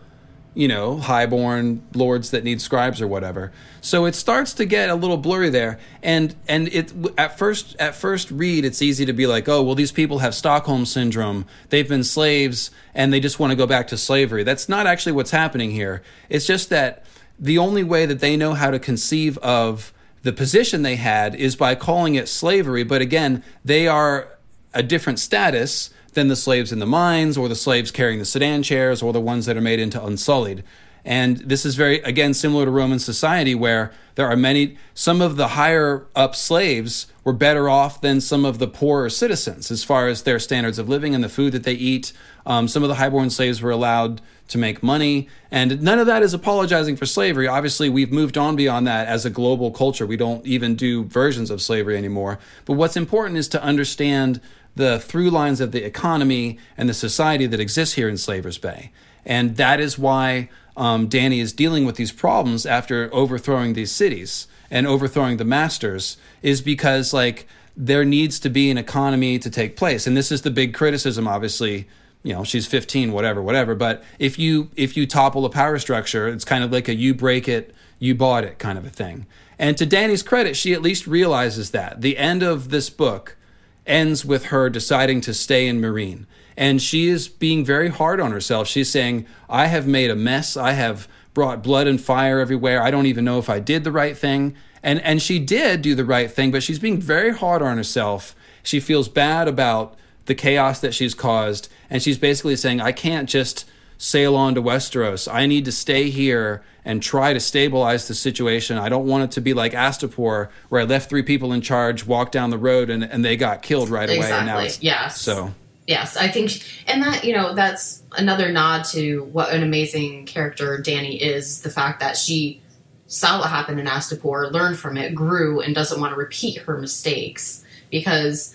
you know, highborn lords that need scribes or whatever. So it starts to get a little blurry there, and and it at first at first read it's easy to be like, oh well, these people have Stockholm syndrome. They've been slaves and they just want to go back to slavery. That's not actually what's happening here. It's just that the only way that they know how to conceive of the position they had is by calling it slavery. But again, they are a different status than the slaves in the mines or the slaves carrying the sedan chairs or the ones that are made into unsullied. And this is very, again, similar to Roman society where there are many, some of the higher up slaves were better off than some of the poorer citizens as far as their standards of living and the food that they eat. Um, some of the highborn slaves were allowed to make money. And none of that is apologizing for slavery. Obviously, we've moved on beyond that as a global culture. We don't even do versions of slavery anymore. But what's important is to understand the through lines of the economy and the society that exists here in Slavers Bay. And that is why um, Dany is dealing with these problems after overthrowing these cities and overthrowing the masters, is because, like, there needs to be an economy to take place. And this is the big criticism, obviously. You know, she's 15, whatever, whatever. But if you if you topple a power structure, it's kind of like a you break it, you bought it kind of a thing. And to Dany's credit, she at least realizes that. The end of this book ends with her deciding to stay in Meereen. And she is being very hard on herself. She's saying, I have made a mess. I have brought blood and fire everywhere. I don't even know if I did the right thing. And, and she did do the right thing, but she's being very hard on herself. She feels bad about the chaos that she's caused. And she's basically saying, I can't just sail on to Westeros. I need to stay here and try to stabilize the situation. I don't want it to be like Astapor, where I left three people in charge, walked down the road, and, and they got killed right away. Exactly. And now it's, yes. So yes, I think, and that you know that's another nod to what an amazing character Dany is. The fact that she saw what happened in Astapor, learned from it, grew, and doesn't want to repeat her mistakes because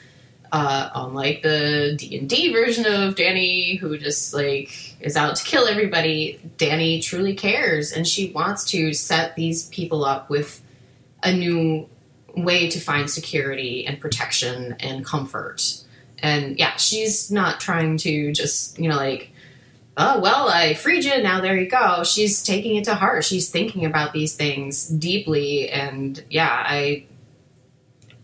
uh, unlike the D and D version of Dany, who just like is out to kill everybody, Dany truly cares, and she wants to set these people up with a new way to find security and protection and comfort. And yeah, she's not trying to just you know like. Oh well, I freed you. Now there you go. She's taking it to heart. She's thinking about these things deeply, and yeah, I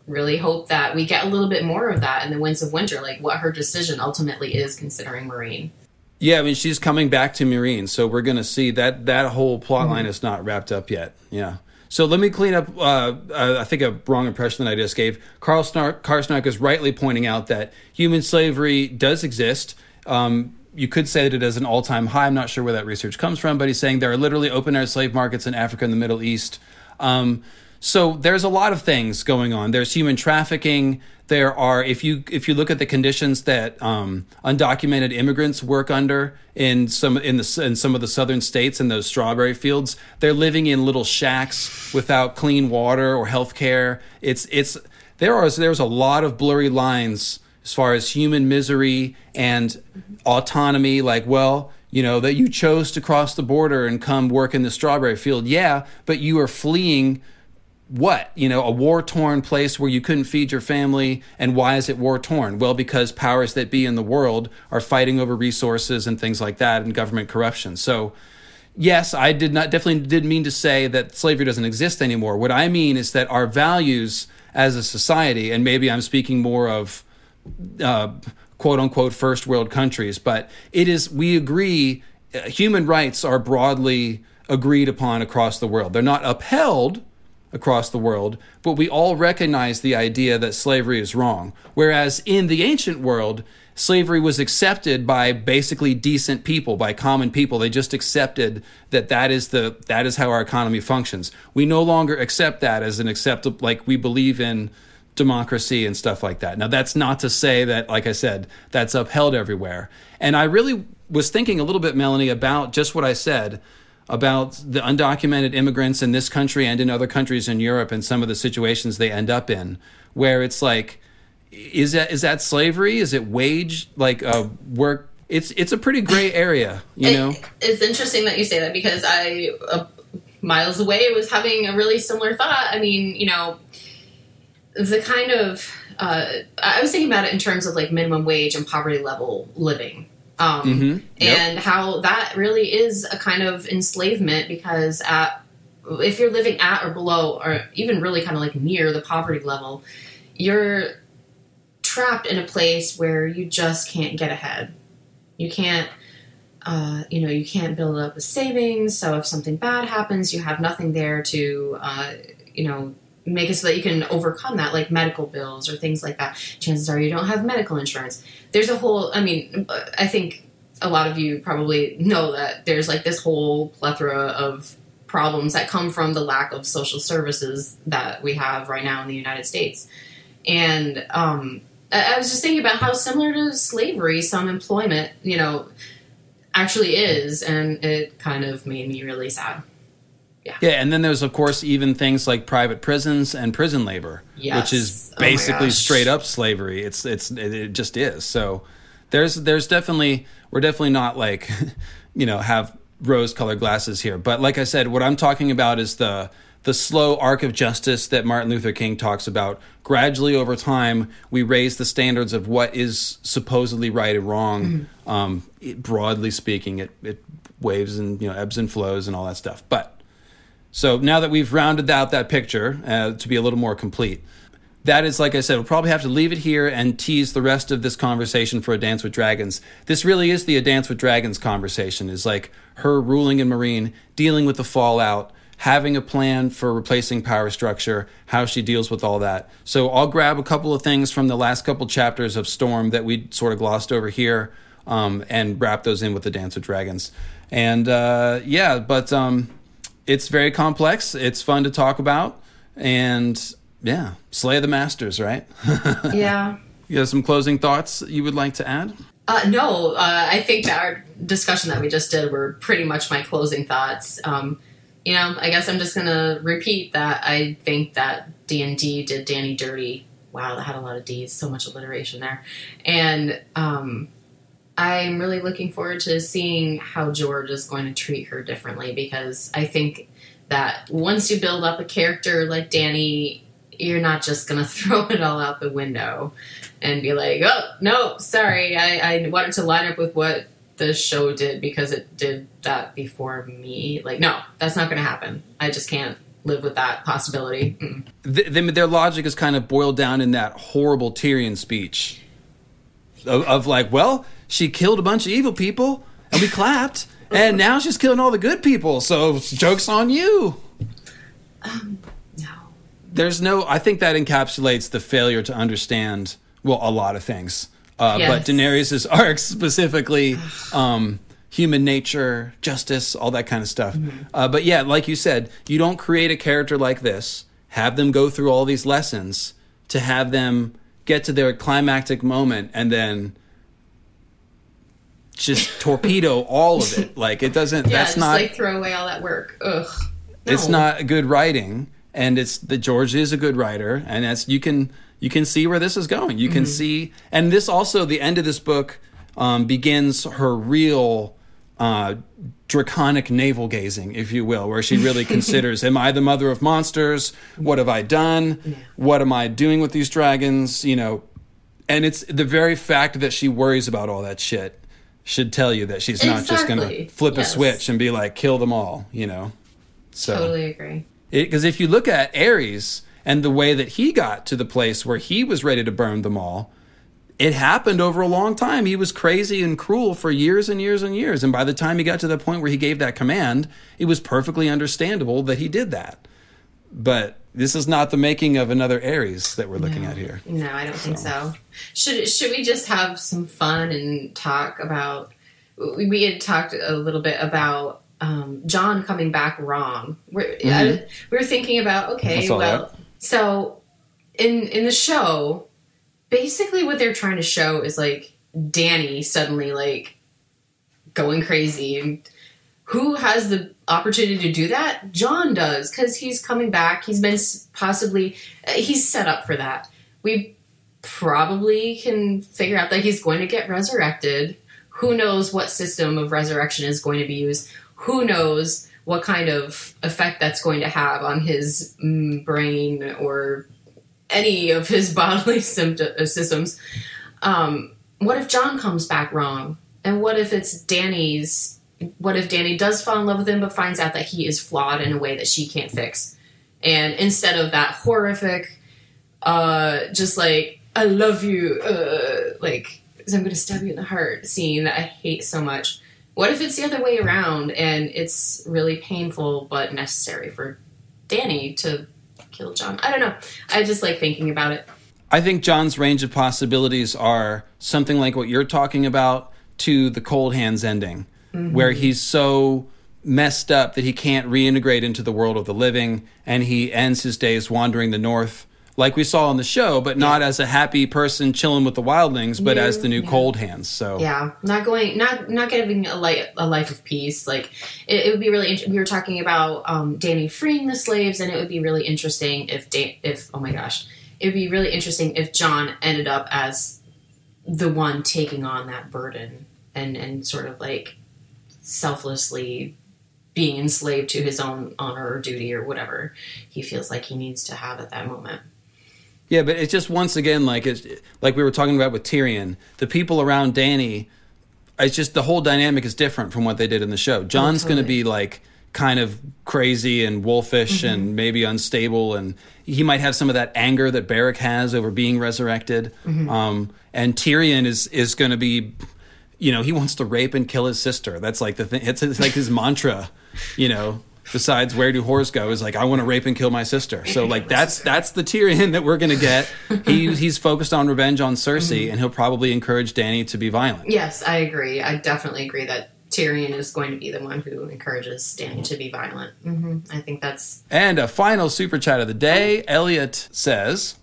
really hope that we get a little bit more of that in the Winds of Winter, like what her decision ultimately is considering Meereen. Yeah, I mean she's coming back to Meereen, so we're going to see that that whole plot line mm-hmm. is not wrapped up yet. Yeah. So let me clean up. Uh, uh, I think a wrong impression that I just gave. Carl Snark, Karsnark is rightly pointing out that human slavery does exist. Um, you could say that it is an all-time high. I'm not sure where that research comes from, but he's saying there are literally open-air slave markets in Africa and the Middle East. Um, so there's a lot of things going on. There's human trafficking. There are if you if you look at the conditions that um, undocumented immigrants work under in some in the in some of the southern states in those strawberry fields, they're living in little shacks without clean water or health care. It's it's there are there's a lot of blurry lines as far as human misery and autonomy. Like, well, you know that you chose to cross the border and come work in the strawberry field yeah but you are fleeing what? You know, a war torn place where you couldn't feed your family. And why is it war torn? Well, because powers that be in the world are fighting over resources and things like that and government corruption. So, yes, I did not definitely didn't mean to say that slavery doesn't exist anymore. What I mean is that our values as a society, and maybe I'm speaking more of uh, quote unquote first world countries, but it is, we agree, uh, human rights are broadly agreed upon across the world. They're not upheld across the world, but we all recognize the idea that slavery is wrong. Whereas in the ancient world, slavery was accepted by basically decent people, by common people. They just accepted that that is the that is how our economy functions. We no longer accept that as an acceptable like we believe in democracy and stuff like that. Now that's not to say that like I said, that's upheld everywhere. And I really was thinking a little bit Melanie about just what I said about the undocumented immigrants in this country and in other countries in Europe and some of the situations they end up in, where it's like, is that is that slavery? Is it wage like uh, work? It's it's a pretty gray area, you it, know. It's interesting that you say that because I uh, miles away was having a really similar thought. I mean, you know, the kind of uh, I was thinking about it in terms of like minimum wage and poverty level living um, mm-hmm. yep. and how that really is a kind of enslavement because at if you're living at or below or even really kind of like near the poverty level you're trapped in a place where you just can't get ahead you can't uh, you know you can't build up a savings so if something bad happens you have nothing there to uh, you know make it so that you can overcome that, like medical bills or things like that. Chances are you don't have medical insurance. There's a whole, I mean, I think a lot of you probably know that there's like this whole plethora of problems that come from the lack of social services that we have right now in the United States. And um, I, I was just thinking about how similar to slavery some employment, you know, actually is, and it kind of made me really sad. Yeah. yeah, and then there's of course even things like private prisons and prison labor, yes. which is basically oh straight up slavery. It's it's it just is. So there's there's definitely we're definitely not like (laughs) you know have rose colored glasses here. But like I said, what I'm talking about is the the slow arc of justice that Martin Luther King talks about. Gradually over time, we raise the standards of what is supposedly right and wrong. Mm-hmm. Um, it, broadly speaking, it, it waves and you know ebbs and flows and all that stuff. But so now that we've rounded out that picture uh, to be a little more complete, that is, like I said, we'll probably have to leave it here and tease the rest of this conversation for A Dance with Dragons. This really is the A Dance with Dragons conversation, is like her ruling in Meereen, dealing with the fallout, having a plan for replacing power structure, how she deals with all that. So I'll grab a couple of things from the last couple chapters of Storm that we sort of glossed over here um, and wrap those in with The Dance with Dragons. And uh, yeah, but um, it's very complex. It's fun to talk about. And yeah, slay the masters, right? (laughs) yeah. You have some closing thoughts you would like to add? Uh, no, uh, I think that our discussion that we just did were pretty much my closing thoughts. Um, you know, I guess I'm just gonna repeat that I think that D and D did Dany dirty. Wow, that had a lot of D's, so much alliteration there, and um, I'm really looking forward to seeing how George is going to treat her differently because I think that once you build up a character like Dany, you're not just going (laughs) to throw it all out the window and be like, oh, no, sorry, I, I wanted to line up with what the show did because it did that before me. Like, no, that's not going to happen. I just can't live with that possibility. The, the, their logic is kind of boiled down in that horrible Tyrion speech of, of, like, well, she killed a bunch of evil people and we clapped, and now she's killing all the good people, so joke's on you. Um, there's no. I think that encapsulates the failure to understand well a lot of things. Uh, yes. But Daenerys' (laughs) arc specifically, um, human nature, justice, all that kind of stuff. Mm-hmm. Uh, but yeah, like you said, you don't create a character like this, have them go through all these lessons to have them get to their climactic moment and then just torpedo all of it. Like it doesn't. Yeah, that's not like throw away all that work. Ugh. No. It's not good writing and it's the George is a good writer, and as you can you can see where this is going. You can mm-hmm. see, and this also the end of this book um, begins her real uh, draconic navel gazing, if you will, where she really (laughs) considers: Am I the mother of monsters? What have I done? Yeah. What am I doing with these dragons? You know, and it's the very fact that she worries about all that shit should tell you that she's not just going to flip yes. a switch and be like, kill them all. You know. So totally agree. Because if you look at Aerys and the way that he got to the place where he was ready to burn them all, it happened over a long time. He was crazy and cruel for years and years and years. And by the time he got to the point where he gave that command, it was perfectly understandable that he did that. But this is not the making of another Aerys that we're looking no. at here. No, I don't so. think so. Should should we just have some fun and talk about? We had talked a little bit about um, Jon coming back wrong. We're, mm-hmm. we are thinking about okay, well, that. so in in the show, basically what they're trying to show is like Dany suddenly like going crazy and who has the opportunity to do that? Jon does because he's coming back. He's been possibly uh, he's set up for that. We probably can figure out that he's going to get resurrected. Who knows what system of resurrection is going to be used? who knows what kind of effect that's going to have on his mm, brain or any of his (laughs) bodily uh, systems. Um, what if Jon comes back wrong? And what if it's Dany's? What if Dany does fall in love with him but finds out that he is flawed in a way that she can't fix? And instead of that horrific, uh, just like, I love you, uh, like, I'm going to stab you in the heart scene that I hate so much what if it's the other way around and it's really painful but necessary for Dany to kill Jon? I don't know. I just like thinking about it. I think Jon's range of possibilities are something like what you're talking about to the Cold Hands ending, where he's so messed up that he can't reintegrate into the world of the living, and he ends his days wandering the north, like we saw on the show, but not as a happy person chilling with the wildlings, but as the new Yeah. Cold Hands. So Yeah, not going, not not getting a life a life of peace. Like it, it would be really. int- We were talking about um, Dany freeing the slaves, and it would be really interesting if da- if oh my gosh, it would be really interesting if Jon ended up as the one taking on that burden and and sort of like selflessly being enslaved to his own honor or duty or whatever he feels like he needs to have at that moment. Yeah, but it's just once again like it's like we were talking about with Tyrion. The people around Dany, it's just the whole dynamic is different from what they did in the show. Jon's going to be like kind of crazy and wolfish and maybe unstable, and he might have some of that anger that Beric has over being resurrected. Um, and Tyrion is is going to be, you know, he wants to rape and kill his sister. That's like the thing. It's, it's like his mantra, you know. Besides, where do whores go? Is like I want to rape and kill my sister. So like that's that's the Tyrion that we're gonna get. He he's focused on revenge on Cersei, and he'll probably encourage Dany to be violent. Yes, I agree. I definitely agree that Tyrion is going to be the one who encourages Dany to be violent. hmm I think that's And a final super chat of the day. Elliot says.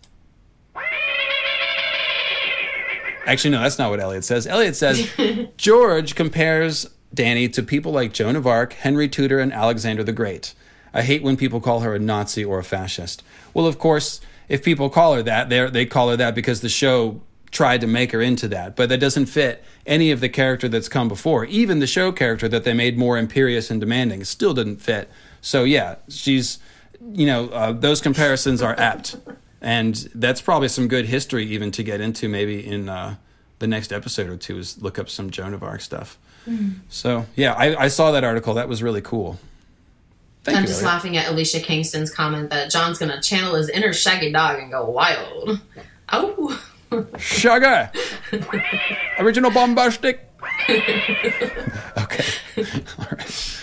Actually, no, that's not what Elliot says. Elliot says (laughs) George compares Dany to people like Joan of Arc, Henry Tudor, and Alexander the Great. I hate when people call her a Nazi or a fascist. Well, of course, if people call her that, they they call her that because the show tried to make her into that. But that doesn't fit any of the character that's come before. Even the show character that they made more imperious and demanding still didn't fit. So yeah, she's you know uh, those comparisons are apt, (laughs) and that's probably some good history even to get into maybe in uh, the next episode or two is look up some Joan of Arc stuff. So yeah, I, I saw that article. That was really cool. Thank I'm you. just Elliot. laughing at Alicia Kingston's comment that Jon's going to channel his inner shaggy dog and go wild. Oh, Sugar, original bombastic. (laughs) okay, all right,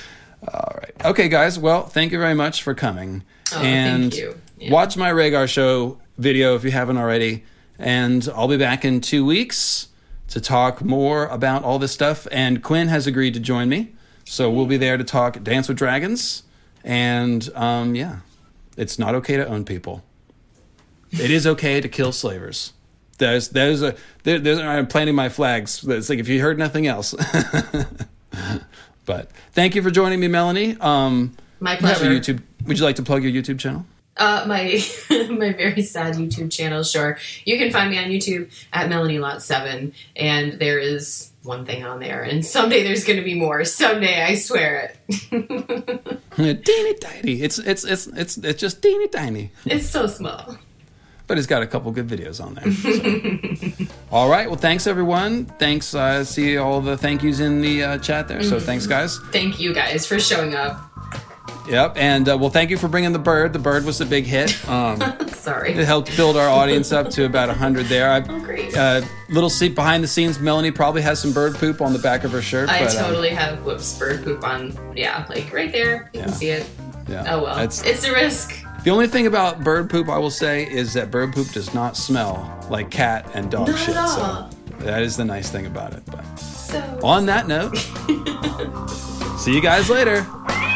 all right. Okay, guys. Well, thank you very much for coming. Oh, and thank you. Yeah. watch my Rhaegar show video if you haven't already. And I'll be back in two weeks to talk more about all this stuff. And Quinn has agreed to join me, so we'll be there to talk Dance with Dragons. And um, yeah, it's not okay to own people. It is okay to kill slavers. There's there's a there, there's I'm planting my flags. It's like if you heard nothing else. (laughs) but thank you for joining me, Melanie. Um, my you have a pleasure. YouTube. Would you like to plug your YouTube channel? Uh, my (laughs) my very sad YouTube channel. Sure, you can find me on YouTube at Melanie Lot Seven, and there is one thing on there, and someday there's going to be more. Someday, I swear it. (laughs) teeny tiny. It's it's it's it's it's just teeny tiny, it's so small. but it's got a couple good videos on there. so. (laughs) all right. Well, thanks everyone. Thanks. Uh, see all the thank yous in the uh, chat there. So thanks, guys. Thank you guys for showing up. Yep. And uh, well, thank you for bringing the bird. The bird was a big hit. (laughs) Um, Sorry. it helped build our audience up to about hundred there. I, Oh, great. uh, little seat behind the scenes. Melanie probably has some bird poop on the back of her shirt. I but, um, totally have whoops bird poop on. Yeah, like right there. You Yeah. can see it. yeah, Oh well. That's, it's a risk. The only thing about bird poop I will say is that bird poop does not smell like cat and dog Not at shit. all. So that is the nice thing about it. But So on that note, (laughs) see you guys later. (laughs)